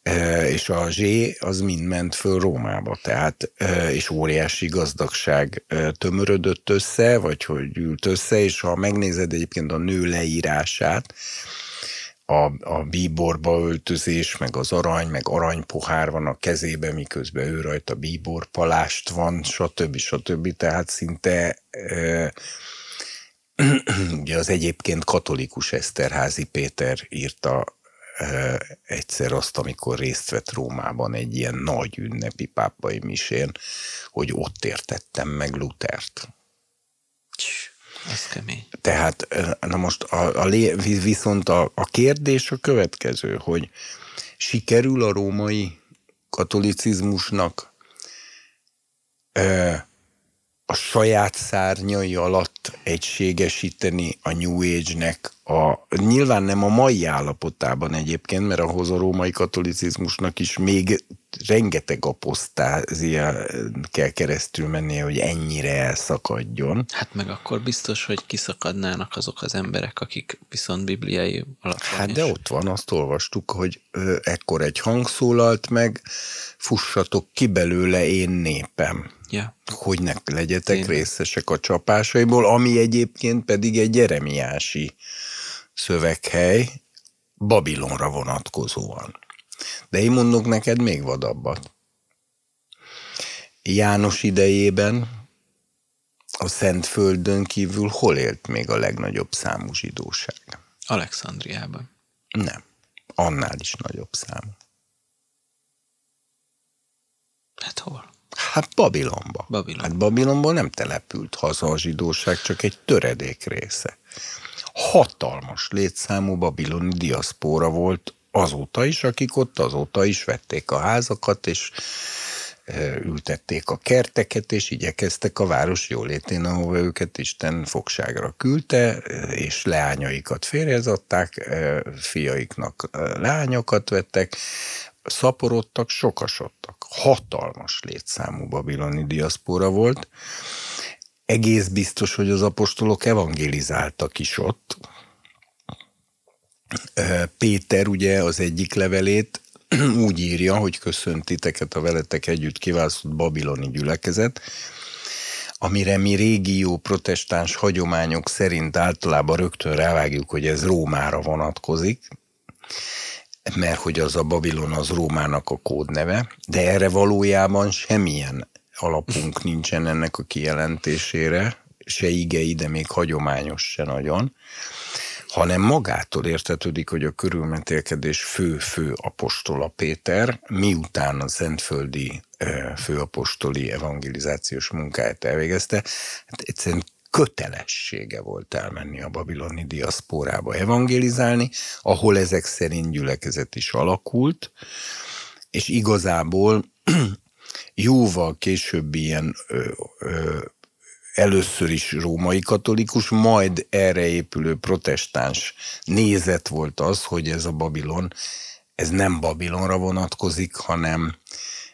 E, és a zsé az mind ment föl Rómába, tehát e, és óriási gazdagság e, tömörödött össze, vagy hogy ült össze, és ha megnézed egyébként a nő leírását, a, a bíborba öltözés, meg az arany, meg aranypohár van a kezében, miközben ő rajta bíbor palást van, stb. stb. Tehát szinte e, [CLEARS THROAT] ugye az egyébként katolikus Eszterházi Péter írta e, egyszer azt, amikor részt vett Rómában egy ilyen nagy ünnepi pápai misén, hogy ott értettem meg Lutert. Ez kemény. Tehát, na most a, a, viszont a, a kérdés a következő, hogy sikerül a római katolicizmusnak a saját szárnyai alatt egységesíteni a New Age-nek a, nyilván nem a mai állapotában egyébként, mert ahhoz a római katolicizmusnak is még rengeteg apostázia kell keresztül mennie, hogy ennyire elszakadjon. Hát meg akkor biztos, hogy kiszakadnának azok az emberek, akik viszont bibliai alapon Hát de ott van, azt olvastuk, hogy ö, ekkor egy hang szólalt meg, fussatok ki belőle én népem. Ja. Hogy ne legyetek én. részesek a csapásaiból, ami egyébként pedig egy jeremiási szöveghely Babilonra vonatkozóan. De én mondok neked még vadabbat. János idejében a Szent Földön kívül hol élt még a legnagyobb számú zsidóság? Alexandriában. Nem. Annál is nagyobb számú. Hát hol? Hát Babilonba. Babilon. Hát Babilonból nem települt haza a zsidóság, csak egy töredék része. Hatalmas létszámú babiloni diaszpóra volt azóta is, akik ott azóta is vették a házakat, és e, ültették a kerteket, és igyekeztek a város jólétén, ahova őket Isten fogságra küldte, és leányaikat férjezadták, e, fiaiknak e, leányokat vettek, szaporodtak, sokasodtak. Hatalmas létszámú babiloni diaszpora volt. Egész biztos, hogy az apostolok evangelizáltak is ott. Péter ugye az egyik levelét [CLEARS THROAT] úgy írja, hogy köszöntiteket a veletek együtt kiválasztott babiloni gyülekezet, amire mi régió protestáns hagyományok szerint általában rögtön rávágjuk, hogy ez Rómára vonatkozik, mert hogy az a Babilon az Rómának a kódneve, de erre valójában semmilyen alapunk nincsen ennek a kijelentésére, se igei, de még hagyományos se nagyon, hanem magától értetődik, hogy a körülmetélkedés fő-fő apostola Péter, miután a Szentföldi főapostoli evangelizációs munkáját elvégezte, hát egyszerűen kötelessége volt elmenni a babiloni diaszporába evangélizálni, ahol ezek szerint gyülekezet is alakult, és igazából [CLEARS THROAT] jóval később ilyen ö, ö, először is római katolikus, majd erre épülő protestáns nézet volt az, hogy ez a Babilon, ez nem Babilonra vonatkozik, hanem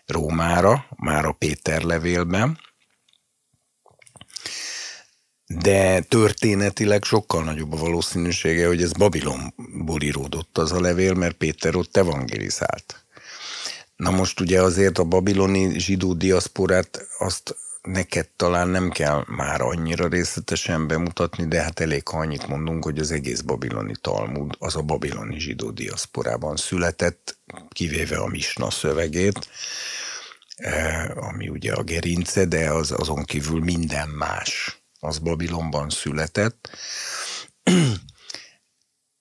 Rómára, már a Péter levélben, de történetileg sokkal nagyobb a valószínűsége, hogy ez Babilonból íródott az a levél, mert Péter ott evangelizált. Na most ugye azért a babiloni zsidó diaszporát azt neked talán nem kell már annyira részletesen bemutatni, de hát elég, ha annyit mondunk, hogy az egész babiloni Talmud az a babiloni zsidó diaszporában született, kivéve a Misna szövegét, eh, ami ugye a gerince, de az azon kívül minden más az Babilonban született. [CLEARS THROAT]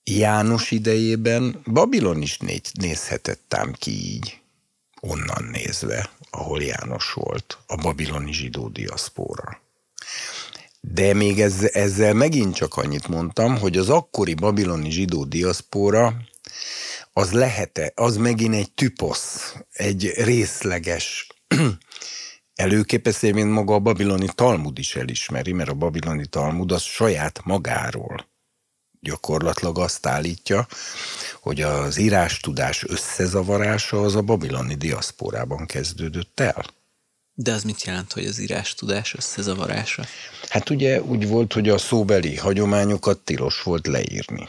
János idejében Babilon is nézhetett ám ki így, onnan nézve, ahol János volt, a babiloni zsidó diaszpóra. De még ezzel, ezzel megint csak annyit mondtam, hogy az akkori babiloni zsidó diaszpóra az lehet az megint egy typosz, egy részleges [CLEARS THROAT] előképesztő, mint maga a babiloni Talmud is elismeri, mert a babiloni Talmud az saját magáról gyakorlatilag azt állítja, hogy az írástudás összezavarása az a babiloni diaszporában kezdődött el. De az mit jelent, hogy az írástudás összezavarása? Hát ugye úgy volt, hogy a szóbeli hagyományokat tilos volt leírni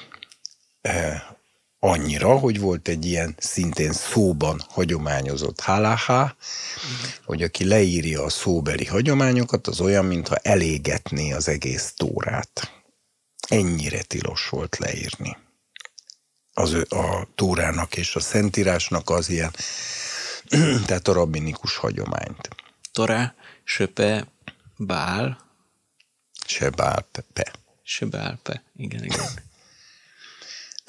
annyira, hogy volt egy ilyen szintén szóban hagyományozott halaha, hogy aki leírja a szóbeli hagyományokat, az olyan, mintha elégetné az egész tórát. Ennyire tilos volt leírni. Az a tórának és a szentírásnak az ilyen, [CLEARS THROAT] tehát a rabbinikus hagyományt. Torá, söpe, bál. Se bál, pe. Se bál, pe. Igen, igen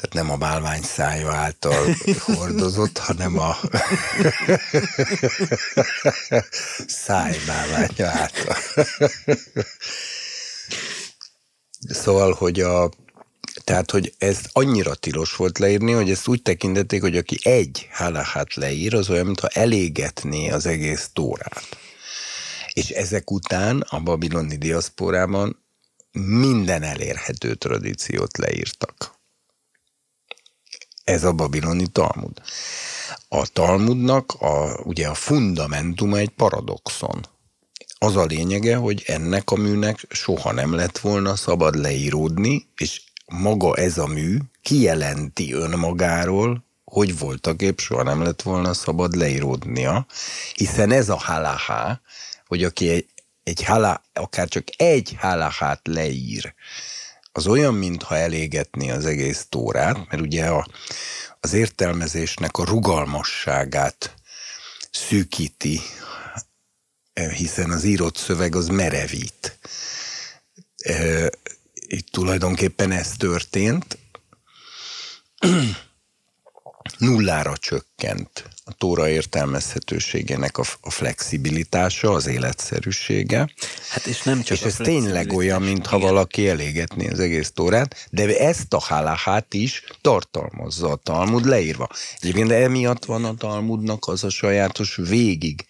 tehát nem a bálvány szája által hordozott, hanem a [LAUGHS] szájbálványa által. szóval, hogy a tehát, hogy ez annyira tilos volt leírni, hogy ezt úgy tekintették, hogy aki egy halachát leír, az olyan, mintha elégetné az egész tórát. És ezek után a babiloni diaszporában minden elérhető tradíciót leírtak ez a babiloni Talmud. A Talmudnak a, ugye a fundamentuma egy paradoxon. Az a lényege, hogy ennek a műnek soha nem lett volna szabad leíródni, és maga ez a mű kijelenti önmagáról, hogy voltak épp soha nem lett volna szabad leíródnia, hiszen ez a halaha, hogy aki egy, egy halá, akár csak egy halahát leír, az olyan, mintha elégetné az egész tórát, mert ugye a, az értelmezésnek a rugalmasságát szűkíti, hiszen az írott szöveg az merevít. Itt tulajdonképpen ez történt. Nullára csökkent a tóra értelmezhetőségének a, a flexibilitása, az életszerűsége. Hát és nem csak És ez tényleg olyan, mintha valaki elégetné az egész tórát, de ezt a halahát is tartalmazza a Talmud leírva. Egyébként emiatt van a Talmudnak az a sajátos végig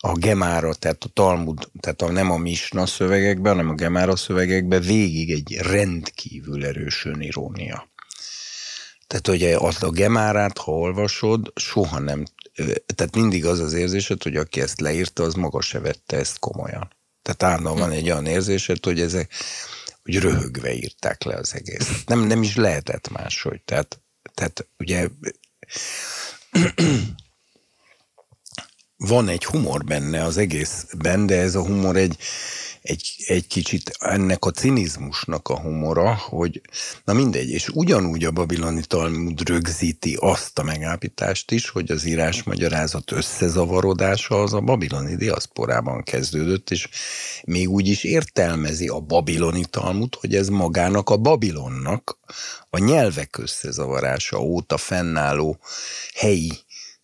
a gemára, tehát a Talmud, tehát a, nem a Misna szövegekben, hanem a gemára szövegekben végig egy rendkívül erős önirónia. Tehát ugye azt a gemárát, ha olvasod, soha nem, tehát mindig az az érzésed, hogy aki ezt leírta, az maga se vette ezt komolyan. Tehát állandóan van egy olyan érzésed, hogy ezek, hogy röhögve írták le az egész. Nem, nem is lehetett máshogy. Tehát, tehát ugye [CLEARS THROAT] van egy humor benne az egészben, de ez a humor egy, egy, egy kicsit ennek a cinizmusnak a humora, hogy na mindegy, és ugyanúgy a babiloni Talmud rögzíti azt a megállapítást is, hogy az írás magyarázat összezavarodása az a babiloni diaszporában kezdődött, és még úgy is értelmezi a babiloni Talmud, hogy ez magának a Babilonnak a nyelvek összezavarása óta fennálló helyi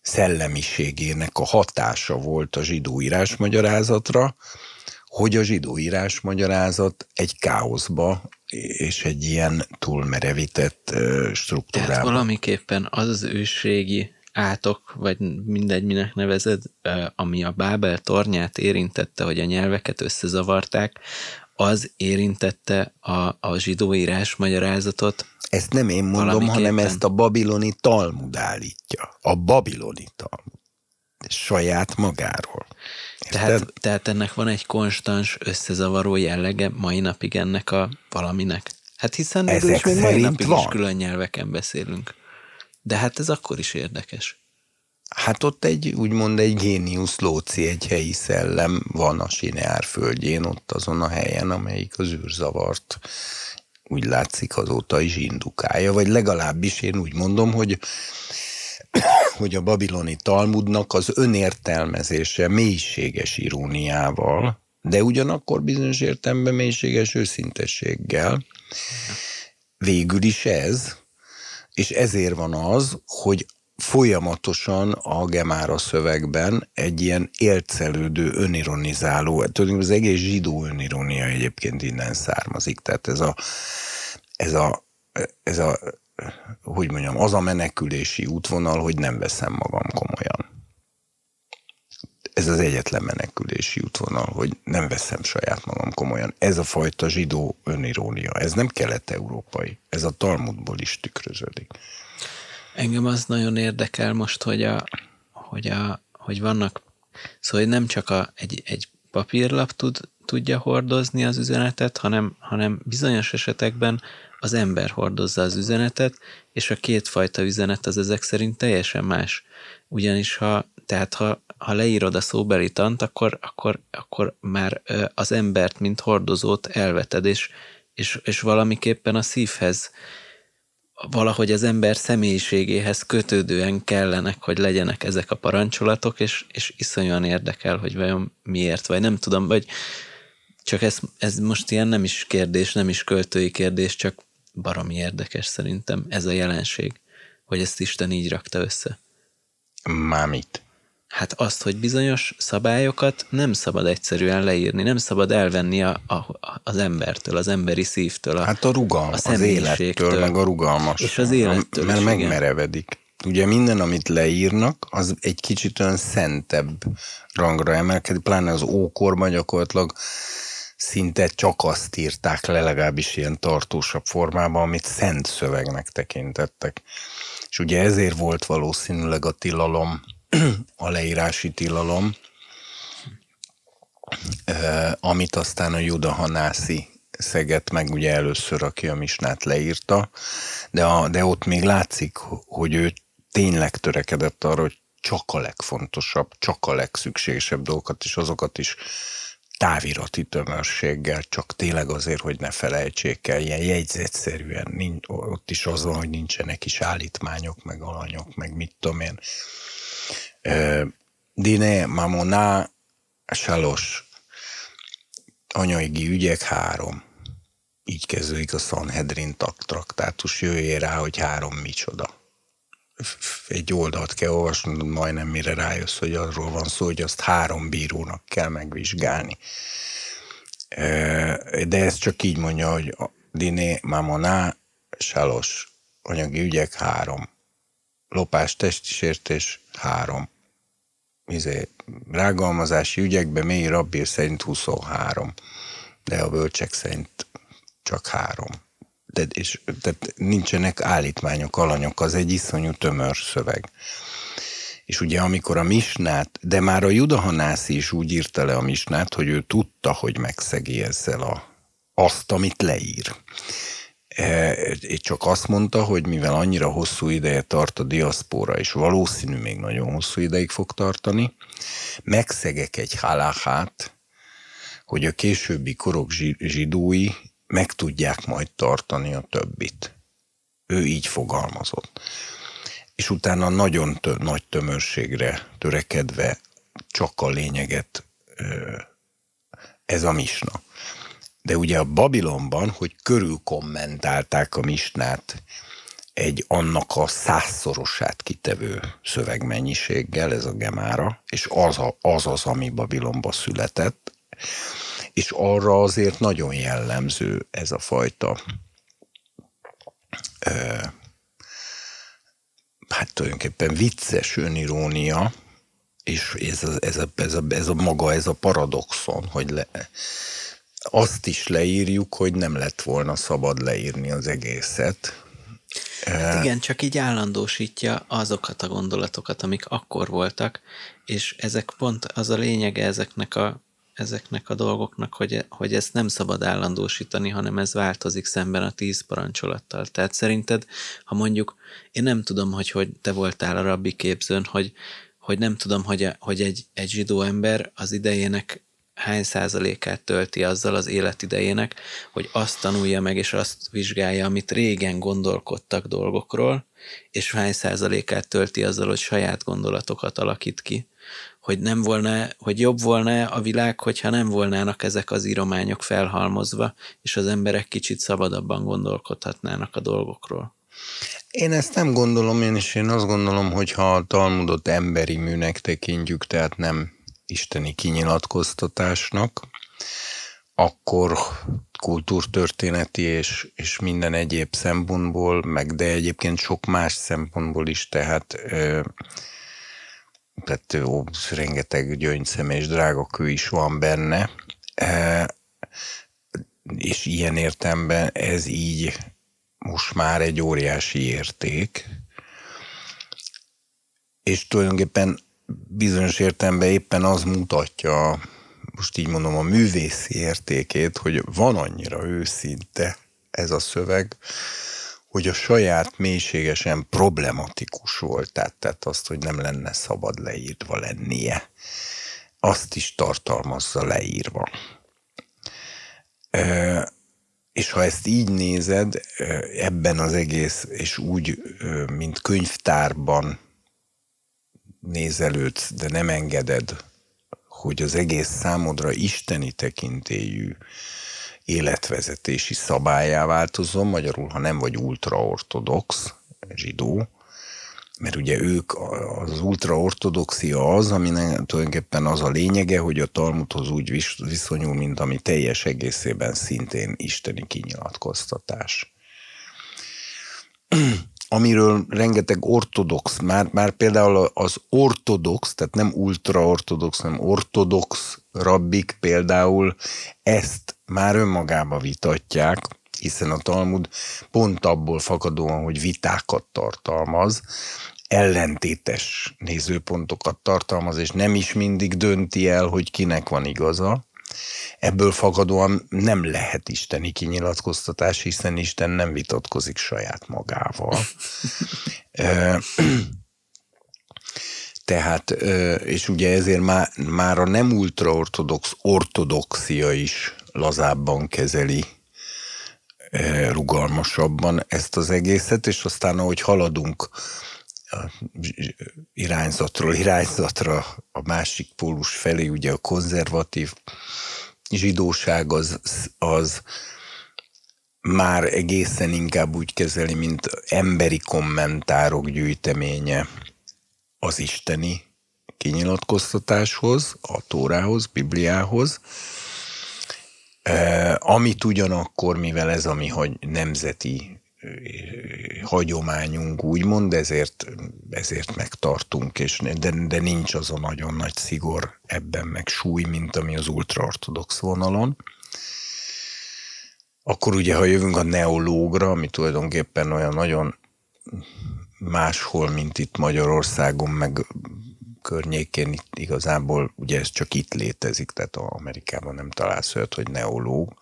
szellemiségének a hatása volt a zsidó írásmagyarázatra, hogy a zsidó írásmagyarázat egy káoszba és egy ilyen túlmerevített ö, Tehát struktúrába. valamiképpen az az ősrégi átok, vagy mindegy, minek nevezed, ami a Bábel tornyát érintette, hogy a nyelveket összezavarták, az érintette a, a zsidó írás magyarázatot. Ezt nem én mondom, hanem ezt a babiloni Talmud állítja. A babiloni Talmud. Saját magáról. Tehát, Érted? tehát ennek van egy konstans összezavaró jellege mai napig ennek a valaminek. Hát hiszen is Ezek még mai napig van. is külön nyelveken beszélünk. De hát ez akkor is érdekes. Hát ott egy, úgymond egy géniusz lóci, egy helyi szellem van a Sineár földjén, ott azon a helyen, amelyik az űrzavart úgy látszik azóta is indukálja, vagy legalábbis én úgy mondom, hogy hogy a babiloni Talmudnak az önértelmezése mélységes iróniával, de ugyanakkor bizonyos értelemben mélységes őszintességgel végül is ez, és ezért van az, hogy folyamatosan a Gemára szövegben egy ilyen élcelődő, önironizáló, tulajdonképpen az egész zsidó önironia egyébként innen származik. Tehát ez a, ez a, ez a hogy mondjam, az a menekülési útvonal, hogy nem veszem magam komolyan. Ez az egyetlen menekülési útvonal, hogy nem veszem saját magam komolyan. Ez a fajta zsidó önirónia, ez nem kelet-európai, ez a Talmudból is tükröződik. Engem az nagyon érdekel most, hogy, a, hogy, a, hogy vannak, szóval hogy nem csak a, egy, egy papírlap tud, tudja hordozni az üzenetet, hanem, hanem bizonyos esetekben az ember hordozza az üzenetet, és a kétfajta üzenet az ezek szerint teljesen más. Ugyanis ha, tehát ha, ha leírod a szóbeli tant, akkor, akkor, akkor már az embert, mint hordozót elveted, és, és, és valamiképpen a szívhez valahogy az ember személyiségéhez kötődően kellenek, hogy legyenek ezek a parancsolatok, és, és iszonyúan érdekel, hogy vajon miért, vagy nem tudom, vagy csak ez, ez most ilyen nem is kérdés, nem is költői kérdés, csak baromi érdekes szerintem ez a jelenség, hogy ezt Isten így rakta össze. Mámit. Hát azt, hogy bizonyos szabályokat nem szabad egyszerűen leírni, nem szabad elvenni a, a, az embertől, az emberi szívtől. A, Hát a rugalm, a az élettől, meg a rugalmas. És az élettől Mert megmerevedik. Ugye minden, amit leírnak, az egy kicsit olyan szentebb rangra emelkedik, pláne az ókorban gyakorlatilag szinte csak azt írták le, legalábbis ilyen tartósabb formában, amit szent szövegnek tekintettek. És ugye ezért volt valószínűleg a tilalom, [CLEARS THROAT] a leírási tilalom, amit aztán a Juda Hanászi szegett meg ugye először, aki a misnát leírta, de, a, de ott még látszik, hogy ő tényleg törekedett arra, hogy csak a legfontosabb, csak a legszükségesebb dolgokat, és azokat is távirati tömörséggel, csak tényleg azért, hogy ne felejtsék el, ilyen jegyzetszerűen, nincs, ott is az van, hogy nincsenek is állítmányok, meg alanyok, meg mit tudom én. Dine, mamona, salos, anyaigi ügyek három. Így kezdődik a Sanhedrin traktátus, jöjjél rá, hogy három micsoda. Egy oldalt kell olvasnod, majdnem mire rájössz, hogy arról van szó, hogy azt három bírónak kell megvizsgálni. De ez csak így mondja, hogy diné, mamoná, salos, anyagi ügyek három. Lopás, testisértés három. Izé, rágalmazási ügyekben mély rabbír szerint 23, de a bölcsek szerint csak három de, és, tehát nincsenek állítmányok, alanyok, az egy iszonyú tömör szöveg. És ugye amikor a misnát, de már a Judahanászi is úgy írta le a misnát, hogy ő tudta, hogy megszegi ezzel a, azt, amit leír. E, csak azt mondta, hogy mivel annyira hosszú ideje tart a diaszpóra, és valószínű még nagyon hosszú ideig fog tartani, megszegek egy halachát, hogy a későbbi korok zsidói meg tudják majd tartani a többit. Ő így fogalmazott. És utána nagyon tö- nagy tömörségre törekedve csak a lényeget ez a misna. De ugye a Babilonban, hogy körül kommentálták a misnát egy annak a százszorosát kitevő szövegmennyiséggel, ez a gemára, és az, a, az az, ami Babilonba született, és arra azért nagyon jellemző ez a fajta hát tulajdonképpen vicces önirónia, és ez a, ez, a, ez, a, ez a maga, ez a paradoxon, hogy le, azt is leírjuk, hogy nem lett volna szabad leírni az egészet. Hát igen, csak így állandósítja azokat a gondolatokat, amik akkor voltak, és ezek pont az a lényege ezeknek a ezeknek a dolgoknak, hogy, hogy ezt nem szabad állandósítani, hanem ez változik szemben a tíz parancsolattal. Tehát szerinted, ha mondjuk, én nem tudom, hogy, hogy te voltál a rabbi képzőn, hogy, hogy nem tudom, hogy, hogy egy, egy zsidó ember az idejének hány százalékát tölti azzal az életidejének, hogy azt tanulja meg és azt vizsgálja, amit régen gondolkodtak dolgokról, és hány százalékát tölti azzal, hogy saját gondolatokat alakít ki hogy nem volna, hogy jobb volna a világ, hogyha nem volnának ezek az írományok felhalmozva, és az emberek kicsit szabadabban gondolkodhatnának a dolgokról. Én ezt nem gondolom, én is én azt gondolom, hogy ha a Talmudot emberi műnek tekintjük, tehát nem isteni kinyilatkoztatásnak, akkor kultúrtörténeti és, és minden egyéb szempontból, meg de egyébként sok más szempontból is, tehát ö, tehát ó, rengeteg gyöngyszem és drágakő is van benne, e, és ilyen értemben ez így most már egy óriási érték, és tulajdonképpen bizonyos értelemben éppen az mutatja, most így mondom, a művészi értékét, hogy van annyira őszinte ez a szöveg, hogy a saját mélységesen problematikus volt, tehát, tehát azt, hogy nem lenne szabad leírva lennie, azt is tartalmazza leírva. És ha ezt így nézed, ebben az egész, és úgy, mint könyvtárban nézelődsz, de nem engeded, hogy az egész számodra isteni tekintélyű életvezetési szabályá változom, magyarul, ha nem vagy ultraortodox zsidó, mert ugye ők, az ultraortodoxia az, aminek tulajdonképpen az a lényege, hogy a Talmudhoz úgy viszonyul, mint ami teljes egészében szintén isteni kinyilatkoztatás. Amiről rengeteg ortodox, már, már például az ortodox, tehát nem ultraortodox, hanem ortodox rabbik például ezt már önmagába vitatják, hiszen a Talmud pont abból fakadóan, hogy vitákat tartalmaz, ellentétes nézőpontokat tartalmaz, és nem is mindig dönti el, hogy kinek van igaza. Ebből fakadóan nem lehet isteni kinyilatkoztatás, hiszen Isten nem vitatkozik saját magával. [LAUGHS] Tehát, és ugye ezért már, már a nem ultraortodox ortodoxia is lazábban kezeli rugalmasabban ezt az egészet, és aztán ahogy haladunk irányzatról irányzatra a másik pólus felé, ugye a konzervatív zsidóság az, az már egészen inkább úgy kezeli, mint emberi kommentárok gyűjteménye az isteni kinyilatkoztatáshoz, a Tórához, Bibliához, amit ugyanakkor, mivel ez a mi hogy nemzeti hagyományunk úgymond, ezért, ezért megtartunk, és de, de nincs az a nagyon nagy szigor ebben meg súly, mint ami az ultraortodox vonalon. Akkor ugye, ha jövünk a neológra, ami tulajdonképpen olyan nagyon máshol, mint itt Magyarországon, meg környékén itt igazából, ugye ez csak itt létezik, tehát Amerikában nem találsz olyat, hogy neológ,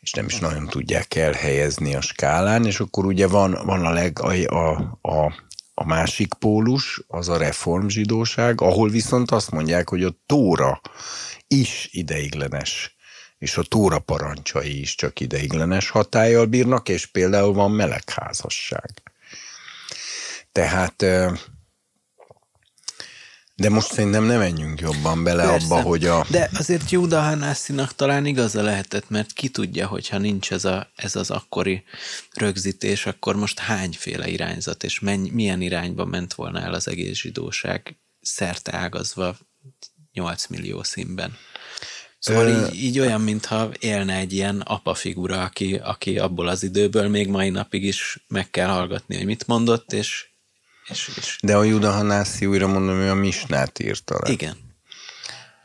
és nem is nagyon tudják elhelyezni a skálán, és akkor ugye van, van a, leg, a, a, a, a másik pólus, az a reformzsidóság, ahol viszont azt mondják, hogy a tóra is ideiglenes és a tóra parancsai is csak ideiglenes hatállyal bírnak, és például van melegházasság. Tehát de most szerintem nem menjünk jobban bele Persze. abba, hogy a... De azért Júda Hanászinak talán igaza lehetett, mert ki tudja, hogyha nincs ez, a, ez az akkori rögzítés, akkor most hányféle irányzat, és menny, milyen irányba ment volna el az egész zsidóság szerte ágazva 8 millió színben. Szóval Ö... így, így olyan, mintha élne egy ilyen apa figura, aki, aki abból az időből még mai napig is meg kell hallgatni, hogy mit mondott, és és, és... De a Juda Hanászi, újra mondom, ő a Misnát írta le. Igen.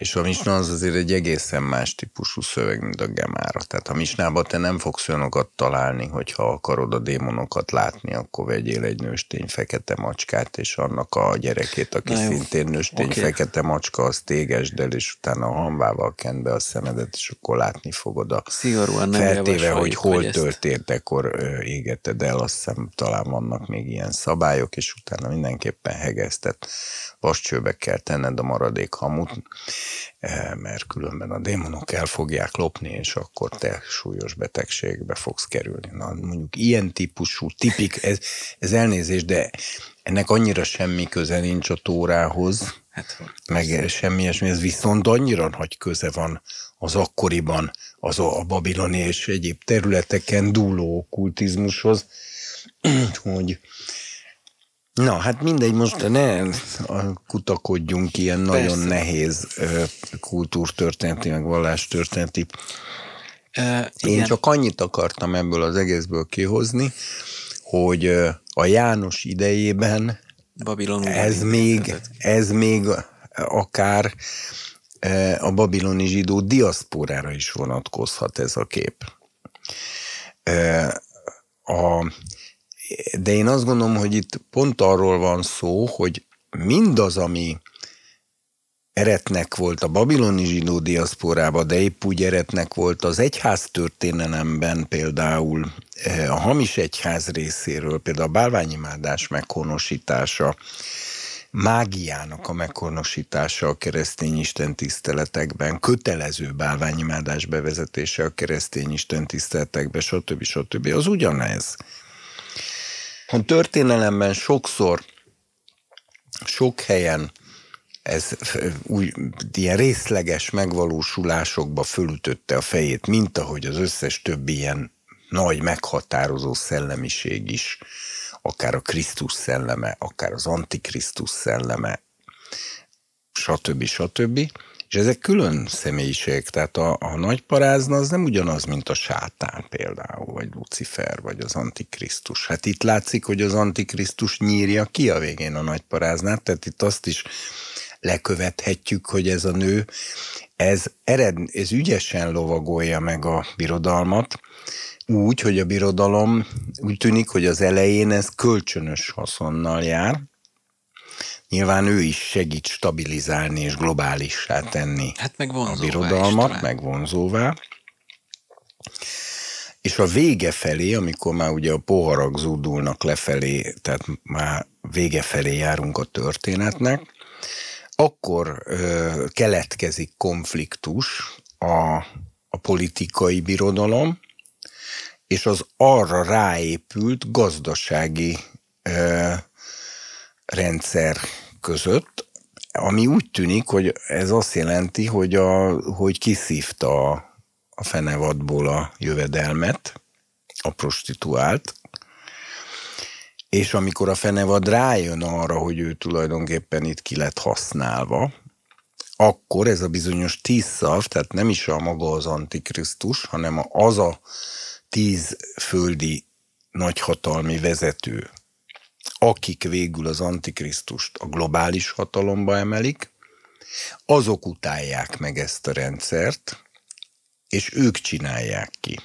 És a Misna az azért egy egészen más típusú szöveg, mint a Gemára. Tehát a Misnába te nem fogsz olyanokat találni, hogyha akarod a démonokat látni, akkor vegyél egy nőstény fekete macskát, és annak a gyerekét, aki Na szintén nőstény okay. fekete macska, az tégesd el, és utána a hambával kend be a szemedet, és akkor látni fogod a Szigorúan nem feltéve, hogy hol hogy történt, akkor égeted el, azt hiszem talán vannak még ilyen szabályok, és utána mindenképpen hegesztett vascsőbe kell tenned a maradék hamut, mert különben a démonok el fogják lopni, és akkor te súlyos betegségbe fogsz kerülni. Na, mondjuk ilyen típusú, tipik, ez, ez elnézés, de ennek annyira semmi köze nincs a tórához, hát, meg semmi ilyesmi, ez viszont annyira nagy köze van az akkoriban az a babiloni és egyéb területeken dúló kultizmushoz, [CLEARS THROAT] hogy Na, hát mindegy, most ne kutakodjunk ilyen Persze. nagyon nehéz kultúrtörténeti, meg vallástörténeti. Uh, Én csak annyit akartam ebből az egészből kihozni, hogy a János idejében Babilon ez még, ez még akár a babiloni zsidó diaszporára is vonatkozhat ez a kép. A de én azt gondolom, hogy itt pont arról van szó, hogy mindaz, ami eretnek volt a babiloni zsidó diaszporába, de épp úgy eretnek volt az egyház történelemben például eh, a hamis egyház részéről, például a bálványimádás meghonosítása, mágiának a meghonosítása a keresztény istentiszteletekben, kötelező bálványimádás bevezetése a keresztény istentiszteletekben, stb. stb. az ugyanez. A történelemben sokszor, sok helyen ez úgy, ilyen részleges megvalósulásokba fölütötte a fejét, mint ahogy az összes többi ilyen nagy meghatározó szellemiség is, akár a Krisztus szelleme, akár az Antikrisztus szelleme, stb. stb. És ezek külön személyiségek, tehát a, a nagy parázna az nem ugyanaz, mint a sátán például, vagy Lucifer, vagy az Antikrisztus. Hát itt látszik, hogy az Antikrisztus nyírja ki a végén a nagy paráznát, tehát itt azt is lekövethetjük, hogy ez a nő, ez, ered, ez ügyesen lovagolja meg a birodalmat, úgy, hogy a birodalom úgy tűnik, hogy az elején ez kölcsönös haszonnal jár, nyilván ő is segít stabilizálni és globálissá tenni hát meg a birodalmat, meg vonzóvá. És a vége felé, amikor már ugye a poharak zúdulnak lefelé, tehát már vége felé járunk a történetnek, akkor ö, keletkezik konfliktus a, a politikai birodalom, és az arra ráépült gazdasági ö, rendszer között, ami úgy tűnik, hogy ez azt jelenti, hogy, a, hogy kiszívta a, fenevadból a jövedelmet, a prostituált, és amikor a fenevad rájön arra, hogy ő tulajdonképpen itt ki lett használva, akkor ez a bizonyos tíz szav, tehát nem is a maga az antikrisztus, hanem az a tíz földi nagyhatalmi vezető, akik végül az antikrisztust a globális hatalomba emelik, azok utálják meg ezt a rendszert, és ők csinálják ki.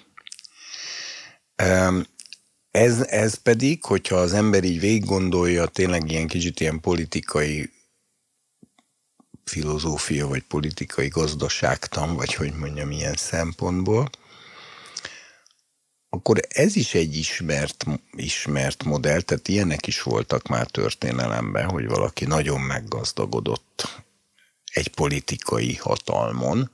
Ez, ez pedig, hogyha az ember így végig gondolja, tényleg ilyen kicsit ilyen politikai filozófia, vagy politikai gazdaságtan, vagy hogy mondjam, ilyen szempontból, akkor ez is egy ismert, ismert modell, tehát ilyenek is voltak már történelemben, hogy valaki nagyon meggazdagodott egy politikai hatalmon,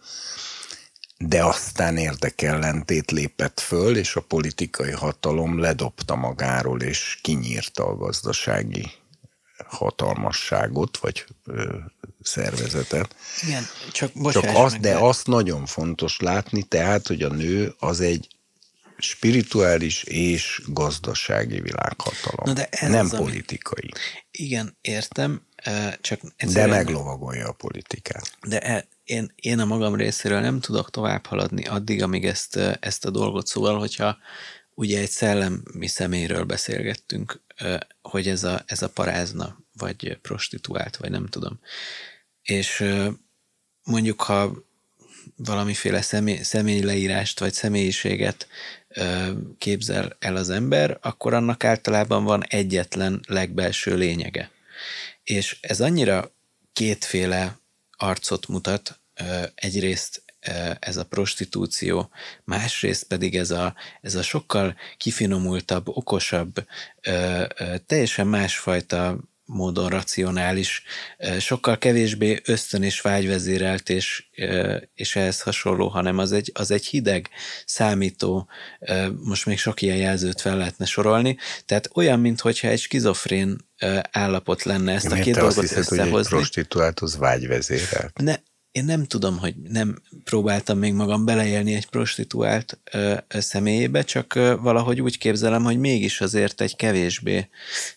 de aztán érdekellentét lépett föl, és a politikai hatalom ledobta magáról, és kinyírta a gazdasági hatalmasságot, vagy ö, szervezetet. Igen, csak, csak azt, de azt nagyon fontos látni, tehát, hogy a nő az egy spirituális és gazdasági világhatalom, Na de ez nem az, politikai. Ami... Igen, értem, csak egyszerűen... De meglovagolja a politikát. De e, én, én a magam részéről nem tudok tovább haladni addig, amíg ezt, ezt a dolgot szóval, hogyha ugye egy szellemi személyről beszélgettünk, hogy ez a, ez a parázna, vagy prostituált, vagy nem tudom. És mondjuk, ha valamiféle személy, személyleírást, vagy személyiséget képzel el az ember, akkor annak általában van egyetlen legbelső lényege. És ez annyira kétféle arcot mutat, egyrészt ez a prostitúció, másrészt pedig ez a, ez a sokkal kifinomultabb, okosabb, teljesen másfajta módon racionális, sokkal kevésbé ösztön és vágyvezérelt és, és ehhez hasonló, hanem az egy, az egy hideg, számító, most még sok ilyen jelzőt fel lehetne sorolni, tehát olyan, mintha egy skizofrén állapot lenne ezt Én a két dolgot hiszed, összehozni. Hogy egy prostituált az vágyvezérelt? Ne, én nem tudom, hogy nem próbáltam még magam beleélni egy prostituált ö, személyébe, csak ö, valahogy úgy képzelem, hogy mégis azért egy kevésbé.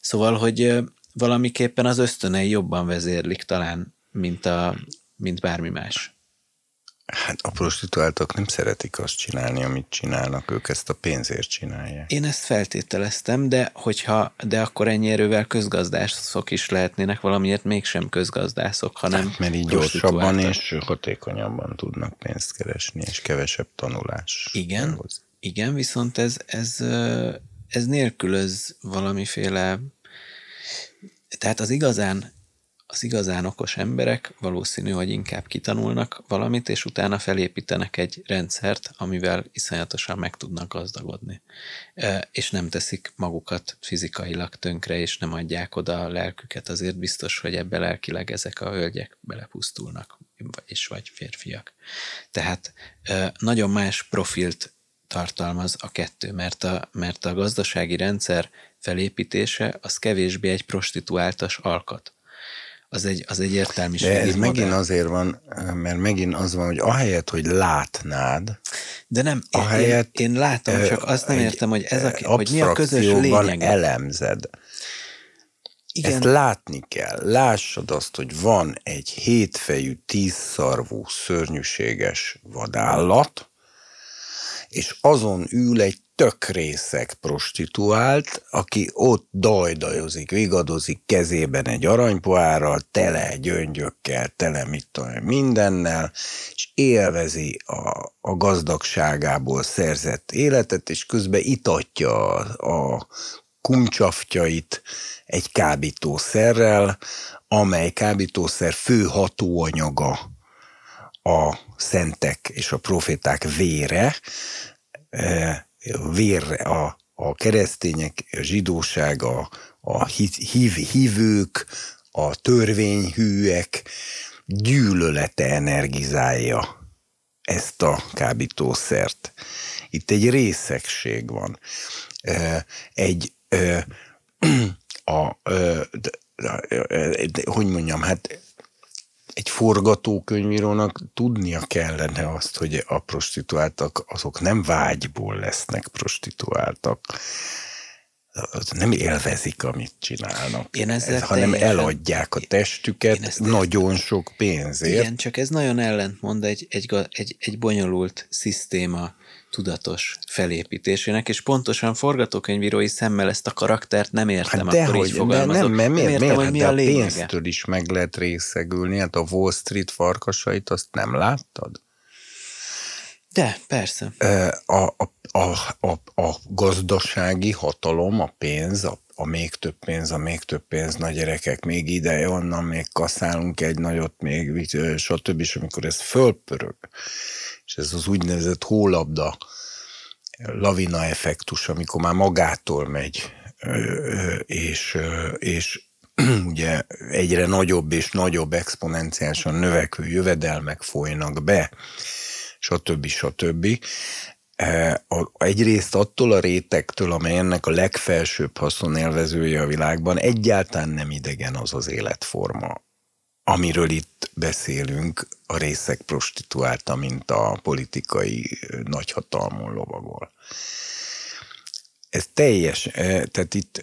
Szóval, hogy ö, valamiképpen az ösztönei jobban vezérlik talán, mint, a, mint bármi más. Hát a prostituáltak nem szeretik azt csinálni, amit csinálnak, ők ezt a pénzért csinálják. Én ezt feltételeztem, de hogyha, de akkor ennyi erővel közgazdászok is lehetnének, valamiért mégsem közgazdászok, hanem hát, Mert így gyorsabban és hatékonyabban tudnak pénzt keresni, és kevesebb tanulás. Igen, elhoz. igen, viszont ez, ez, ez nélkülöz valamiféle tehát az igazán, az igazán okos emberek valószínű, hogy inkább kitanulnak valamit, és utána felépítenek egy rendszert, amivel iszonyatosan meg tudnak gazdagodni. És nem teszik magukat fizikailag tönkre, és nem adják oda a lelküket. Azért biztos, hogy ebbe lelkileg ezek a hölgyek belepusztulnak, és vagy férfiak. Tehát nagyon más profilt tartalmaz a kettő, mert a, mert a gazdasági rendszer felépítése az kevésbé egy prostituáltas alkat. Az egy, az egy értelmiségi De ez modell. megint azért van, mert megint az van, hogy ahelyett, hogy látnád, de nem, ahelyett, én, én látom, csak azt nem értem, hogy ez a, hogy mi a közös lényeg. elemzed. Igen. Ezt látni kell. Lássad azt, hogy van egy hétfejű, tízszarvú, szörnyűséges vadállat, és azon ül egy tök részek prostituált, aki ott dajdajozik, vigadozik kezében egy aranypoárral, tele gyöngyökkel, tele mit tudom, mindennel, és élvezi a, a gazdagságából szerzett életet, és közben itatja a, a kuncsaftjait egy kábítószerrel, amely kábítószer fő hatóanyaga a szentek és a proféták vére, vérre a, a keresztények, a zsidóság, a, a hív, hívők, a törvényhűek gyűlölete energizálja ezt a kábítószert. Itt egy részegség van. Egy [CLEARS THROAT] a, hogy mondjam, hát egy forgatókönyvírónak tudnia kellene azt, hogy a prostituáltak azok nem vágyból lesznek prostituáltak, nem élvezik, amit csinálnak, Én ezzel ez, hanem teljesen- eladják a testüket nagyon sok pénzért. Igen, csak ez nagyon ellentmond egy, egy, egy, egy bonyolult szisztéma tudatos felépítésének, és pontosan forgatókönyvírói szemmel ezt a karaktert nem értem, Hát akkor dehogy, így fogalmazok. nem, mert miért, értem, miért? hogy mi de a lényege. pénztől is meg lehet részegülni. Hát a Wall Street farkasait azt nem láttad? De, persze. A, a, a, a, a gazdasági hatalom, a pénz, a, a még több pénz, a még több pénz, na gyerekek, még ide, onnan még kaszálunk egy nagyot, még stb. És amikor ez fölpörög, és ez az úgynevezett hólabda lavina effektus, amikor már magától megy, és, és [CLEARS THROAT] ugye egyre nagyobb és nagyobb exponenciálisan növekvő jövedelmek folynak be, stb. stb. A- Egyrészt attól a rétegtől, amely ennek a legfelsőbb haszonélvezője a világban, egyáltalán nem idegen az az életforma, amiről itt beszélünk, a részek prostituálta, mint a politikai nagyhatalmon lovagol. Ez teljes, eh, tehát itt,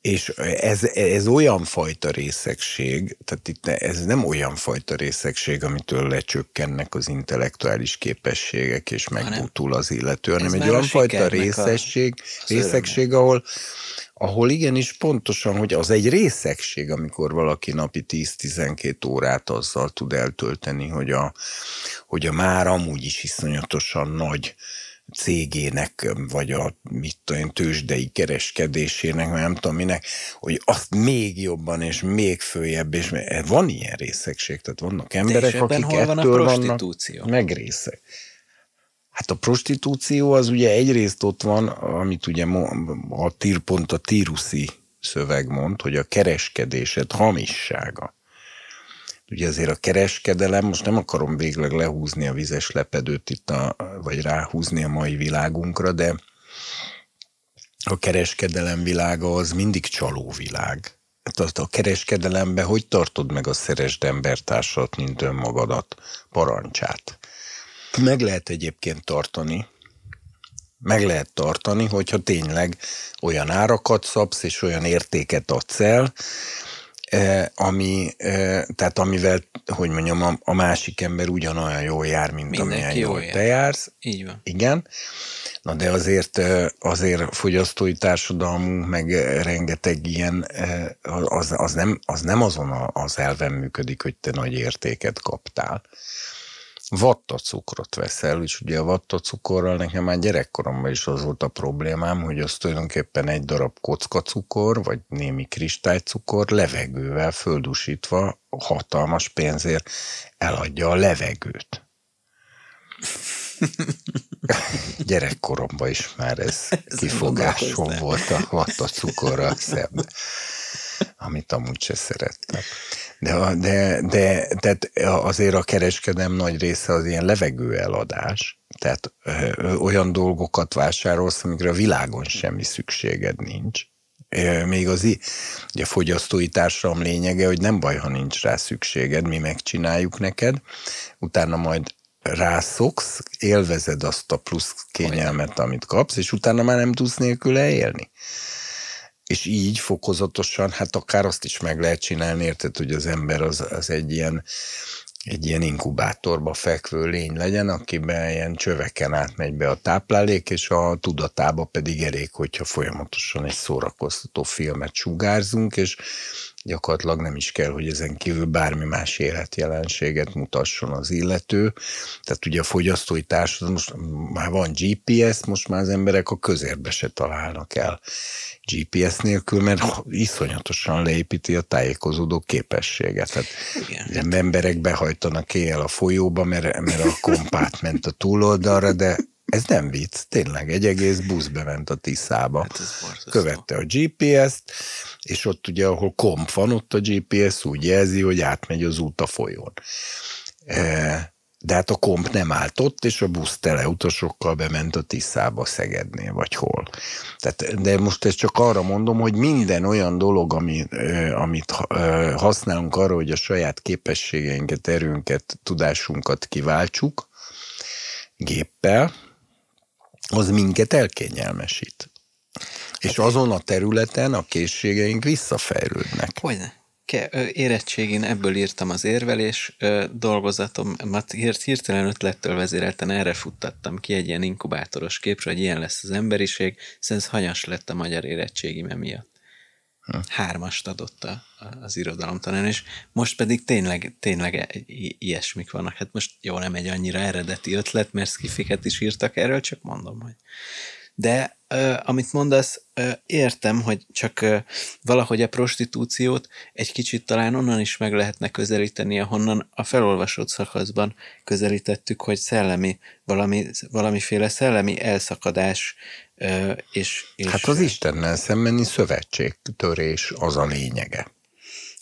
és ez, ez olyan fajta részegség, tehát itt ez nem olyan fajta részegség, amitől lecsökkennek az intellektuális képességek, és megbutul az illető, hanem egy a olyan fajta a- részesség, az részegség, ahol, ahol igenis pontosan, hogy az egy részegség, amikor valaki napi 10-12 órát azzal tud eltölteni, hogy a, hogy a már amúgy is iszonyatosan nagy cégének, vagy a mit tudom én, tőzsdei kereskedésének, vagy nem tudom minek, hogy azt még jobban, és még följebb, és van ilyen részegség, tehát vannak emberek, akik hol van a ettől prostitúció? vannak megrészek. Hát a prostitúció az ugye egyrészt ott van, amit ugye a tír, pont a tíruszi szöveg mond, hogy a kereskedésed hamissága. Ugye azért a kereskedelem, most nem akarom végleg lehúzni a vizes lepedőt itt, a, vagy ráhúzni a mai világunkra, de a kereskedelem világa az mindig csaló világ. Hát azt a kereskedelemben hogy tartod meg a szeresd embertársat, mint önmagadat, parancsát? Meg lehet egyébként tartani, meg lehet tartani, hogyha tényleg olyan árakat szabsz, és olyan értéket adsz el, eh, ami, eh, tehát amivel, hogy mondjam, a, másik ember ugyanolyan jól jár, mint Mindenki amilyen jól jár. te jársz. Így van. Igen. Na de azért, eh, azért fogyasztói társadalmunk, meg rengeteg ilyen, az, az, nem, az nem azon az elven működik, hogy te nagy értéket kaptál. Vattacukrot veszel, és ugye a vattacukorral nekem már gyerekkoromban is az volt a problémám, hogy az tulajdonképpen egy darab kockacukor, vagy némi kristálycukor levegővel földusítva hatalmas pénzért eladja a levegőt. [LAUGHS] Gyerekkoromban is már ez, ez kifogásom volt a vattacukorral szemben, amit amúgy se szerettem. De, de, de tehát azért a kereskedem nagy része az ilyen levegő eladás, tehát ö, olyan dolgokat vásárolsz, amikre a világon semmi szükséged nincs. Még az ugye a fogyasztói társadalom lényege, hogy nem baj, ha nincs rá szükséged, mi megcsináljuk neked, utána majd rászoksz, élvezed azt a plusz kényelmet, amit kapsz, és utána már nem tudsz nélküle élni. És így fokozatosan, hát akár azt is meg lehet csinálni, érted, hogy az ember az, az egy ilyen egy ilyen inkubátorba fekvő lény legyen, akiben ilyen csöveken átmegy be a táplálék, és a tudatába pedig elég, hogyha folyamatosan egy szórakoztató filmet sugárzunk, és gyakorlatilag nem is kell, hogy ezen kívül bármi más életjelenséget mutasson az illető. Tehát ugye a fogyasztói társadalom, most már van GPS, most már az emberek a közérbe se találnak el GPS nélkül, mert iszonyatosan leépíti a tájékozódó képességet. Tehát Igen. emberek behajtanak éjjel a folyóba, mert, mert a kompát ment a túloldalra, de ez nem vicc, tényleg egy egész busz bement a Tiszába. Hát. Követte a GPS-t, és ott ugye, ahol komp van, ott a GPS úgy jelzi, hogy átmegy az út a folyón. E, de hát a komp nem állt ott, és a busz tele utasokkal bement a Tiszába, Szegednél, vagy hol. Tehát, de most ezt csak arra mondom, hogy minden olyan dolog, ami, amit használunk arra, hogy a saját képességeinket, erőnket, tudásunkat kiváltsuk géppel, az minket elkényelmesít. És azon a területen a készségeink visszafejlődnek. Hogyne érettségén ebből írtam az érvelés dolgozatomat, hirtelen ötlettől vezérelten erre futtattam ki egy ilyen inkubátoros képre, hogy ilyen lesz az emberiség, szóval ez hanyas lett a magyar érettségi miatt. Hm. Hármast adott a, az irodalomtanár, és most pedig tényleg, tényleg ilyesmik vannak. Hát most jó, nem egy annyira eredeti ötlet, mert skifiket is írtak erről, csak mondom, hogy de amit mondasz, értem, hogy csak valahogy a prostitúciót egy kicsit talán onnan is meg lehetne közelíteni, ahonnan a felolvasott szakaszban közelítettük, hogy szellemi, valami, valamiféle szellemi elszakadás és, és... Hát az Istennel szembeni szövetségtörés az a lényege.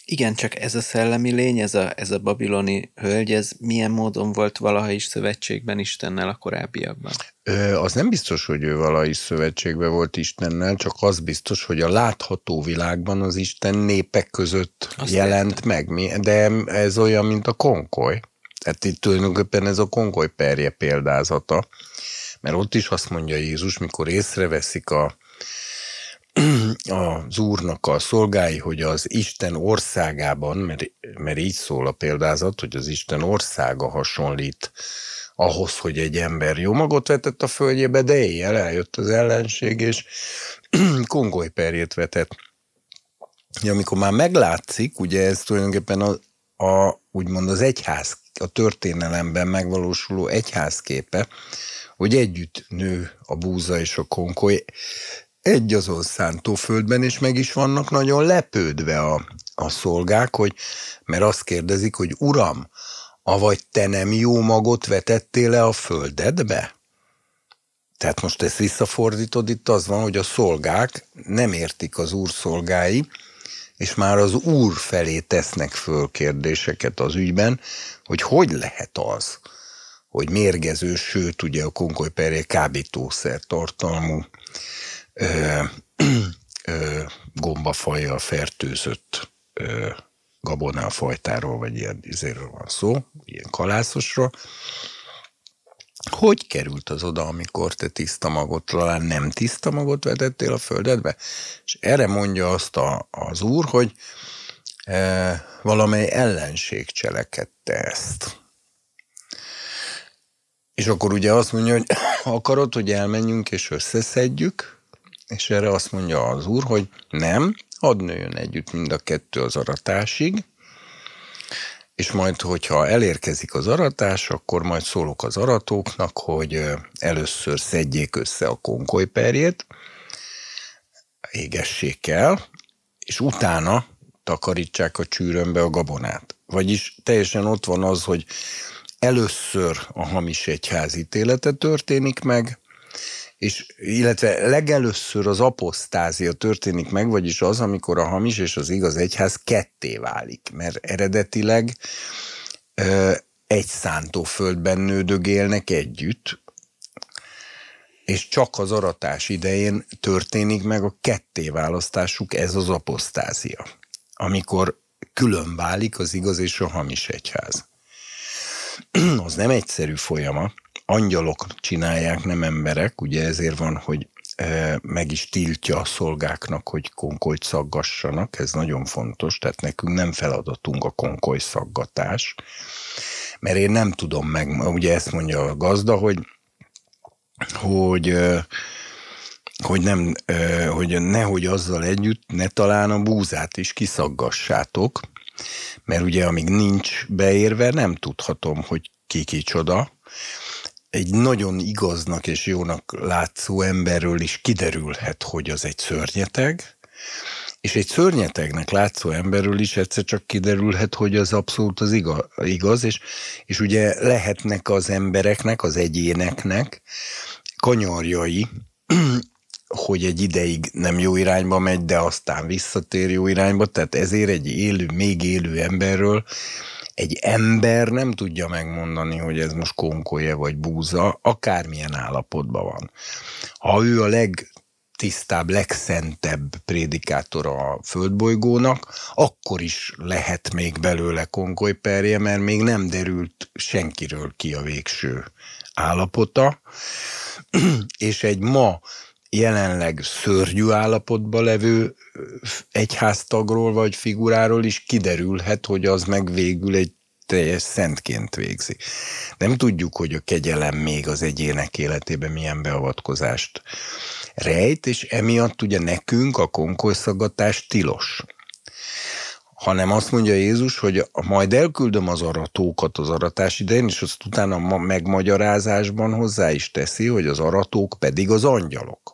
Igen, csak ez a szellemi lény, ez a, ez a babiloni hölgy, ez milyen módon volt valaha is szövetségben Istennel a korábbiakban? Ö, az nem biztos, hogy ő valaha is szövetségben volt Istennel, csak az biztos, hogy a látható világban az Isten népek között Azt jelent értem. meg. De ez olyan, mint a konkoly. Tehát itt tulajdonképpen ez a konkoly perje példázata. Mert ott is azt mondja Jézus, mikor észreveszik a, az úrnak a szolgái, hogy az Isten országában, mert, mert így szól a példázat, hogy az Isten országa hasonlít ahhoz, hogy egy ember jó magot vetett a földjébe, de éjjel eljött az ellenség, és [CLEARS THROAT] perjét vetett. Ja, amikor már meglátszik, ugye ez tulajdonképpen a, a úgymond az egyház, a történelemben megvalósuló egyházképe, hogy együtt nő a búza és a konkoly, egy azon szántóföldben, és meg is vannak nagyon lepődve a, a szolgák, hogy, mert azt kérdezik, hogy uram, avagy te nem jó magot vetettél le a földedbe? Tehát most ezt visszafordítod, itt az van, hogy a szolgák nem értik az úr szolgái, és már az úr felé tesznek föl kérdéseket az ügyben, hogy hogy lehet az, hogy mérgező, sőt ugye a konkolyperje kábítószer tartalmú gombafajjal fertőzött ö, gabonálfajtáról, vagy ilyen izéről van szó, ilyen kalászosról, hogy került az oda, amikor te tiszta magot, talán nem tiszta magot vetettél a földedbe? És erre mondja azt a, az úr, hogy e, valamely ellenség cselekedte ezt. És akkor ugye azt mondja, hogy [COUGHS] akarod, hogy elmenjünk és összeszedjük, és erre azt mondja az úr, hogy nem, hadd nőjön együtt mind a kettő az aratásig, és majd, hogyha elérkezik az aratás, akkor majd szólok az aratóknak, hogy először szedjék össze a konkolyperjét, égessék el, és utána takarítsák a csűrömbe a gabonát. Vagyis teljesen ott van az, hogy először a hamis egyházítélete történik meg, és illetve legelőször az aposztázia történik meg, vagyis az, amikor a hamis és az igaz egyház ketté válik, mert eredetileg ö, egy szántóföldben nődögélnek együtt, és csak az aratás idején történik meg a kettéválasztásuk, ez az aposztázia, amikor külön válik az igaz és a hamis egyház. [CLEARS THROAT] az nem egyszerű folyamat, angyalok csinálják, nem emberek, ugye ezért van, hogy e, meg is tiltja a szolgáknak, hogy konkolyt szaggassanak, ez nagyon fontos, tehát nekünk nem feladatunk a konkoly szaggatás, mert én nem tudom meg, ugye ezt mondja a gazda, hogy hogy e, hogy, nem, e, hogy nehogy azzal együtt ne talán a búzát is kiszaggassátok, mert ugye amíg nincs beérve, nem tudhatom, hogy ki kicsoda, egy nagyon igaznak és jónak látszó emberről is kiderülhet, hogy az egy szörnyeteg, és egy szörnyetegnek látszó emberről is egyszer csak kiderülhet, hogy az abszolút az igaz, és, és ugye lehetnek az embereknek, az egyéneknek kanyarjai, [CLEARS THROAT] hogy egy ideig nem jó irányba megy, de aztán visszatér jó irányba, tehát ezért egy élő, még élő emberről egy ember nem tudja megmondani, hogy ez most konkolye vagy búza, akármilyen állapotban van. Ha ő a leg legtisztább, legszentebb prédikátora a földbolygónak, akkor is lehet még belőle konkolyperje, mert még nem derült senkiről ki a végső állapota, [CLEARS THROAT] és egy ma jelenleg szörnyű állapotban levő egyháztagról vagy figuráról is kiderülhet, hogy az meg végül egy teljes szentként végzi. Nem tudjuk, hogy a kegyelem még az egyének életében milyen beavatkozást rejt, és emiatt ugye nekünk a konkolyszaggatás tilos hanem azt mondja Jézus, hogy majd elküldöm az aratókat az aratás idején, és azt utána a megmagyarázásban hozzá is teszi, hogy az aratók pedig az angyalok.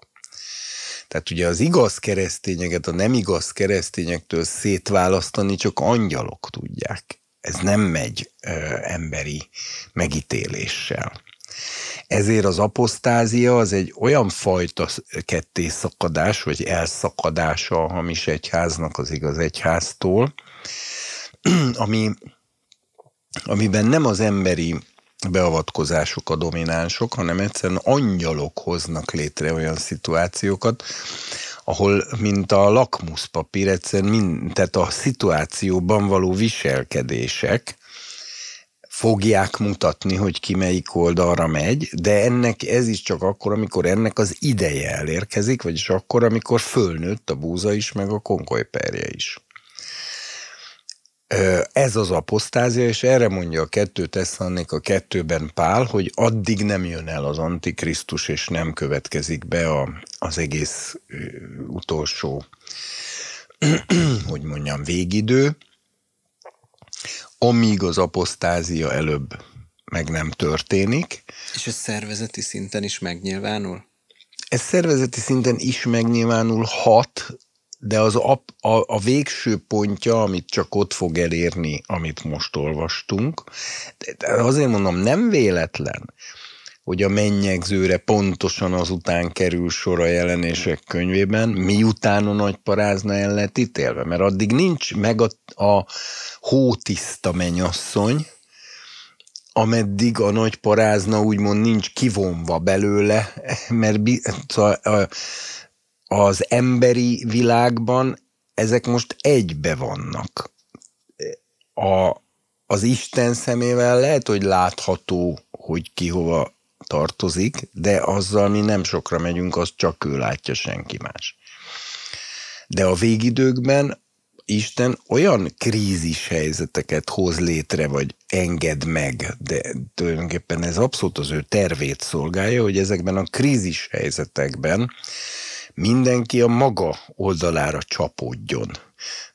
Tehát ugye az igaz keresztényeket a nem igaz keresztényektől szétválasztani csak angyalok tudják. Ez nem megy ö, emberi megítéléssel. Ezért az apostázia az egy olyan fajta ketté szakadás, vagy elszakadása a hamis egyháznak az igaz egyháztól, [CLEARS THROAT] ami, amiben nem az emberi beavatkozások a dominánsok, hanem egyszerűen angyalok hoznak létre olyan szituációkat, ahol, mint a lakmuszpapír, egyszerűen mind, tehát a szituációban való viselkedések, fogják mutatni, hogy ki melyik oldalra megy, de ennek ez is csak akkor, amikor ennek az ideje elérkezik, vagyis akkor, amikor fölnőtt a búza is, meg a konkolyperje is. Ez az apostázia, és erre mondja a kettő Tesszannék a kettőben Pál, hogy addig nem jön el az Antikrisztus, és nem következik be a, az egész utolsó, [CLEARS THROAT] hogy mondjam, végidő, amíg az apostázia előbb meg nem történik. És ez szervezeti szinten is megnyilvánul? Ez szervezeti szinten is megnyilvánulhat, de az a, a, a végső pontja, amit csak ott fog elérni, amit most olvastunk, de azért mondom, nem véletlen, hogy a mennyegzőre pontosan azután kerül sor a jelenések könyvében, miután a nagy parázna el lett ítélve, mert addig nincs meg a, a hótiszta mennyasszony, ameddig a nagy parázna úgymond nincs kivonva belőle, [LAUGHS] mert szóval, az emberi világban ezek most egybe vannak. A, az Isten szemével lehet, hogy látható, hogy ki hova tartozik, de azzal mi nem sokra megyünk, az csak ő látja, senki más. De a végidőkben Isten olyan krízis helyzeteket hoz létre, vagy enged meg, de tulajdonképpen ez abszolút az ő tervét szolgálja, hogy ezekben a krízis helyzetekben mindenki a maga oldalára csapódjon.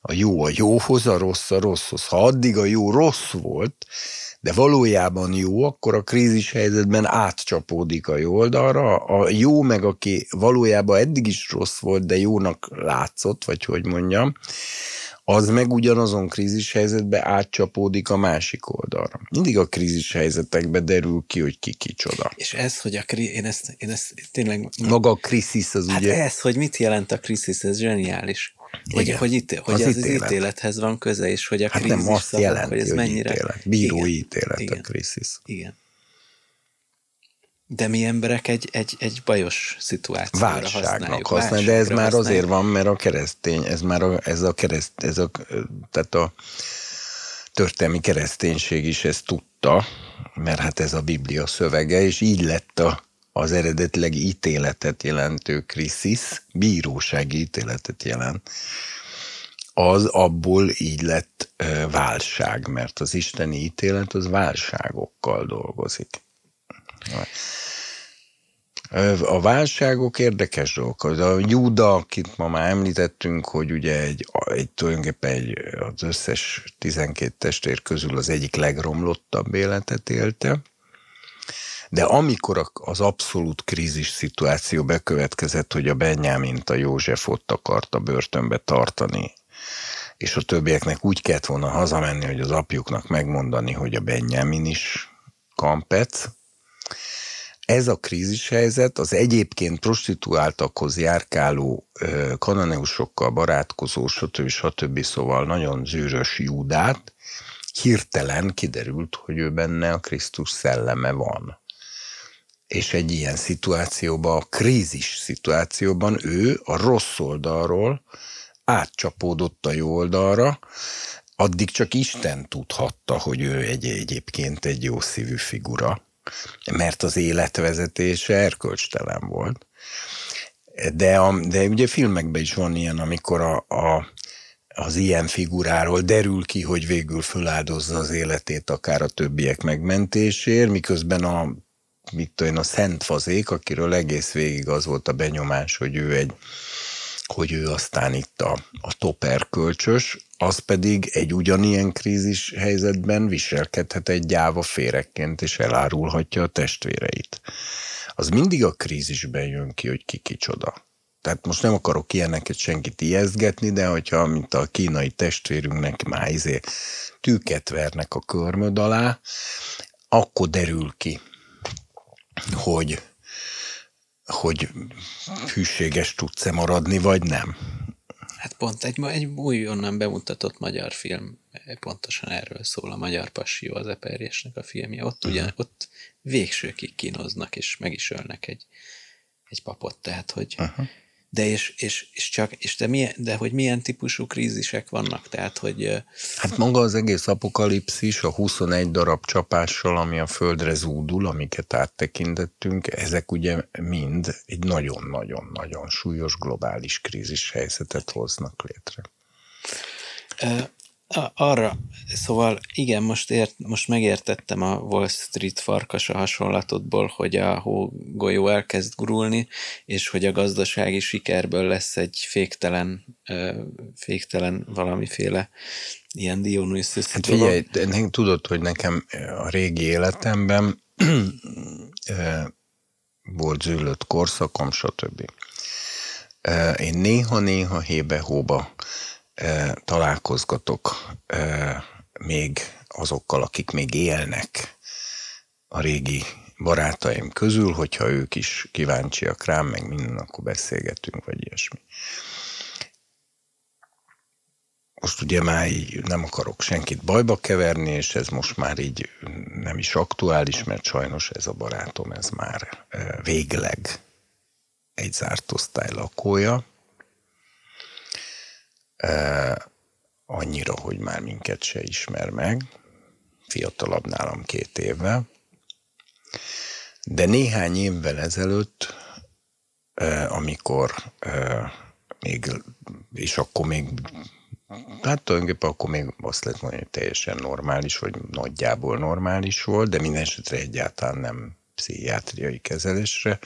A jó a jóhoz, a rossz a rosszhoz. Ha addig a jó rossz volt, de valójában jó, akkor a krízis helyzetben átcsapódik a jó oldalra. A jó meg, aki valójában eddig is rossz volt, de jónak látszott, vagy hogy mondjam, az meg ugyanazon krízis helyzetben átcsapódik a másik oldalra. Mindig a krízis helyzetekben derül ki, hogy ki kicsoda. És ez, hogy a kri- én ezt, én ezt tényleg... Maga a kriszis az hát ugye... ez, hogy mit jelent a kriszis, ez zseniális. Hogy, hogy, itt, hogy az ez ítélet. az ítélethez van köze, és hogy a hát krízis nem azt szavak, jelenti, hogy ez hogy mennyire... ítélet. Bíró Igen. ítélet Igen. a kriszis. Igen. De mi emberek egy, egy, egy bajos szituációra válságnak használjuk. használni, de ez már azért használjuk. van, mert a keresztény, ez már a, ez a kereszt, ez a, tehát a történelmi kereszténység is ezt tudta, mert hát ez a Biblia szövege, és így lett a, az eredetileg ítéletet jelentő kriszis, bírósági ítéletet jelent. Az abból így lett válság, mert az isteni ítélet az válságokkal dolgozik. A válságok érdekes dolgok. A Júda, akit ma már említettünk, hogy ugye egy, egy tulajdonképpen egy, az összes 12 testvér közül az egyik legromlottabb életet élte, de amikor az abszolút krízis szituáció bekövetkezett, hogy a Benyámint a József ott akarta börtönbe tartani, és a többieknek úgy kellett volna hazamenni, hogy az apjuknak megmondani, hogy a Benyámin is kampec, ez a krízis helyzet az egyébként prostituáltakhoz járkáló kananeusokkal barátkozó, stb. stb. szóval nagyon zűrös Júdát hirtelen kiderült, hogy ő benne a Krisztus szelleme van. És egy ilyen szituációban, a krízis szituációban ő a rossz oldalról átcsapódott a jó oldalra, addig csak Isten tudhatta, hogy ő egy, egyébként egy jó szívű figura, mert az életvezetése erkölcstelen volt. De, a, de ugye filmekben is van ilyen, amikor a, a, az ilyen figuráról derül ki, hogy végül föláldozza az életét akár a többiek megmentésért, miközben a mit tudom, a Szent Fazék, akiről egész végig az volt a benyomás, hogy ő egy hogy ő aztán itt a, a top erkölcsös, az pedig egy ugyanilyen krízis helyzetben viselkedhet egy gyáva férekként, és elárulhatja a testvéreit. Az mindig a krízisben jön ki, hogy ki kicsoda. Tehát most nem akarok ilyeneket senkit ijesztgetni, de hogyha, mint a kínai testvérünknek már izé tűket vernek a körmöd alá, akkor derül ki, hogy, hogy hűséges tudsz-e maradni, vagy nem. Hát pont egy, egy újonnan bemutatott magyar film pontosan erről szól, a Magyar Passió az Eperjesnek a filmje. Ott ugyan, uh-huh. ott végsőkig kínoznak, és meg is ölnek egy, egy papot, tehát hogy uh-huh. De és, és, és csak, és de, milyen, de hogy milyen típusú krízisek vannak, tehát hogy... Hát maga az egész apokalipszis, a 21 darab csapással, ami a földre zúdul, amiket áttekintettünk, ezek ugye mind egy nagyon-nagyon-nagyon súlyos globális krízis helyzetet hoznak létre arra, szóval igen, most, ért, most megértettem a Wall Street farkas a hasonlatodból, hogy a hógolyó elkezd gurulni, és hogy a gazdasági sikerből lesz egy féktelen, féktelen valamiféle ilyen Dionysus Hát figyelj, tudod, hogy nekem a régi életemben volt zűlött korszakom, stb. Én néha-néha hébe-hóba találkozgatok még azokkal, akik még élnek a régi barátaim közül, hogyha ők is kíváncsiak rám, meg minden, akkor beszélgetünk, vagy ilyesmi. Most ugye már így nem akarok senkit bajba keverni, és ez most már így nem is aktuális, mert sajnos ez a barátom, ez már végleg egy zárt osztály lakója, annyira, hogy már minket se ismer meg, fiatalabb nálam két évvel, de néhány évvel ezelőtt, amikor még, és akkor még, hát tulajdonképpen akkor még azt lehet mondani, hogy teljesen normális, vagy nagyjából normális volt, de minden esetre egyáltalán nem pszichiátriai kezelésre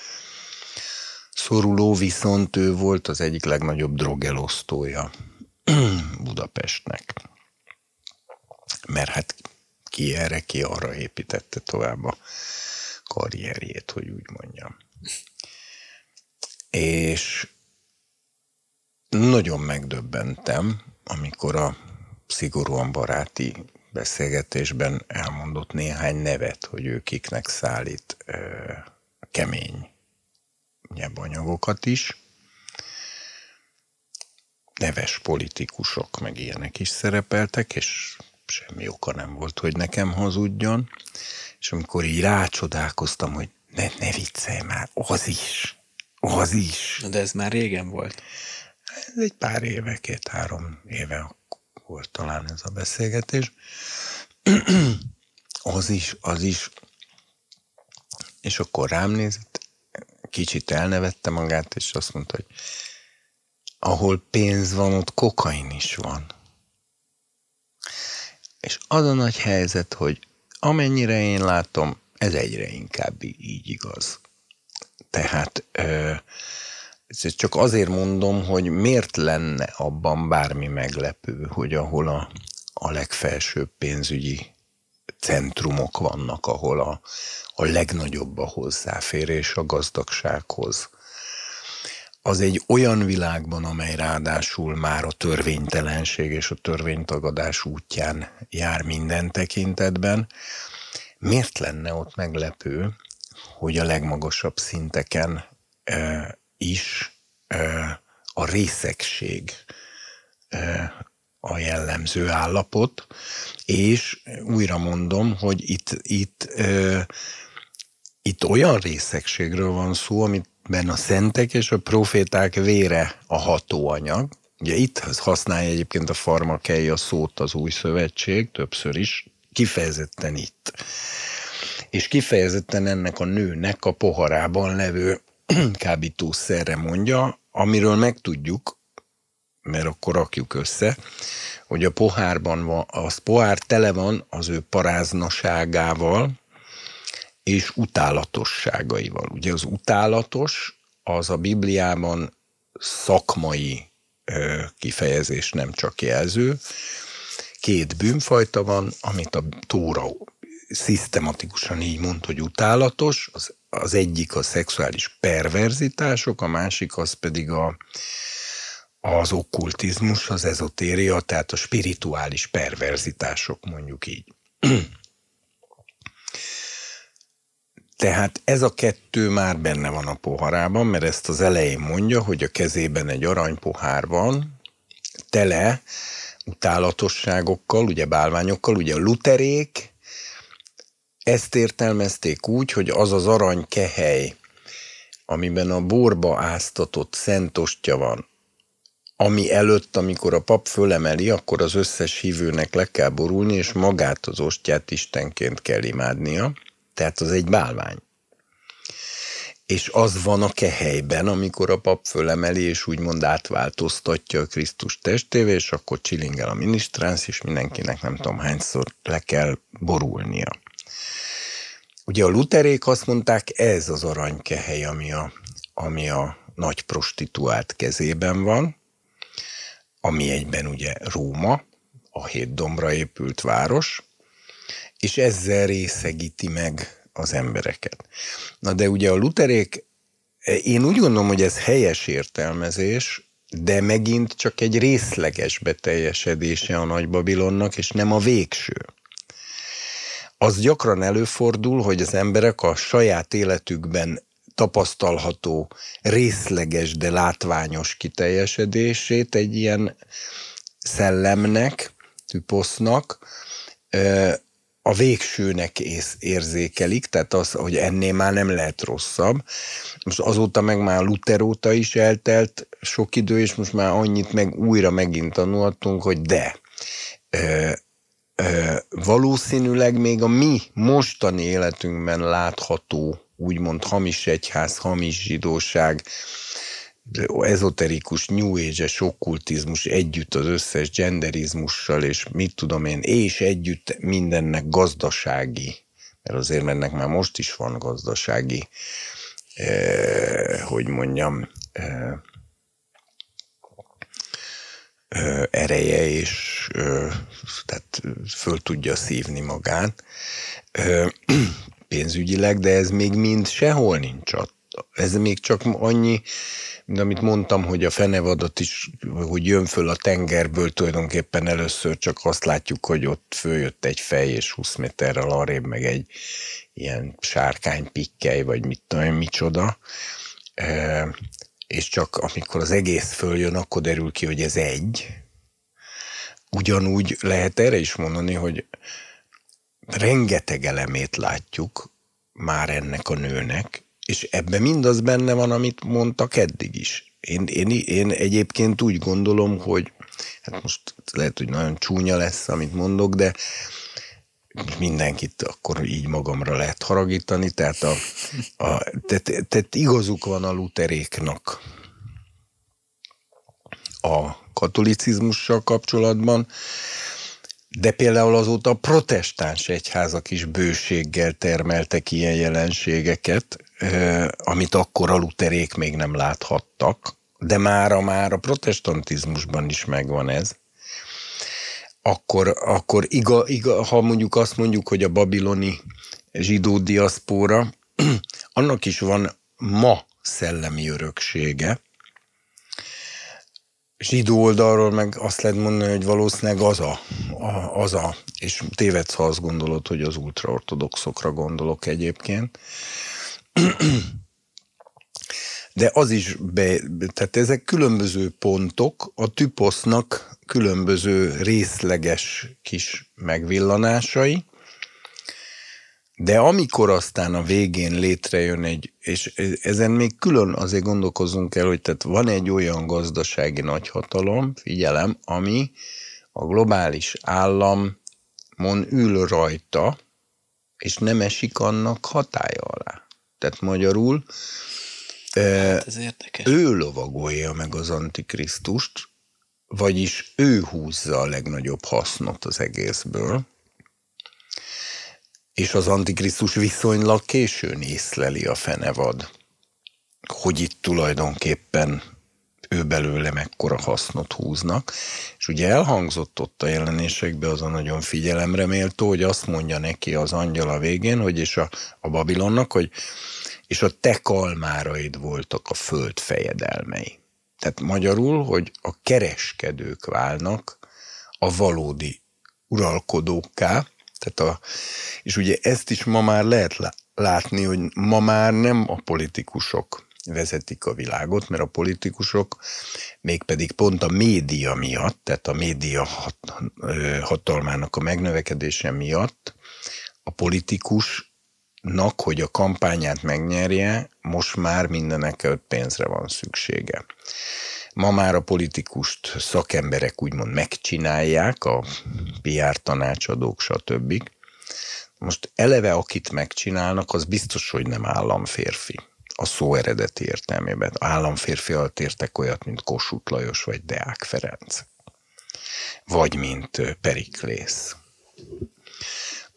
szoruló, viszont ő volt az egyik legnagyobb drogelosztója [CLEARS THROAT] Budapestnek. Mert hát ki erre, ki arra építette tovább a karrierjét, hogy úgy mondjam. És nagyon megdöbbentem, amikor a szigorúan baráti beszélgetésben elmondott néhány nevet, hogy ő kiknek szállít ö, kemény nyebanyagokat is, neves politikusok, meg ilyenek is szerepeltek, és semmi oka nem volt, hogy nekem hazudjon. És amikor így rácsodálkoztam, hogy ne, ne viccelj már, az is, az is. De ez már régen volt. Ez egy pár éve, két-három éve volt talán ez a beszélgetés. [CLEARS THROAT] az is, az is. És akkor rám nézett, kicsit elnevette magát, és azt mondta, hogy ahol pénz van, ott kokain is van. És az a nagy helyzet, hogy amennyire én látom, ez egyre inkább így igaz. Tehát ezt csak azért mondom, hogy miért lenne abban bármi meglepő, hogy ahol a, a legfelsőbb pénzügyi centrumok vannak, ahol a, a legnagyobb a hozzáférés a gazdagsághoz, az egy olyan világban, amely ráadásul már a törvénytelenség és a törvénytagadás útján jár minden tekintetben, miért lenne ott meglepő, hogy a legmagasabb szinteken e, is e, a részegség e, a jellemző állapot, és újra mondom, hogy itt, itt, ö, itt olyan részegségről van szó, amiben a szentek és a proféták vére a hatóanyag. Ugye itt használja egyébként a farmakei a szót az új szövetség, többször is, kifejezetten itt. És kifejezetten ennek a nőnek a poharában levő [CLEARS THROAT] kábítószerre mondja, amiről megtudjuk, mert akkor rakjuk össze, hogy a pohárban van, az pohár tele van az ő paráznaságával és utálatosságaival. Ugye az utálatos az a Bibliában szakmai kifejezés, nem csak jelző. Két bűnfajta van, amit a Tóra szisztematikusan így mond, hogy utálatos. Az, az egyik a szexuális perverzitások, a másik az pedig a, az okkultizmus, az ezotéria, tehát a spirituális perverzitások, mondjuk így. Tehát ez a kettő már benne van a poharában, mert ezt az elején mondja, hogy a kezében egy aranypohár van, tele utálatosságokkal, ugye bálványokkal, ugye a luterék ezt értelmezték úgy, hogy az az arany kehely, amiben a borba áztatott szentostja van, ami előtt, amikor a pap fölemeli, akkor az összes hívőnek le kell borulni, és magát az ostját istenként kell imádnia. Tehát az egy bálvány. És az van a kehelyben, amikor a pap fölemeli, és úgymond átváltoztatja a Krisztus testévé, és akkor csilingel a minisztránsz, és mindenkinek nem tudom hányszor le kell borulnia. Ugye a luterék azt mondták, ez az aranykehely, ami a, ami a nagy prostituált kezében van, ami egyben ugye Róma, a hét dombra épült város, és ezzel részegíti meg az embereket. Na de ugye a luterék, én úgy gondolom, hogy ez helyes értelmezés, de megint csak egy részleges beteljesedése a Nagy Babilonnak, és nem a végső. Az gyakran előfordul, hogy az emberek a saját életükben tapasztalható részleges, de látványos kiteljesedését egy ilyen szellemnek, tüposznak, a végsőnek érzékelik, tehát az, hogy ennél már nem lehet rosszabb. Most azóta meg már Luther óta is eltelt sok idő, és most már annyit meg újra megint tanultunk, hogy de, ö, ö, valószínűleg még a mi mostani életünkben látható úgymond hamis egyház, hamis zsidóság, ezoterikus, new age okkultizmus együtt az összes genderizmussal, és mit tudom én, és együtt mindennek gazdasági, mert azért ennek már most is van gazdasági, eh, hogy mondjam, eh, eh, ereje, és eh, tehát föl tudja szívni magát. Eh, [CLEARS THROAT] pénzügyileg, de ez még mind sehol nincs ott. Ez még csak annyi, mint amit mondtam, hogy a fenevadat is, hogy jön föl a tengerből, tulajdonképpen először csak azt látjuk, hogy ott följött egy fej, és 20 méterrel arrébb meg egy ilyen sárkány pikkely, vagy mit tudom, micsoda. E, és csak amikor az egész följön, akkor derül ki, hogy ez egy. Ugyanúgy lehet erre is mondani, hogy rengeteg elemét látjuk már ennek a nőnek, és ebben mindaz benne van, amit mondtak eddig is. Én, én, én egyébként úgy gondolom, hogy hát most lehet, hogy nagyon csúnya lesz, amit mondok, de mindenkit akkor így magamra lehet haragítani, tehát, a, a, tehát, tehát igazuk van a luteréknak a katolicizmussal kapcsolatban, de például azóta a protestáns egyházak is bőséggel termeltek ilyen jelenségeket, amit akkor a luterék még nem láthattak, de mára már a protestantizmusban is megvan ez. Akkor, akkor iga, iga, ha mondjuk azt mondjuk, hogy a babiloni zsidó diaszpóra, [CLEARS THROAT] annak is van ma szellemi öröksége, zsidó oldalról meg azt lehet mondani, hogy valószínűleg az a, a, az a és tévedsz, ha azt gondolod, hogy az ultraortodoxokra gondolok egyébként. De az is, be, tehát ezek különböző pontok, a tüposznak különböző részleges kis megvillanásai, de amikor aztán a végén létrejön egy, és ezen még külön azért gondolkozunk el, hogy tehát van egy olyan gazdasági nagyhatalom, figyelem, ami a globális államon ül rajta, és nem esik annak hatája alá. Tehát magyarul hát ez érdekes. ő lovagolja meg az antikrisztust, vagyis ő húzza a legnagyobb hasznot az egészből, és az Antikrisztus viszonylag későn észleli a fenevad, hogy itt tulajdonképpen ő belőle mekkora hasznot húznak. És ugye elhangzott ott a jelenésekben az a nagyon figyelemre méltó, hogy azt mondja neki az angyal a végén, hogy és a, a Babilonnak, hogy és a te kalmáraid voltak a föld fejedelmei. Tehát magyarul, hogy a kereskedők válnak a valódi uralkodókká, tehát a, és ugye ezt is ma már lehet látni, hogy ma már nem a politikusok vezetik a világot, mert a politikusok mégpedig pont a média miatt, tehát a média hat, hatalmának a megnövekedése miatt a politikusnak, hogy a kampányát megnyerje, most már mindenek előtt pénzre van szüksége. Ma már a politikust szakemberek úgymond megcsinálják, a PR tanácsadók, stb. Most eleve, akit megcsinálnak, az biztos, hogy nem államférfi. A szó eredeti értelmében. Államférfi alatt értek olyat, mint Kossuth Lajos vagy Deák Ferenc. Vagy mint Periklész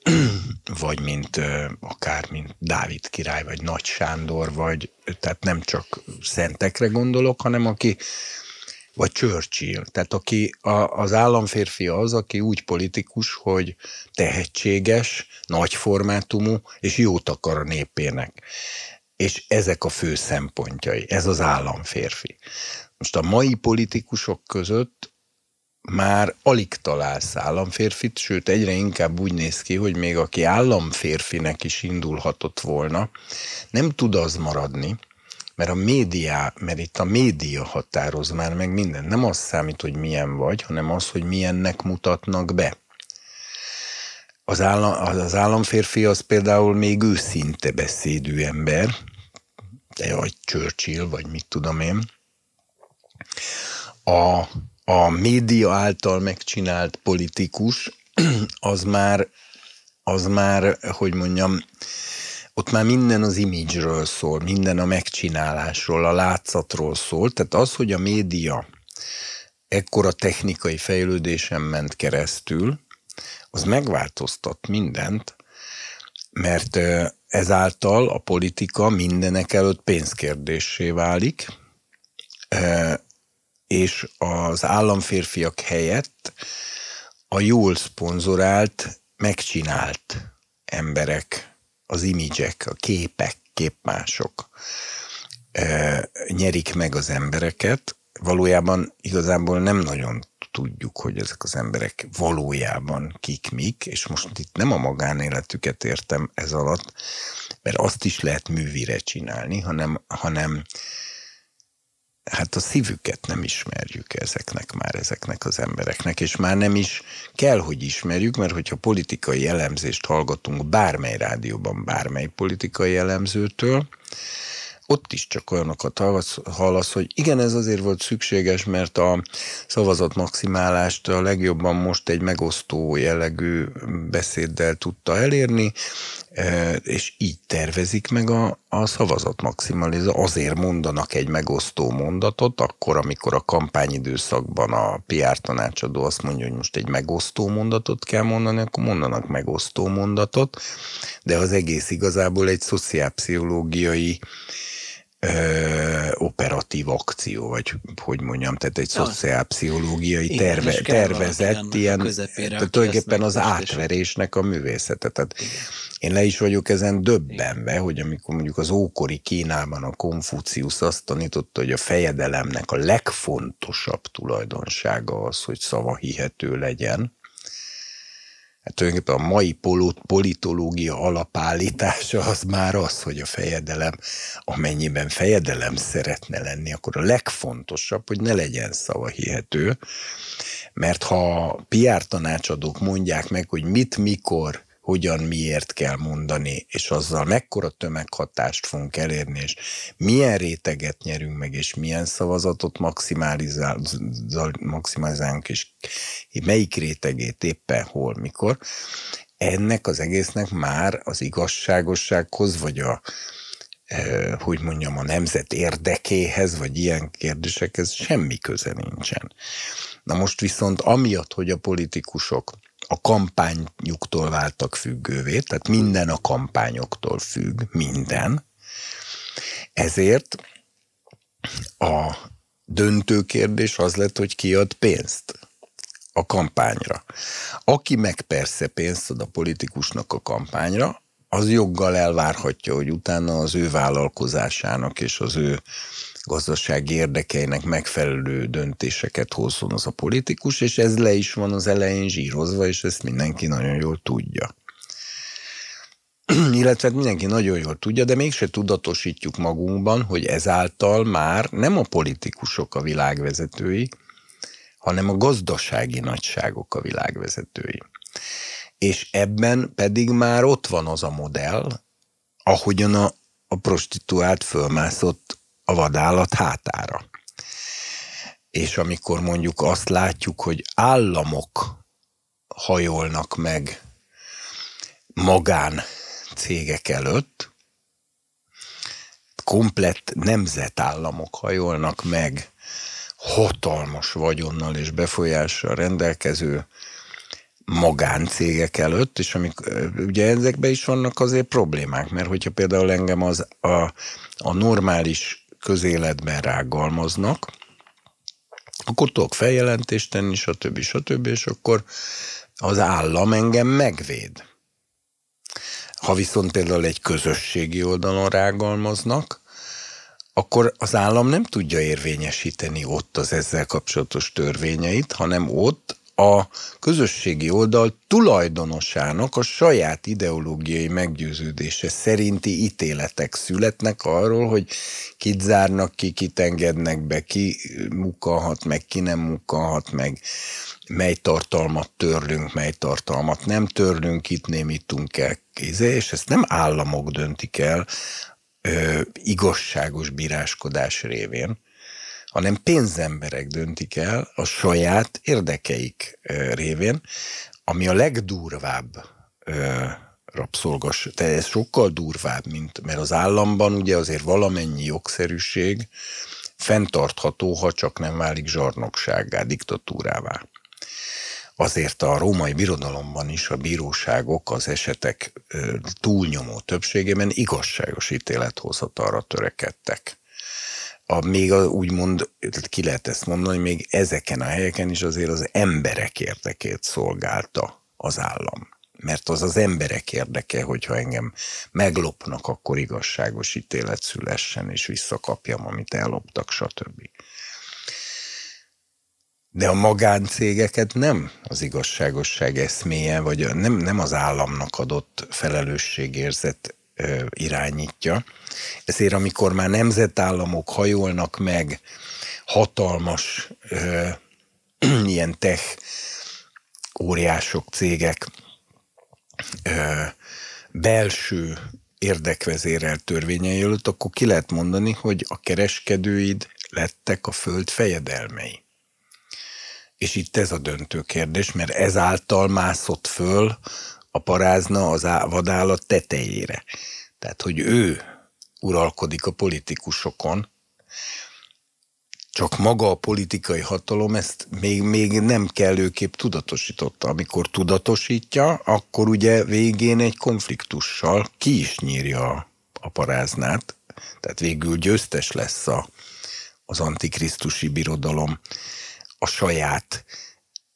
[CLEARS THROAT] vagy mint akár mint Dávid király, vagy Nagy Sándor, vagy tehát nem csak szentekre gondolok, hanem aki vagy Churchill, tehát aki a, az államférfi az, aki úgy politikus, hogy tehetséges, nagy formátumú, és jót akar a népének. És ezek a fő szempontjai, ez az államférfi. Most a mai politikusok között már alig találsz államférfit, sőt egyre inkább úgy néz ki, hogy még aki államférfinek is indulhatott volna, nem tud az maradni, mert a média, mert itt a média határoz már meg minden. Nem az számít, hogy milyen vagy, hanem az, hogy milyennek mutatnak be. Az, állam, az államférfi az például még őszinte beszédű ember, vagy Churchill, vagy mit tudom én. A, a média által megcsinált politikus, [CLEARS THROAT] az már, az már, hogy mondjam, ott már minden az imidzsről szól, minden a megcsinálásról, a látszatról szól. Tehát az, hogy a média ekkora technikai fejlődésen ment keresztül, az megváltoztat mindent, mert ezáltal a politika mindenek előtt pénzkérdésé válik, és az államférfiak helyett a jól szponzorált, megcsinált emberek az imidzsek, a képek, képmások nyerik meg az embereket. Valójában igazából nem nagyon tudjuk, hogy ezek az emberek valójában kik mik, és most itt nem a magánéletüket értem ez alatt, mert azt is lehet művire csinálni, hanem, hanem hát a szívüket nem ismerjük ezeknek már, ezeknek az embereknek, és már nem is kell, hogy ismerjük, mert hogyha politikai elemzést hallgatunk bármely rádióban, bármely politikai elemzőtől, ott is csak olyanokat hallasz, hogy igen, ez azért volt szükséges, mert a szavazat maximálást a legjobban most egy megosztó jellegű beszéddel tudta elérni, e, és így tervezik meg a, a szavazat maximalizá. Azért mondanak egy megosztó mondatot, akkor, amikor a kampányidőszakban a PR tanácsadó azt mondja, hogy most egy megosztó mondatot kell mondani, akkor mondanak megosztó mondatot, de az egész igazából egy szociálpszichológiai ö, operatív akció, vagy hogy mondjam, tehát egy szociálpszichológiai terve, tervezett ilyen, tehát tulajdonképpen az átverésnek a művészete. Tehát Igen. én le is vagyok ezen döbbenve, hogy amikor mondjuk az ókori Kínában a Konfucius azt tanította, hogy a fejedelemnek a legfontosabb tulajdonsága az, hogy szava hihető legyen, Hát tulajdonképpen a mai politológia alapállítása az már az, hogy a fejedelem, amennyiben fejedelem szeretne lenni, akkor a legfontosabb, hogy ne legyen szava hihető, mert ha PR tanácsadók mondják meg, hogy mit, mikor, hogyan, miért kell mondani, és azzal mekkora tömeghatást fogunk elérni, és milyen réteget nyerünk meg, és milyen szavazatot maximalizálunk, és melyik rétegét éppen hol, mikor, ennek az egésznek már az igazságossághoz, vagy a, hogy mondjam, a nemzet érdekéhez, vagy ilyen kérdésekhez semmi köze nincsen. Na most viszont amiatt, hogy a politikusok a kampányuktól váltak függővé, tehát minden a kampányoktól függ, minden. Ezért a döntő kérdés az lett, hogy ki ad pénzt a kampányra. Aki meg persze pénzt ad a politikusnak a kampányra, az joggal elvárhatja, hogy utána az ő vállalkozásának és az ő gazdasági érdekeinek megfelelő döntéseket hozzon az a politikus, és ez le is van az elején zsírozva, és ezt mindenki nagyon jól tudja. [CLEARS THROAT] Illetve hát mindenki nagyon jól tudja, de mégse tudatosítjuk magunkban, hogy ezáltal már nem a politikusok a világvezetői, hanem a gazdasági nagyságok a világvezetői. És ebben pedig már ott van az a modell, ahogyan a, a prostituált fölmászott a vadállat hátára. És amikor mondjuk azt látjuk, hogy államok hajolnak meg magán cégek előtt, komplett nemzetállamok hajolnak meg hatalmas vagyonnal és befolyással rendelkező magáncégek előtt, és amik, ugye ezekben is vannak azért problémák, mert hogyha például engem az a, a normális közéletben rágalmaznak, akkor tudok feljelentést tenni, stb. stb. és akkor az állam engem megvéd. Ha viszont például egy közösségi oldalon rágalmaznak, akkor az állam nem tudja érvényesíteni ott az ezzel kapcsolatos törvényeit, hanem ott a közösségi oldal tulajdonosának a saját ideológiai meggyőződése szerinti ítéletek születnek arról, hogy kit zárnak ki, kit engednek be, ki mukalhat meg, ki nem mukalhat meg, mely tartalmat törlünk, mely tartalmat nem törlünk, itt némítunk el kéze, és ezt nem államok döntik el ö, igazságos bíráskodás révén, hanem pénzemberek döntik el a saját érdekeik révén, ami a legdurvább rabszolgas, de ez sokkal durvább, mint, mert az államban ugye azért valamennyi jogszerűség fenntartható, ha csak nem válik zsarnoksággá, diktatúrává. Azért a római birodalomban is a bíróságok az esetek túlnyomó többségében igazságos ítélethozatalra törekedtek a, még a, úgymond, ki lehet ezt mondani, még ezeken a helyeken is azért az emberek érdekét szolgálta az állam. Mert az az emberek érdeke, hogyha engem meglopnak, akkor igazságos ítélet szülessen, és visszakapjam, amit elloptak, stb. De a magáncégeket nem az igazságosság eszméje, vagy nem, nem az államnak adott felelősségérzet ö, irányítja. Ezért amikor már nemzetállamok hajolnak meg hatalmas ö, [CLEARS THROAT] ilyen tech óriások, cégek ö, belső érdekvezérel törvényei előtt, akkor ki lehet mondani, hogy a kereskedőid lettek a föld fejedelmei. És itt ez a döntő kérdés, mert ezáltal mászott föl a parázna az vadállat tetejére. Tehát, hogy ő uralkodik a politikusokon, csak maga a politikai hatalom ezt még, még nem kellőképp tudatosította. Amikor tudatosítja, akkor ugye végén egy konfliktussal ki is nyírja a, paráznát, tehát végül győztes lesz a, az antikrisztusi birodalom a saját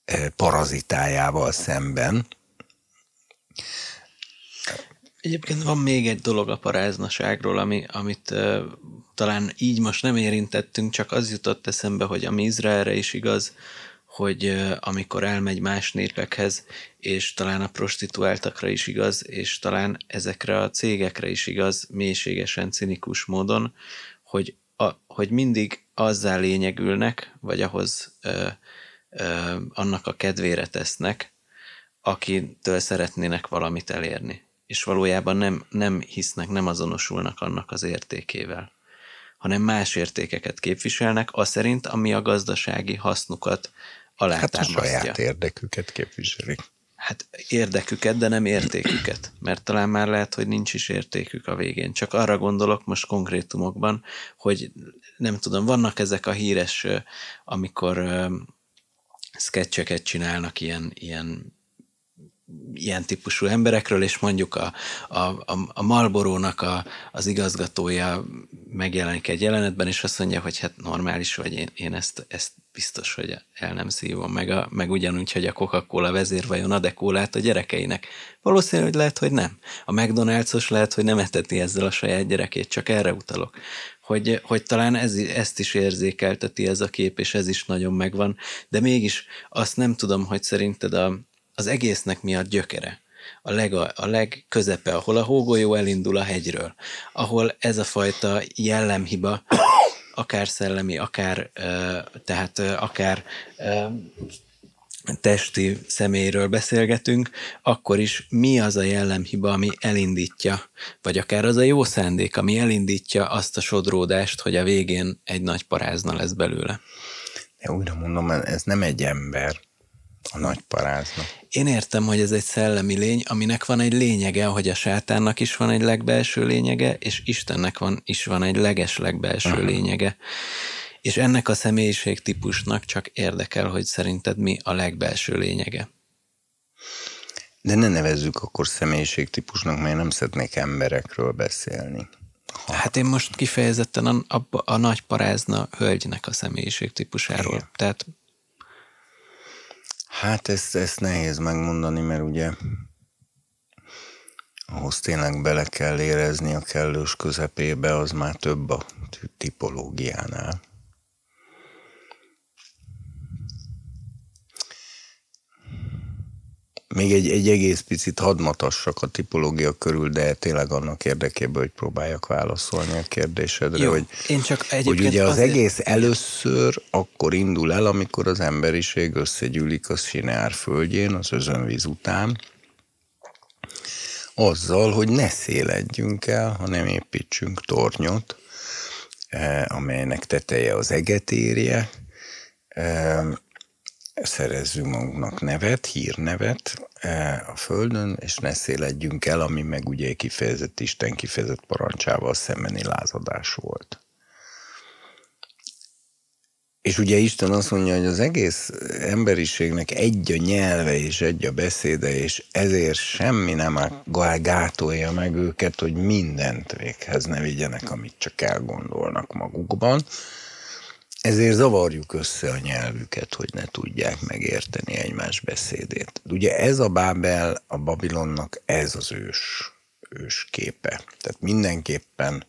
eh, parazitájával szemben, Egyébként van még egy dolog a paráznaságról, ami, amit uh, talán így most nem érintettünk, csak az jutott eszembe, hogy ami Izraelre is igaz, hogy amikor elmegy más népekhez, és talán a prostituáltakra is igaz, és talán ezekre a cégekre is igaz, mélységesen cinikus módon, hogy, a, hogy mindig azzá lényegülnek, vagy ahhoz ö, ö, annak a kedvére tesznek, akitől szeretnének valamit elérni. És valójában nem, nem hisznek, nem azonosulnak annak az értékével hanem más értékeket képviselnek, az szerint, ami a gazdasági hasznukat alátámasztja. Hát a saját érdeküket képviselik. Hát érdeküket, de nem értéküket, mert talán már lehet, hogy nincs is értékük a végén. Csak arra gondolok most konkrétumokban, hogy nem tudom, vannak ezek a híres, amikor sketcheket csinálnak ilyen, ilyen ilyen típusú emberekről, és mondjuk a, a, a, a Malborónak a, az igazgatója megjelenik egy jelenetben, és azt mondja, hogy hát normális vagy, én, én ezt, ezt biztos, hogy el nem szívom, meg, a, meg ugyanúgy, hogy a Coca-Cola vezér vajon kólát a gyerekeinek. Valószínű, hogy lehet, hogy nem. A McDonald's-os lehet, hogy nem eteti ezzel a saját gyerekét, csak erre utalok. Hogy, hogy talán ez, ezt is érzékelteti ez a kép, és ez is nagyon megvan, de mégis azt nem tudom, hogy szerinted a, az egésznek mi a gyökere, a, leg, a legközepe, ahol a hógolyó elindul a hegyről, ahol ez a fajta jellemhiba, akár szellemi, akár, tehát akár testi személyről beszélgetünk, akkor is mi az a jellemhiba, ami elindítja, vagy akár az a jó szándék, ami elindítja azt a sodródást, hogy a végén egy nagy parázna lesz belőle. De újra mondom, ez nem egy ember, a nagy parázna. Én értem, hogy ez egy szellemi lény, aminek van egy lényege, hogy a sátánnak is van egy legbelső lényege, és Istennek van, is van egy leges legbelső uh-huh. lényege. És ennek a személyiség típusnak csak érdekel, hogy szerinted mi a legbelső lényege. De ne nevezzük akkor személyiségtípusnak, mert nem szeretnék emberekről beszélni. Ha. Hát én most kifejezetten a, a, a nagy parázna hölgynek a személyiségtípusáról. Igen. Tehát Hát ezt, ezt nehéz megmondani, mert ugye ahhoz tényleg bele kell érezni a kellős közepébe, az már több a tipológiánál. Még egy, egy egész picit hadmatassak a tipológia körül, de tényleg annak érdekében, hogy próbáljak válaszolni a kérdésedre, Jó, hogy, én csak hogy ugye az azért... egész először akkor indul el, amikor az emberiség összegyűlik a Sineár földjén, az özönvíz után, azzal, hogy ne széledjünk el, hanem építsünk tornyot, eh, amelynek teteje az eget érje, szerezzünk magunknak nevet, hírnevet e, a Földön, és ne széledjünk el, ami meg ugye kifejezett Isten kifejezett parancsával szembeni lázadás volt. És ugye Isten azt mondja, hogy az egész emberiségnek egy a nyelve és egy a beszéde, és ezért semmi nem gátolja meg őket, hogy mindent véghez ne vigyenek, amit csak elgondolnak magukban, ezért zavarjuk össze a nyelvüket, hogy ne tudják megérteni egymás beszédét. Ugye ez a Bábel, a Babilonnak ez az ős, ős képe. Tehát mindenképpen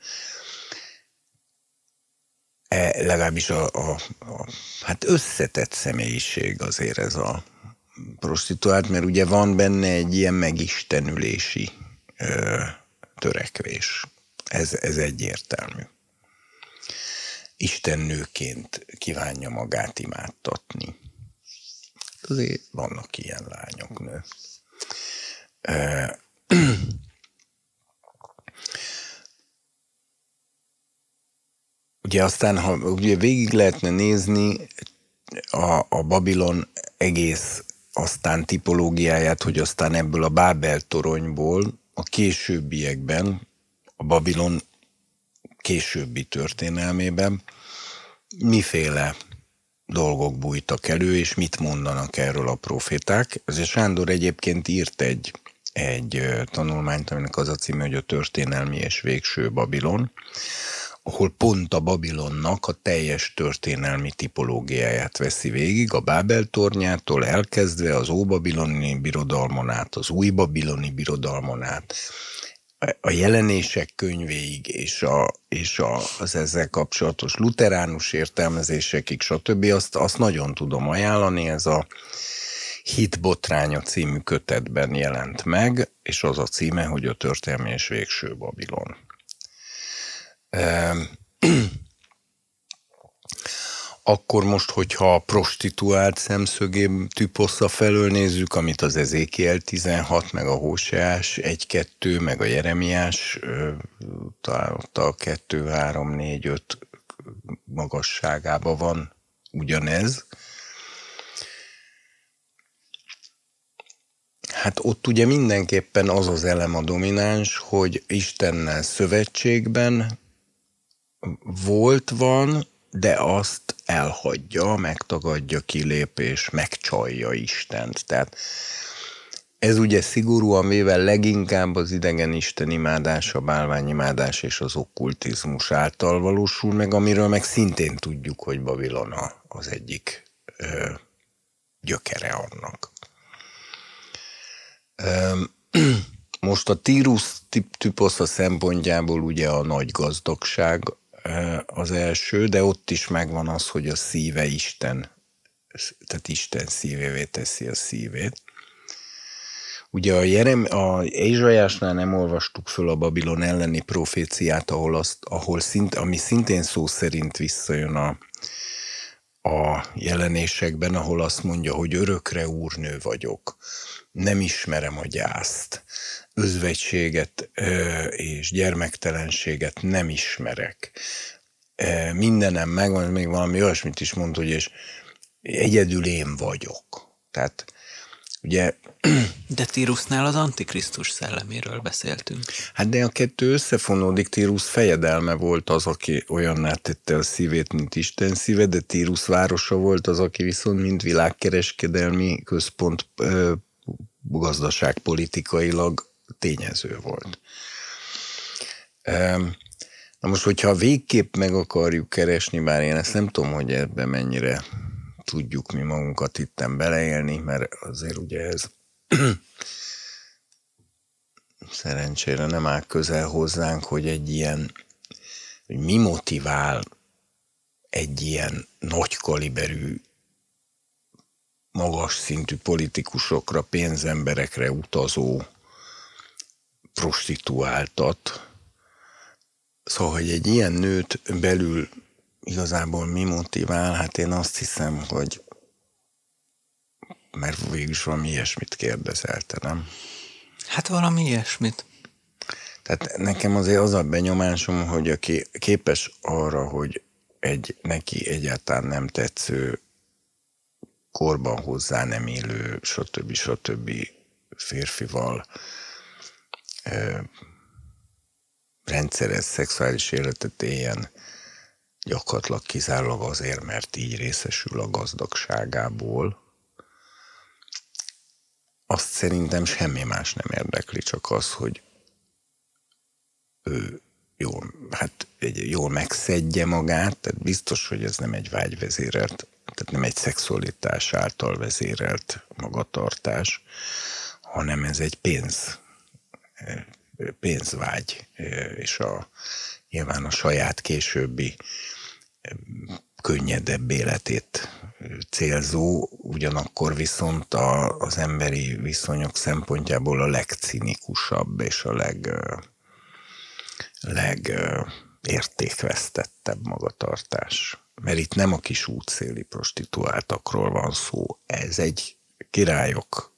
e, legalábbis a, a, a, hát összetett személyiség azért ez a prostituált, mert ugye van benne egy ilyen megistenülési ö, törekvés. Ez, ez egyértelmű istennőként kívánja magát imádtatni. Azért vannak ilyen lányok, nő. [CLEARS THROAT] Ugye aztán, ha ugye végig lehetne nézni a, a Babilon egész aztán tipológiáját, hogy aztán ebből a Bábel toronyból a későbbiekben a Babilon későbbi történelmében miféle dolgok bújtak elő, és mit mondanak erről a proféták. Ez Sándor egyébként írt egy, egy tanulmányt, aminek az a címe, hogy a történelmi és végső Babilon, ahol pont a Babilonnak a teljes történelmi tipológiáját veszi végig, a Bábel tornyától elkezdve az Óbabiloni birodalmon át, az Új Babiloni birodalmon át, a jelenések könyvéig és, a, és a, az ezzel kapcsolatos luteránus értelmezésekig, stb. Azt, azt nagyon tudom ajánlani, ez a Hitbotránya című kötetben jelent meg, és az a címe, hogy a történelmi és végső Babilon. Akkor most, hogyha a prostituált szemszögém tüpossza felől nézzük, amit az Ezékiel 16, meg a Hóseás 1-2, meg a Jeremiás, talán ott a 2, 3, 4, 5 magasságában van ugyanez. Hát ott ugye mindenképpen az az elem a domináns, hogy Istennel szövetségben volt, van, de azt elhagyja, megtagadja, kilép és megcsalja Istent. Tehát ez ugye szigorúan véve leginkább az idegen Isten imádás, a bálványimádás és az okkultizmus által valósul meg, amiről meg szintén tudjuk, hogy Babilona az egyik ö, gyökere annak. Ö, [CLEARS THROAT] most a Tírus a szempontjából ugye a nagy gazdagság az első, de ott is megvan az, hogy a szíve Isten, tehát Isten szívévé teszi a szívét. Ugye a, Jerem, a Ézsajásnál nem olvastuk föl a Babilon elleni proféciát, ahol azt, ahol szint, ami szintén szó szerint visszajön a, a jelenésekben, ahol azt mondja, hogy örökre úrnő vagyok, nem ismerem a gyászt, özvegységet és gyermektelenséget nem ismerek. Mindenem megvan, még valami olyasmit is mond, hogy és egyedül én vagyok. Tehát ugye... [CLEARS THROAT] De Tírusnál az Antikrisztus szelleméről beszéltünk. Hát de a kettő összefonódik, Tírus fejedelme volt az, aki olyanná tette a szívét, mint Isten szíve, de Tírus városa volt az, aki viszont mint világkereskedelmi központ gazdaságpolitikailag tényező volt. Na most, hogyha végképp meg akarjuk keresni, bár én ezt nem tudom, hogy ebben mennyire tudjuk mi magunkat itten beleélni, mert azért ugye ez [CLEARS THROAT] szerencsére nem áll közel hozzánk, hogy egy ilyen, hogy mi motivál egy ilyen nagy kaliberű magas szintű politikusokra, pénzemberekre utazó prostituáltat. Szóval, hogy egy ilyen nőt belül igazából mi motivál, hát én azt hiszem, hogy mert végülis valami ilyesmit kérdezelte, nem? Hát valami ilyesmit. Tehát nekem azért az a benyomásom, hogy aki képes arra, hogy egy neki egyáltalán nem tetsző korban hozzá nem élő, stb. stb. férfival rendszeres szexuális életet éljen, gyakorlatilag kizárólag azért, mert így részesül a gazdagságából, azt szerintem semmi más nem érdekli, csak az, hogy ő jól, hát egy, jól megszedje magát, tehát biztos, hogy ez nem egy vágyvezérelt, tehát nem egy szexualitás által vezérelt magatartás, hanem ez egy pénz pénzvágy, és a, nyilván a saját későbbi könnyedebb életét célzó, ugyanakkor viszont a, az emberi viszonyok szempontjából a legcinikusabb és a leg, legértékvesztettebb magatartás. Mert itt nem a kis útszéli prostituáltakról van szó, ez egy királyok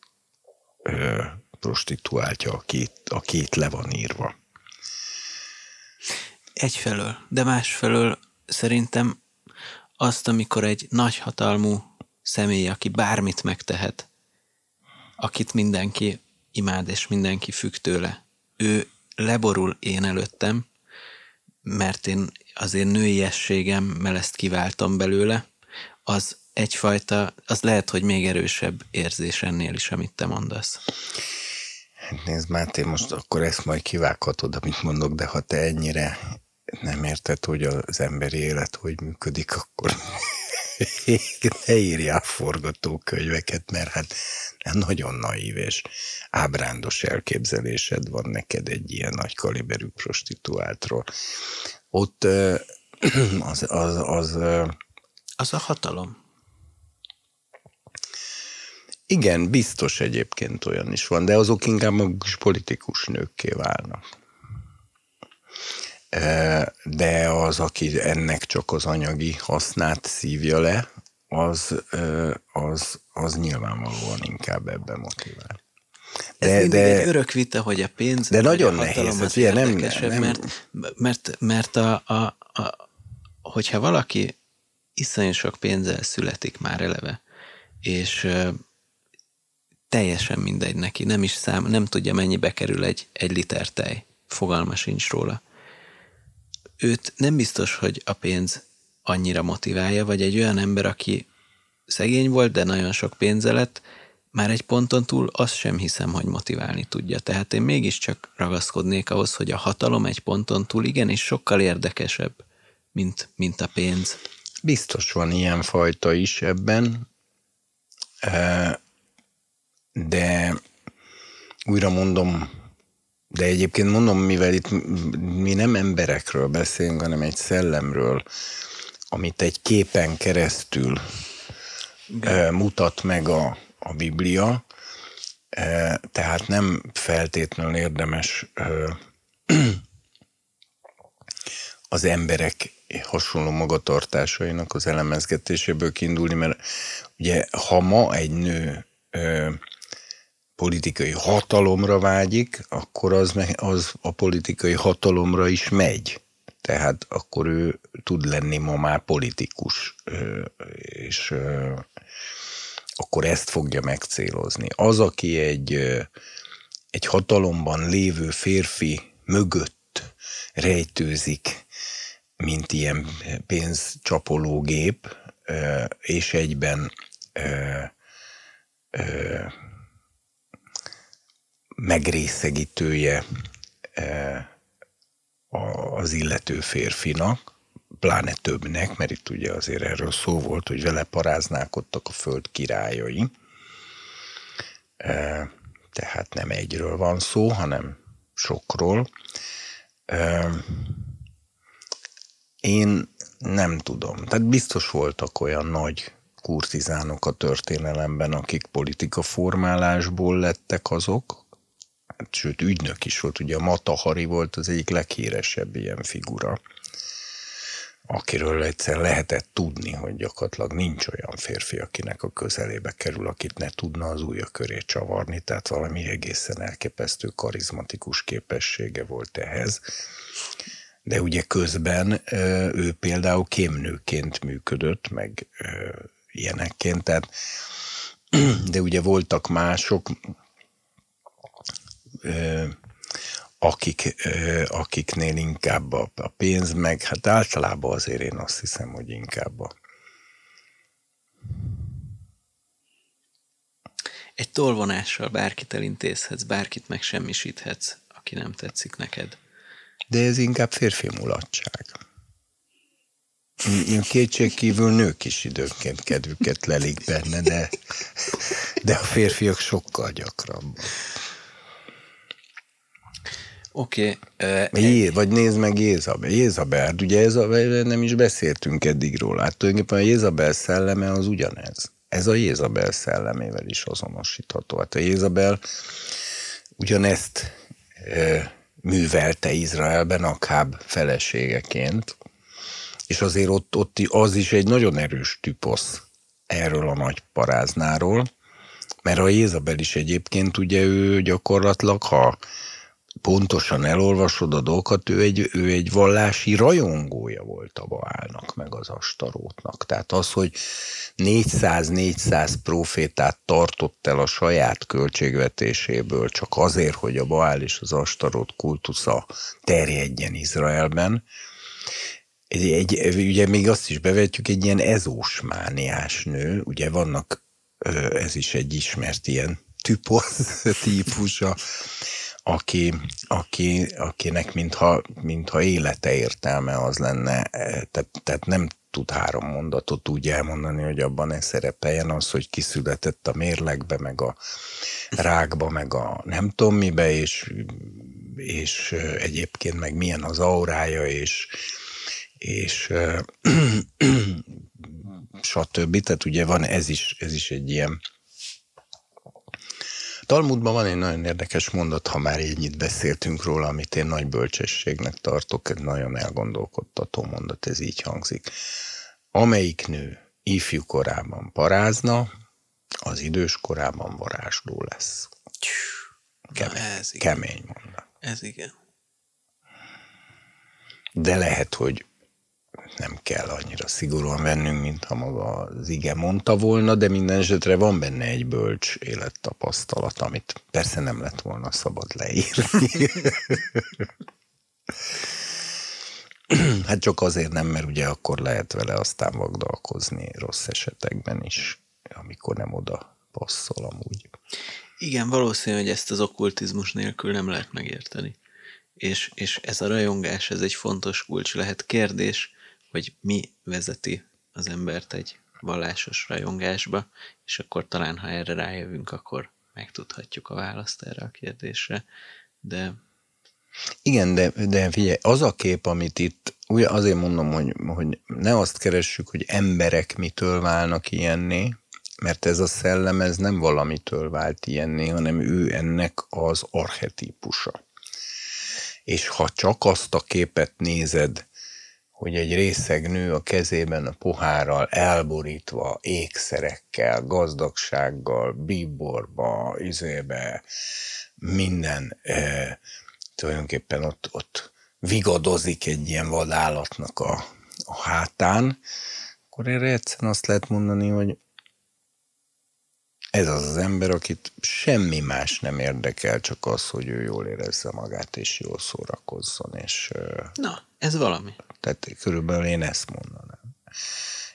prostituáltja, a két, a két le van írva. Egyfelől, de másfelől szerintem azt, amikor egy nagyhatalmú személy, aki bármit megtehet, akit mindenki imád és mindenki függ tőle, ő leborul én előttem, mert én azért nőiességemmel ezt kiváltam belőle, az egyfajta, az lehet, hogy még erősebb érzés ennél is, amit te mondasz. Hát nézd, Máté, most akkor ezt majd kivághatod, amit mondok, de ha te ennyire nem érted, hogy az emberi élet hogy működik, akkor ne írjál forgatókönyveket, mert hát nagyon naív és ábrándos elképzelésed van neked egy ilyen nagy kaliberű prostituáltról. Ott [CLEARS THROAT] az, az, az, az a hatalom. Igen, biztos egyébként olyan is van, de azok inkább maguk is politikus nőkké válnak. De az, aki ennek csak az anyagi hasznát szívja le, az, az, az nyilvánvalóan inkább ebben motivál. De, Ez de, egy örök vita, hogy a pénz... De nagyon a nehéz, az ilyen nem, nem... Mert, mert, mert a, a, a, hogyha valaki iszonyú sok pénzzel születik már eleve, és teljesen mindegy neki, nem is szám, nem tudja mennyibe kerül egy, egy liter tej, fogalma sincs róla. Őt nem biztos, hogy a pénz annyira motiválja, vagy egy olyan ember, aki szegény volt, de nagyon sok pénze lett, már egy ponton túl azt sem hiszem, hogy motiválni tudja. Tehát én mégiscsak ragaszkodnék ahhoz, hogy a hatalom egy ponton túl igenis sokkal érdekesebb, mint, mint a pénz. Biztos van ilyen fajta is ebben de újra mondom, de egyébként mondom, mivel itt mi nem emberekről beszélünk, hanem egy szellemről, amit egy képen keresztül Igen. mutat meg a, a Biblia, tehát nem feltétlenül érdemes az emberek hasonló magatartásainak az elemezgetéséből kiindulni, mert ugye ha ma egy nő politikai hatalomra vágyik, akkor az, az a politikai hatalomra is megy. Tehát akkor ő tud lenni ma már politikus, és akkor ezt fogja megcélozni. Az, aki egy, egy hatalomban lévő férfi mögött rejtőzik, mint ilyen pénzcsapológép, és egyben megrészegítője e, az illető férfinak, pláne többnek, mert itt ugye azért erről szó volt, hogy vele paráználkodtak a föld királyai. E, tehát nem egyről van szó, hanem sokról. E, én nem tudom. Tehát biztos voltak olyan nagy kurtizánok a történelemben, akik politika formálásból lettek azok, hát, sőt ügynök is volt, ugye a Mata Hari volt az egyik leghíresebb ilyen figura, akiről egyszer lehetett tudni, hogy gyakorlatilag nincs olyan férfi, akinek a közelébe kerül, akit ne tudna az ujja köré csavarni, tehát valami egészen elképesztő karizmatikus képessége volt ehhez. De ugye közben ő például kémnőként működött, meg ilyenekként, tehát [CLEARS THROAT] de ugye voltak mások, akik, akiknél inkább a, a pénz, meg hát általában azért én azt hiszem, hogy inkább a Egy tolvonással bárkit elintézhetsz, bárkit megsemmisíthetsz, aki nem tetszik neked. De ez inkább férfi mulatság. Kétség kívül nők is időnként kedvüket lelik benne, de, de a férfiak sokkal gyakrabban. Oké. Okay, uh, vagy nézd meg Jézabel. Jézabel, hát ugye Jézabel, nem is beszéltünk eddig róla. Hát tulajdonképpen a Jézabel szelleme az ugyanez. Ez a Jézabel szellemével is azonosítható. Hát a Jézabel ugyanezt e, művelte Izraelben Akáb feleségeként, és azért ott, ott az is egy nagyon erős tüposz erről a nagy paráznáról, mert a Jézabel is egyébként ugye ő gyakorlatilag, ha pontosan elolvasod a dolgokat, ő egy, ő egy vallási rajongója volt a Baálnak, meg az Astarótnak. Tehát az, hogy 400-400 profétát tartott el a saját költségvetéséből csak azért, hogy a Baál és az Astarót kultusza terjedjen Izraelben, egy, egy, ugye még azt is bevetjük, egy ilyen ezósmániás nő, ugye vannak, ez is egy ismert ilyen typosz típusa, aki, aki, akinek mintha, mintha élete értelme az lenne, tehát, tehát nem tud három mondatot úgy elmondani, hogy abban ne szerepeljen az, hogy kiszületett a mérlegbe, meg a rákba, meg a nem tudom mibe, és, és egyébként meg milyen az aurája, és, és [CLEARS THROAT] stb. Tehát ugye van ez is, ez is egy ilyen Talmudban van egy nagyon érdekes mondat, ha már így itt beszéltünk róla, amit én nagy bölcsességnek tartok, egy nagyon elgondolkodtató mondat, ez így hangzik. Amelyik nő ifjú korában parázna, az idős korában varázsló lesz. Kemény, ez igen. kemény mondat. Ez igen. De lehet, hogy nem kell annyira szigorúan vennünk, mint ha maga az ige mondta volna, de minden esetre van benne egy bölcs élettapasztalat, amit persze nem lett volna szabad leírni. hát csak azért nem, mert ugye akkor lehet vele aztán vagdalkozni rossz esetekben is, amikor nem oda passzol amúgy. Igen, valószínű, hogy ezt az okkultizmus nélkül nem lehet megérteni. És, és ez a rajongás, ez egy fontos kulcs lehet. Kérdés, hogy mi vezeti az embert egy vallásos rajongásba, és akkor talán, ha erre rájövünk, akkor megtudhatjuk a választ erre a kérdésre. De igen, de, de figyelj, az a kép, amit itt, ugye azért mondom, hogy, hogy ne azt keressük, hogy emberek mitől válnak ilyenné, mert ez a szellem, ez nem valamitől vált ilyenné, hanem ő ennek az archetípusa. És ha csak azt a képet nézed, hogy egy részeg nő a kezében a pohárral elborítva, ékszerekkel, gazdagsággal, bíborba, izébe, minden e, tulajdonképpen ott, ott vigadozik egy ilyen vadállatnak a, a hátán, akkor erre egyszerűen azt lehet mondani, hogy ez az az ember, akit semmi más nem érdekel, csak az, hogy ő jól érezze magát, és jól szórakozzon. És, Na, ez valami. Tehát körülbelül én ezt mondanám.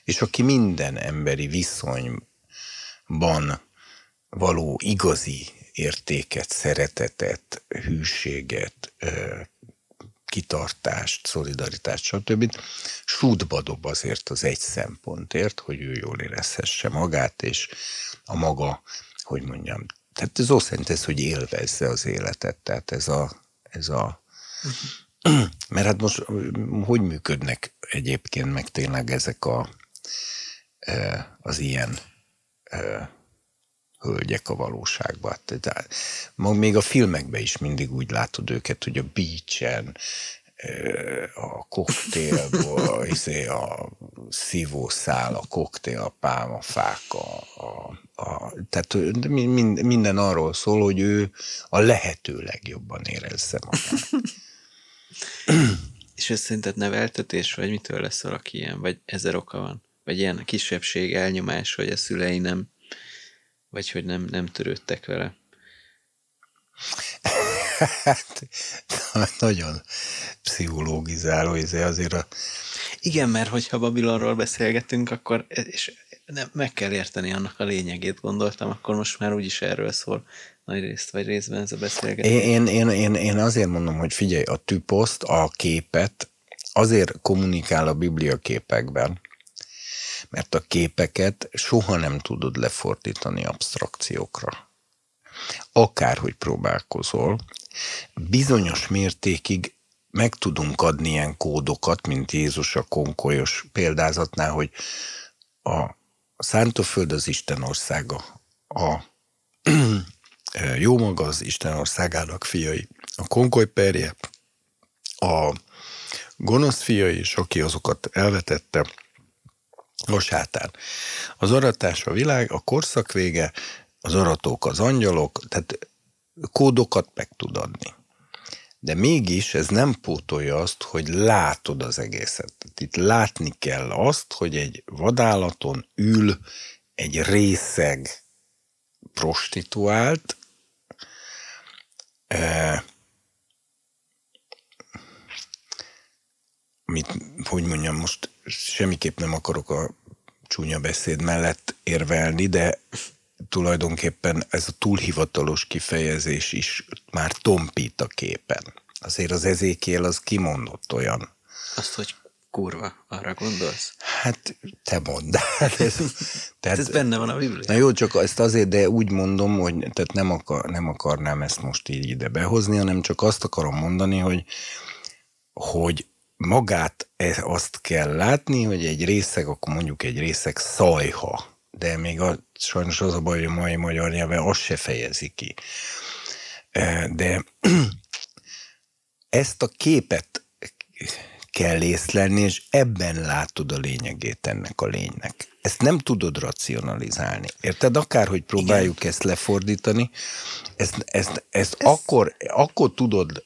És aki minden emberi viszonyban való igazi értéket, szeretetet, hűséget, kitartást, szolidaritást, stb. sútba dob azért az egy szempontért, hogy ő jól érezhesse magát, és a maga, hogy mondjam, tehát ez azt jelenti, hogy élvezze az életet, tehát ez a, ez a mert hát most hogy működnek egyébként meg tényleg ezek a, az ilyen hölgyek a valóságban. Tehát, még a filmekben is mindig úgy látod őket, hogy a beachen, a koktélból, [LAUGHS] izé, a szívószál, a koktél, a pálmafák, a, a, a, tehát mind, minden arról szól, hogy ő a lehető legjobban érezze magát. [CLEARS THROAT] És ez szerinted neveltetés, vagy mitől lesz valaki ilyen, vagy ezer oka van? Vagy ilyen kisebbség, elnyomás, hogy a szülei nem, vagy hogy nem, nem törődtek vele? Hát, nagyon pszichológizáló, ez azért a... Igen, mert hogyha Babilonról beszélgetünk, akkor és nem, meg kell érteni annak a lényegét, gondoltam, akkor most már úgyis erről szól nagy részt vagy részben ez a beszélgetés. Én, én, én, én azért mondom, hogy figyelj, a tüposzt, a képet azért kommunikál a Biblia képekben, mert a képeket soha nem tudod lefordítani abstrakciókra. Akárhogy próbálkozol, bizonyos mértékig meg tudunk adni ilyen kódokat, mint Jézus a konkolyos példázatnál, hogy a szántóföld az Isten országa, a [CLEARS THROAT] jó maga az Isten országának fiai, a konkolyperje, a gonosz fiai, és aki azokat elvetette, a sátán. Az aratás a világ, a korszak vége, az aratók az angyalok, tehát kódokat meg tud adni. De mégis ez nem pótolja azt, hogy látod az egészet. Tehát itt látni kell azt, hogy egy vadállaton ül egy részeg prostituált, e, mit, hogy mondjam, most semmiképp nem akarok a csúnya beszéd mellett érvelni, de tulajdonképpen ez a túlhivatalos kifejezés is már tompít a képen. Azért az ezékiel az kimondott olyan. Azt, hogy Kurva, arra gondolsz? Hát te mondd. [LAUGHS] Ez, tehát, ez benne van a Bibliában. Na jó, csak ezt azért, de úgy mondom, hogy tehát nem, akar, nem akarnám ezt most így ide behozni, hanem csak azt akarom mondani, hogy, hogy magát e, azt kell látni, hogy egy részeg, akkor mondjuk egy részeg szajha, de még a, sajnos az a baj, hogy a mai magyar nyelven azt se fejezi ki. E, de [CLEARS THROAT] ezt a képet kell észlelni, és ebben látod a lényegét ennek a lénynek. Ezt nem tudod racionalizálni. Érted? Akárhogy próbáljuk Igen. ezt lefordítani, ezt, ezt, ezt Ez... akkor, akkor tudod,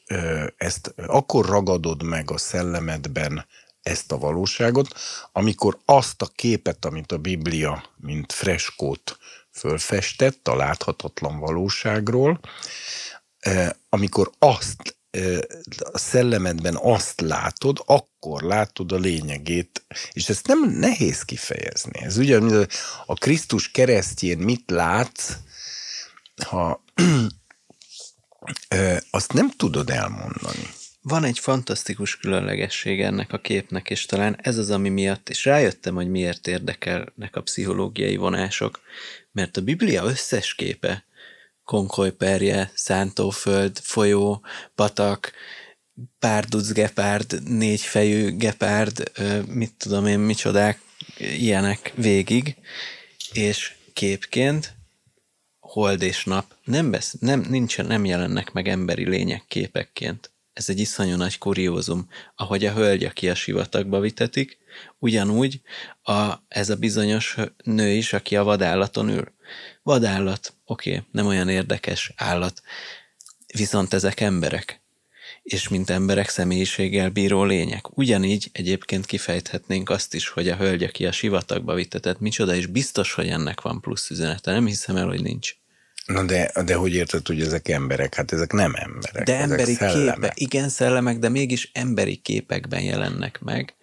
ezt akkor ragadod meg a szellemedben ezt a valóságot, amikor azt a képet, amit a Biblia, mint freskót fölfestett a láthatatlan valóságról, amikor azt a szellemedben azt látod, akkor látod a lényegét, és ezt nem nehéz kifejezni. Ez ugyan, a Krisztus keresztjén mit látsz, ha azt nem tudod elmondani. Van egy fantasztikus különlegesség ennek a képnek, és talán ez az, ami miatt, és rájöttem, hogy miért érdekelnek a pszichológiai vonások, mert a Biblia összes képe konkolyperje, szántóföld, folyó, patak, párduc gepárd, négyfejű gepárd, mit tudom én, micsodák, ilyenek végig, és képként hold és nap nem, besz, nem, nincsen, nem jelennek meg emberi lények képekként. Ez egy iszonyú nagy kuriózum, ahogy a hölgy, aki a sivatagba vitetik, ugyanúgy a, ez a bizonyos nő is, aki a vadállaton ül. Vadállat, oké, okay, nem olyan érdekes állat, viszont ezek emberek, és mint emberek személyiséggel bíró lények. Ugyanígy egyébként kifejthetnénk azt is, hogy a hölgy, aki a sivatagba vittetett, micsoda, és biztos, hogy ennek van plusz üzenete. Nem hiszem el, hogy nincs. Na de, de hogy érted, hogy ezek emberek? Hát ezek nem emberek. De emberi képek, igen, szellemek, de mégis emberi képekben jelennek meg,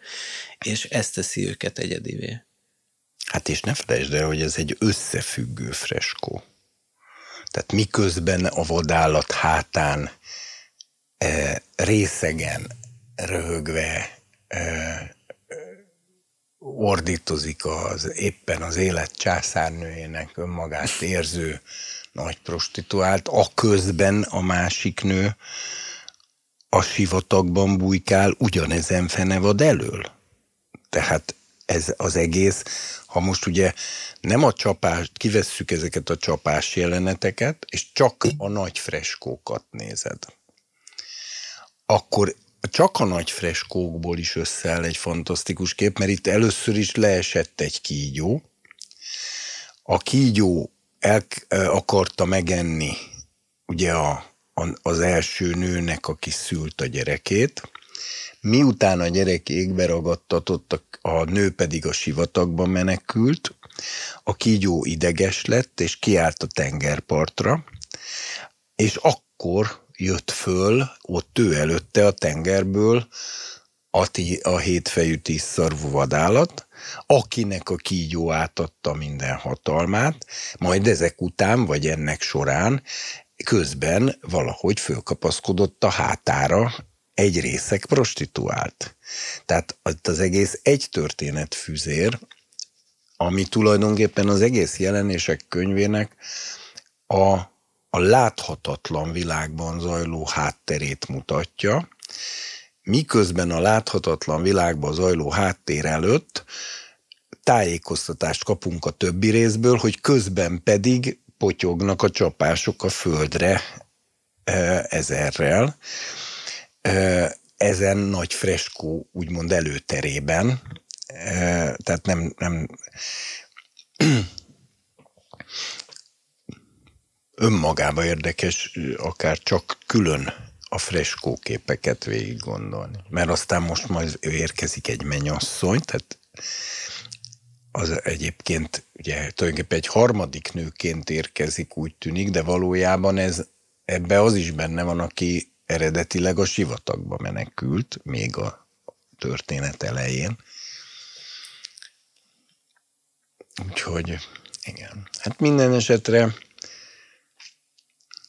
és ezt teszi őket egyedivé. Hát és ne felejtsd el, hogy ez egy összefüggő freskó. Tehát miközben a vadállat hátán e, részegen, röhögve e, ordítozik az éppen az élet császárnőjének önmagát érző nagy prostituált, a közben a másik nő a sivatagban bujkál ugyanezen fenevad elől. Tehát ez az egész, ha most ugye nem a csapást, kivesszük ezeket a csapás jeleneteket, és csak a nagy freskókat nézed, akkor csak a nagy freskókból is összeáll egy fantasztikus kép, mert itt először is leesett egy kígyó. A kígyó el akarta megenni ugye a, a, az első nőnek, aki szült a gyerekét, Miután a gyerek égbe ragadtatott, a, nő pedig a sivatagba menekült, a kígyó ideges lett, és kiállt a tengerpartra, és akkor jött föl, ott ő előtte a tengerből a, tí, a hétfejű tízszarvú vadállat, akinek a kígyó átadta minden hatalmát, majd ezek után, vagy ennek során közben valahogy fölkapaszkodott a hátára egy részek prostituált. Tehát az egész egy történet füzér, ami tulajdonképpen az egész jelenések könyvének a, a láthatatlan világban zajló hátterét mutatja, miközben a láthatatlan világban zajló háttér előtt tájékoztatást kapunk a többi részből, hogy közben pedig potyognak a csapások a földre e, ezerrel ezen nagy freskó úgymond előterében, tehát nem, nem [CLEARS THROAT] önmagába érdekes akár csak külön a freskó képeket végig gondolni. Mert aztán most majd érkezik egy mennyasszony, tehát az egyébként ugye tulajdonképpen egy harmadik nőként érkezik, úgy tűnik, de valójában ez ebbe az is benne van, aki eredetileg a sivatagba menekült, még a történet elején. Úgyhogy igen. Hát minden esetre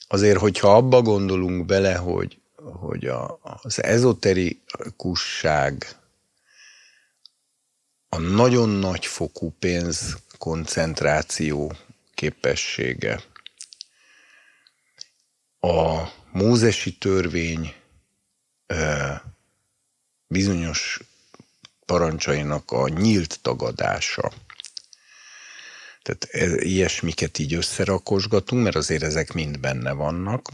azért, hogyha abba gondolunk bele, hogy, hogy a, az ezoterikusság a nagyon nagy fokú pénz koncentráció képessége, a mózesi törvény bizonyos parancsainak a nyílt tagadása. Tehát e, ilyesmiket így összerakosgatunk, mert azért ezek mind benne vannak,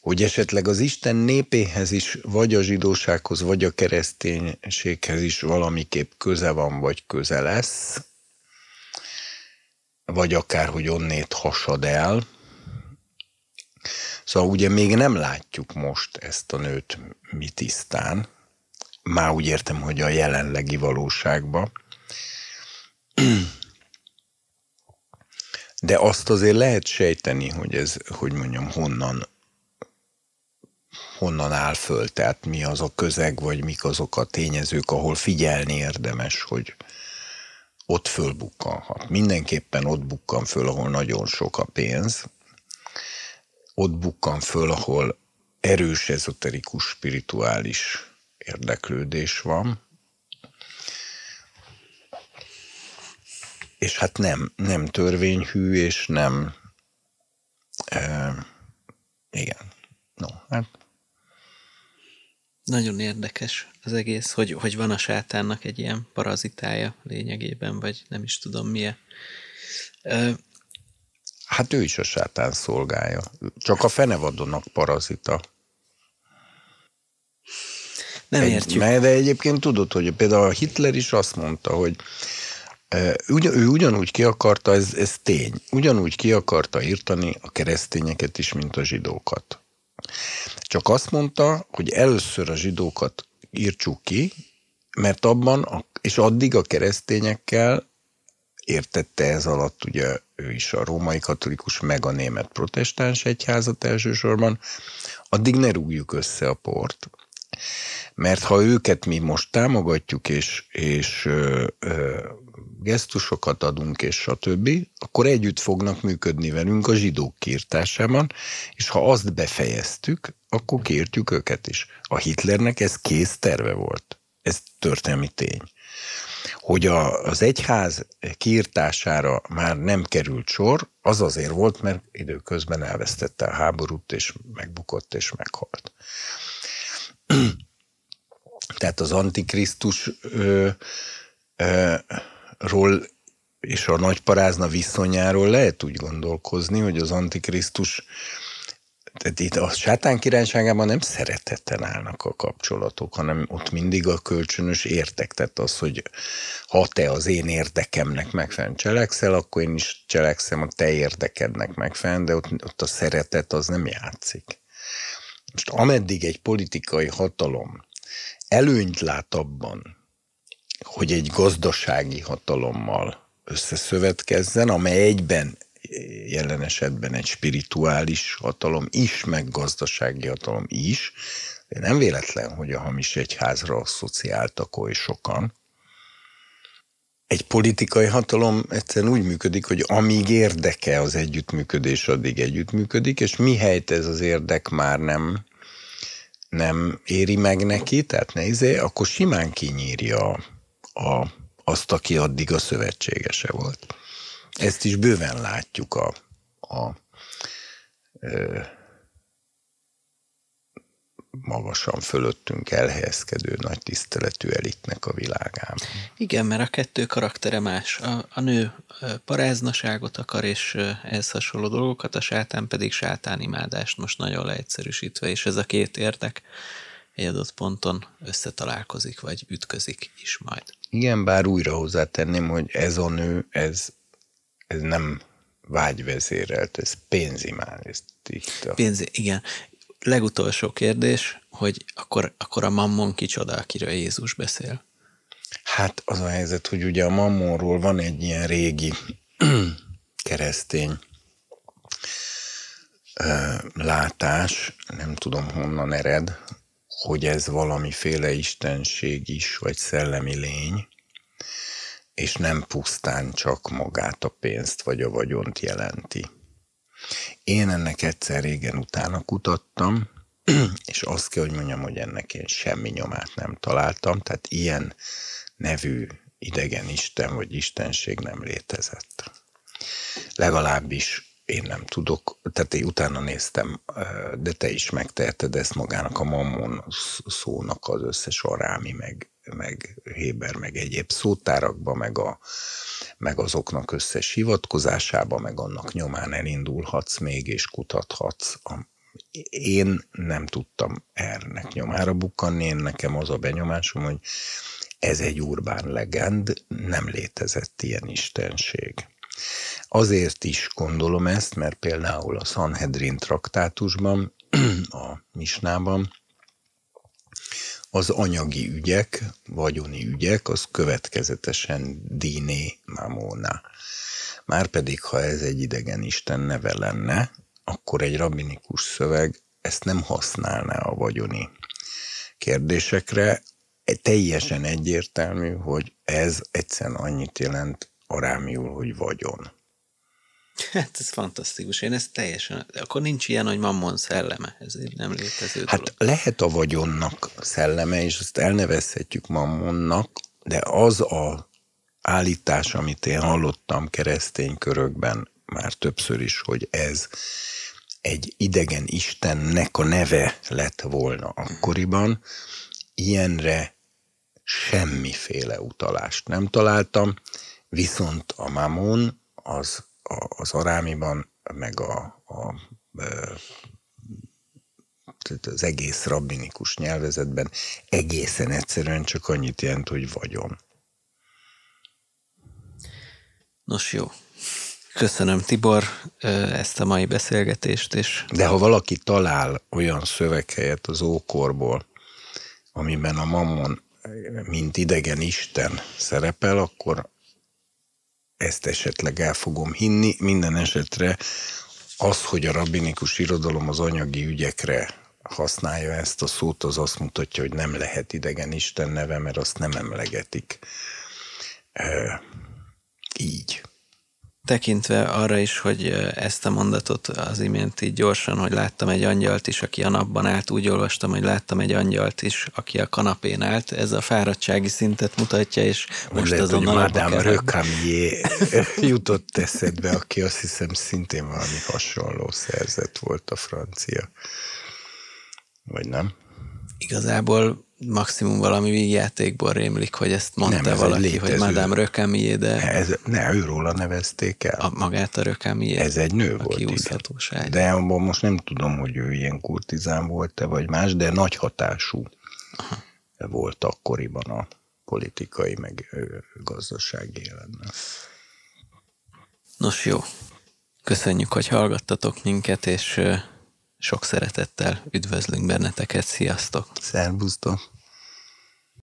hogy esetleg az Isten népéhez is, vagy a zsidósághoz, vagy a kereszténységhez is valamiképp köze van, vagy köze lesz, vagy akár, hogy onnét hasad el. Szóval ugye még nem látjuk most ezt a nőt mi tisztán, már úgy értem, hogy a jelenlegi valóságban. De azt azért lehet sejteni, hogy ez, hogy mondjam, honnan, honnan áll föl, tehát mi az a közeg, vagy mik azok a tényezők, ahol figyelni érdemes, hogy ott fölbukkanhat. Mindenképpen ott bukkan föl, ahol nagyon sok a pénz, ott bukkan föl, ahol erős ezoterikus, spirituális érdeklődés van, és hát nem, nem törvényhű, és nem e, igen. No, hát nagyon érdekes az egész, hogy, hogy van a sátánnak egy ilyen parazitája lényegében, vagy nem is tudom milyen. Hát ő is a sátán szolgája. Csak a fenevadonnak parazita. Nem egy, értjük. De egyébként tudod, hogy például a Hitler is azt mondta, hogy Ugyan, ő ugyanúgy ki akarta, ez, ez tény, ugyanúgy ki akarta írtani a keresztényeket is, mint a zsidókat. Csak azt mondta, hogy először a zsidókat írtsuk ki, mert abban, és addig a keresztényekkel értette ez alatt ugye ő is a római katolikus, meg a német protestáns egyházat elsősorban, addig ne rúgjuk össze a port. Mert ha őket mi most támogatjuk, és, és ö, ö, gesztusokat adunk, és stb., akkor együtt fognak működni velünk a zsidók kiirtásában, és ha azt befejeztük, akkor kértjük őket is. A Hitlernek ez kész terve volt. Ez történelmi tény. Hogy a, az egyház kiirtására már nem került sor, az azért volt, mert időközben elvesztette a háborút, és megbukott, és meghalt. [CLEARS THROAT] Tehát az Antikrisztus és a nagy parázna viszonyáról lehet úgy gondolkozni, hogy az Antikrisztus tehát itt a sátán királyságában nem szeretetten állnak a kapcsolatok, hanem ott mindig a kölcsönös értek. Tehát az, hogy ha te az én érdekemnek megfelelően cselekszel, akkor én is cselekszem a te érdekednek megfelelően, de ott, ott a szeretet az nem játszik. Most ameddig egy politikai hatalom előnyt lát abban, hogy egy gazdasági hatalommal összeszövetkezzen, amely egyben jelen esetben egy spirituális hatalom is, meg gazdasági hatalom is. De nem véletlen, hogy a hamis egyházra asszociáltak oly sokan. Egy politikai hatalom egyszerűen úgy működik, hogy amíg érdeke az együttműködés, addig együttműködik, és mihelyt ez az érdek már nem, nem éri meg neki, tehát ne izé, akkor simán kinyírja a, azt, aki addig a szövetségese volt. Ezt is bőven látjuk a, a ö, magasan fölöttünk elhelyezkedő nagy tiszteletű elitnek a világában. Igen, mert a kettő karaktere más. A, a nő paráznaságot akar, és ehhez hasonló dolgokat, a sátán pedig sátánimádást, most nagyon leegyszerűsítve, és ez a két érdek egy adott ponton összetalálkozik, vagy ütközik is majd. Igen, bár újra hozzátenném, hogy ez a nő, ez, ez nem vágyvezérelt, ez pénzimán. Ez itt a... Pénz, igen. Legutolsó kérdés, hogy akkor, akkor a mammon kicsoda, akiről Jézus beszél? Hát az a helyzet, hogy ugye a mammonról van egy ilyen régi [CLEARS THROAT] keresztény látás, nem tudom honnan ered, hogy ez valamiféle istenség is, vagy szellemi lény, és nem pusztán csak magát a pénzt vagy a vagyont jelenti. Én ennek egyszer régen utána kutattam, [CLEARS THROAT] és azt kell, hogy mondjam, hogy ennek én semmi nyomát nem találtam, tehát ilyen nevű idegen isten vagy istenség nem létezett. Legalábbis én nem tudok, tehát én utána néztem, de te is megteheted ezt magának a mammon szónak az összes arámi, meg, meg Héber, meg egyéb szótárakba, meg, a, meg azoknak összes hivatkozásába, meg annak nyomán elindulhatsz még, és kutathatsz. Én nem tudtam ernek nyomára bukkanni, én nekem az a benyomásom, hogy ez egy urbán legend, nem létezett ilyen istenség. Azért is gondolom ezt, mert például a Sanhedrin traktátusban, [CLEARS THROAT] a Misnában az anyagi ügyek, vagyoni ügyek, az következetesen diné mamona. Márpedig, ha ez egy idegen isten neve lenne, akkor egy rabinikus szöveg ezt nem használná a vagyoni kérdésekre. Teljesen egyértelmű, hogy ez egyszerűen annyit jelent arámiul, hogy vagyon. Hát ez fantasztikus. Én ezt teljesen... Akkor nincs ilyen, hogy mammon szelleme. Ez egy nem létező Hát dolog. lehet a vagyonnak szelleme, és azt elnevezhetjük mammonnak, de az a állítás, amit én hallottam keresztény körökben már többször is, hogy ez egy idegen istennek a neve lett volna akkoriban, ilyenre semmiféle utalást nem találtam, viszont a mamon az az arámiban, meg a, a, az egész rabbinikus nyelvezetben egészen egyszerűen csak annyit jelent, hogy vagyon. Nos jó. Köszönöm Tibor ezt a mai beszélgetést. És... De ha valaki talál olyan szöveghelyet az ókorból, amiben a mammon mint idegen Isten szerepel, akkor ezt esetleg el fogom hinni. Minden esetre az, hogy a rabinikus irodalom az anyagi ügyekre használja ezt a szót, az azt mutatja, hogy nem lehet idegen Isten neve, mert azt nem emlegetik e, így tekintve arra is, hogy ezt a mondatot az imént így gyorsan, hogy láttam egy angyalt is, aki a napban állt, úgy olvastam, hogy láttam egy angyalt is, aki a kanapén állt. Ez a fáradtsági szintet mutatja, és most Lehet, azon hogy Madame Recamier [LAUGHS] jutott eszedbe, aki azt hiszem szintén valami hasonló szerzet volt a francia. Vagy nem? Igazából maximum valami vígjátékból rémlik, hogy ezt mondta nem, valaki, hogy Madame Rökemié, de... Ez, ne, őróla nevezték el. A, magát a Rökemié. Ez egy nő volt, igen. De abban most nem tudom, hogy ő ilyen kurtizán volt-e, vagy más, de nagy hatású Aha. volt akkoriban a politikai, meg gazdasági életben. Nos jó, köszönjük, hogy hallgattatok minket, és sok szeretettel üdvözlünk benneteket. Sziasztok! Szervusztok!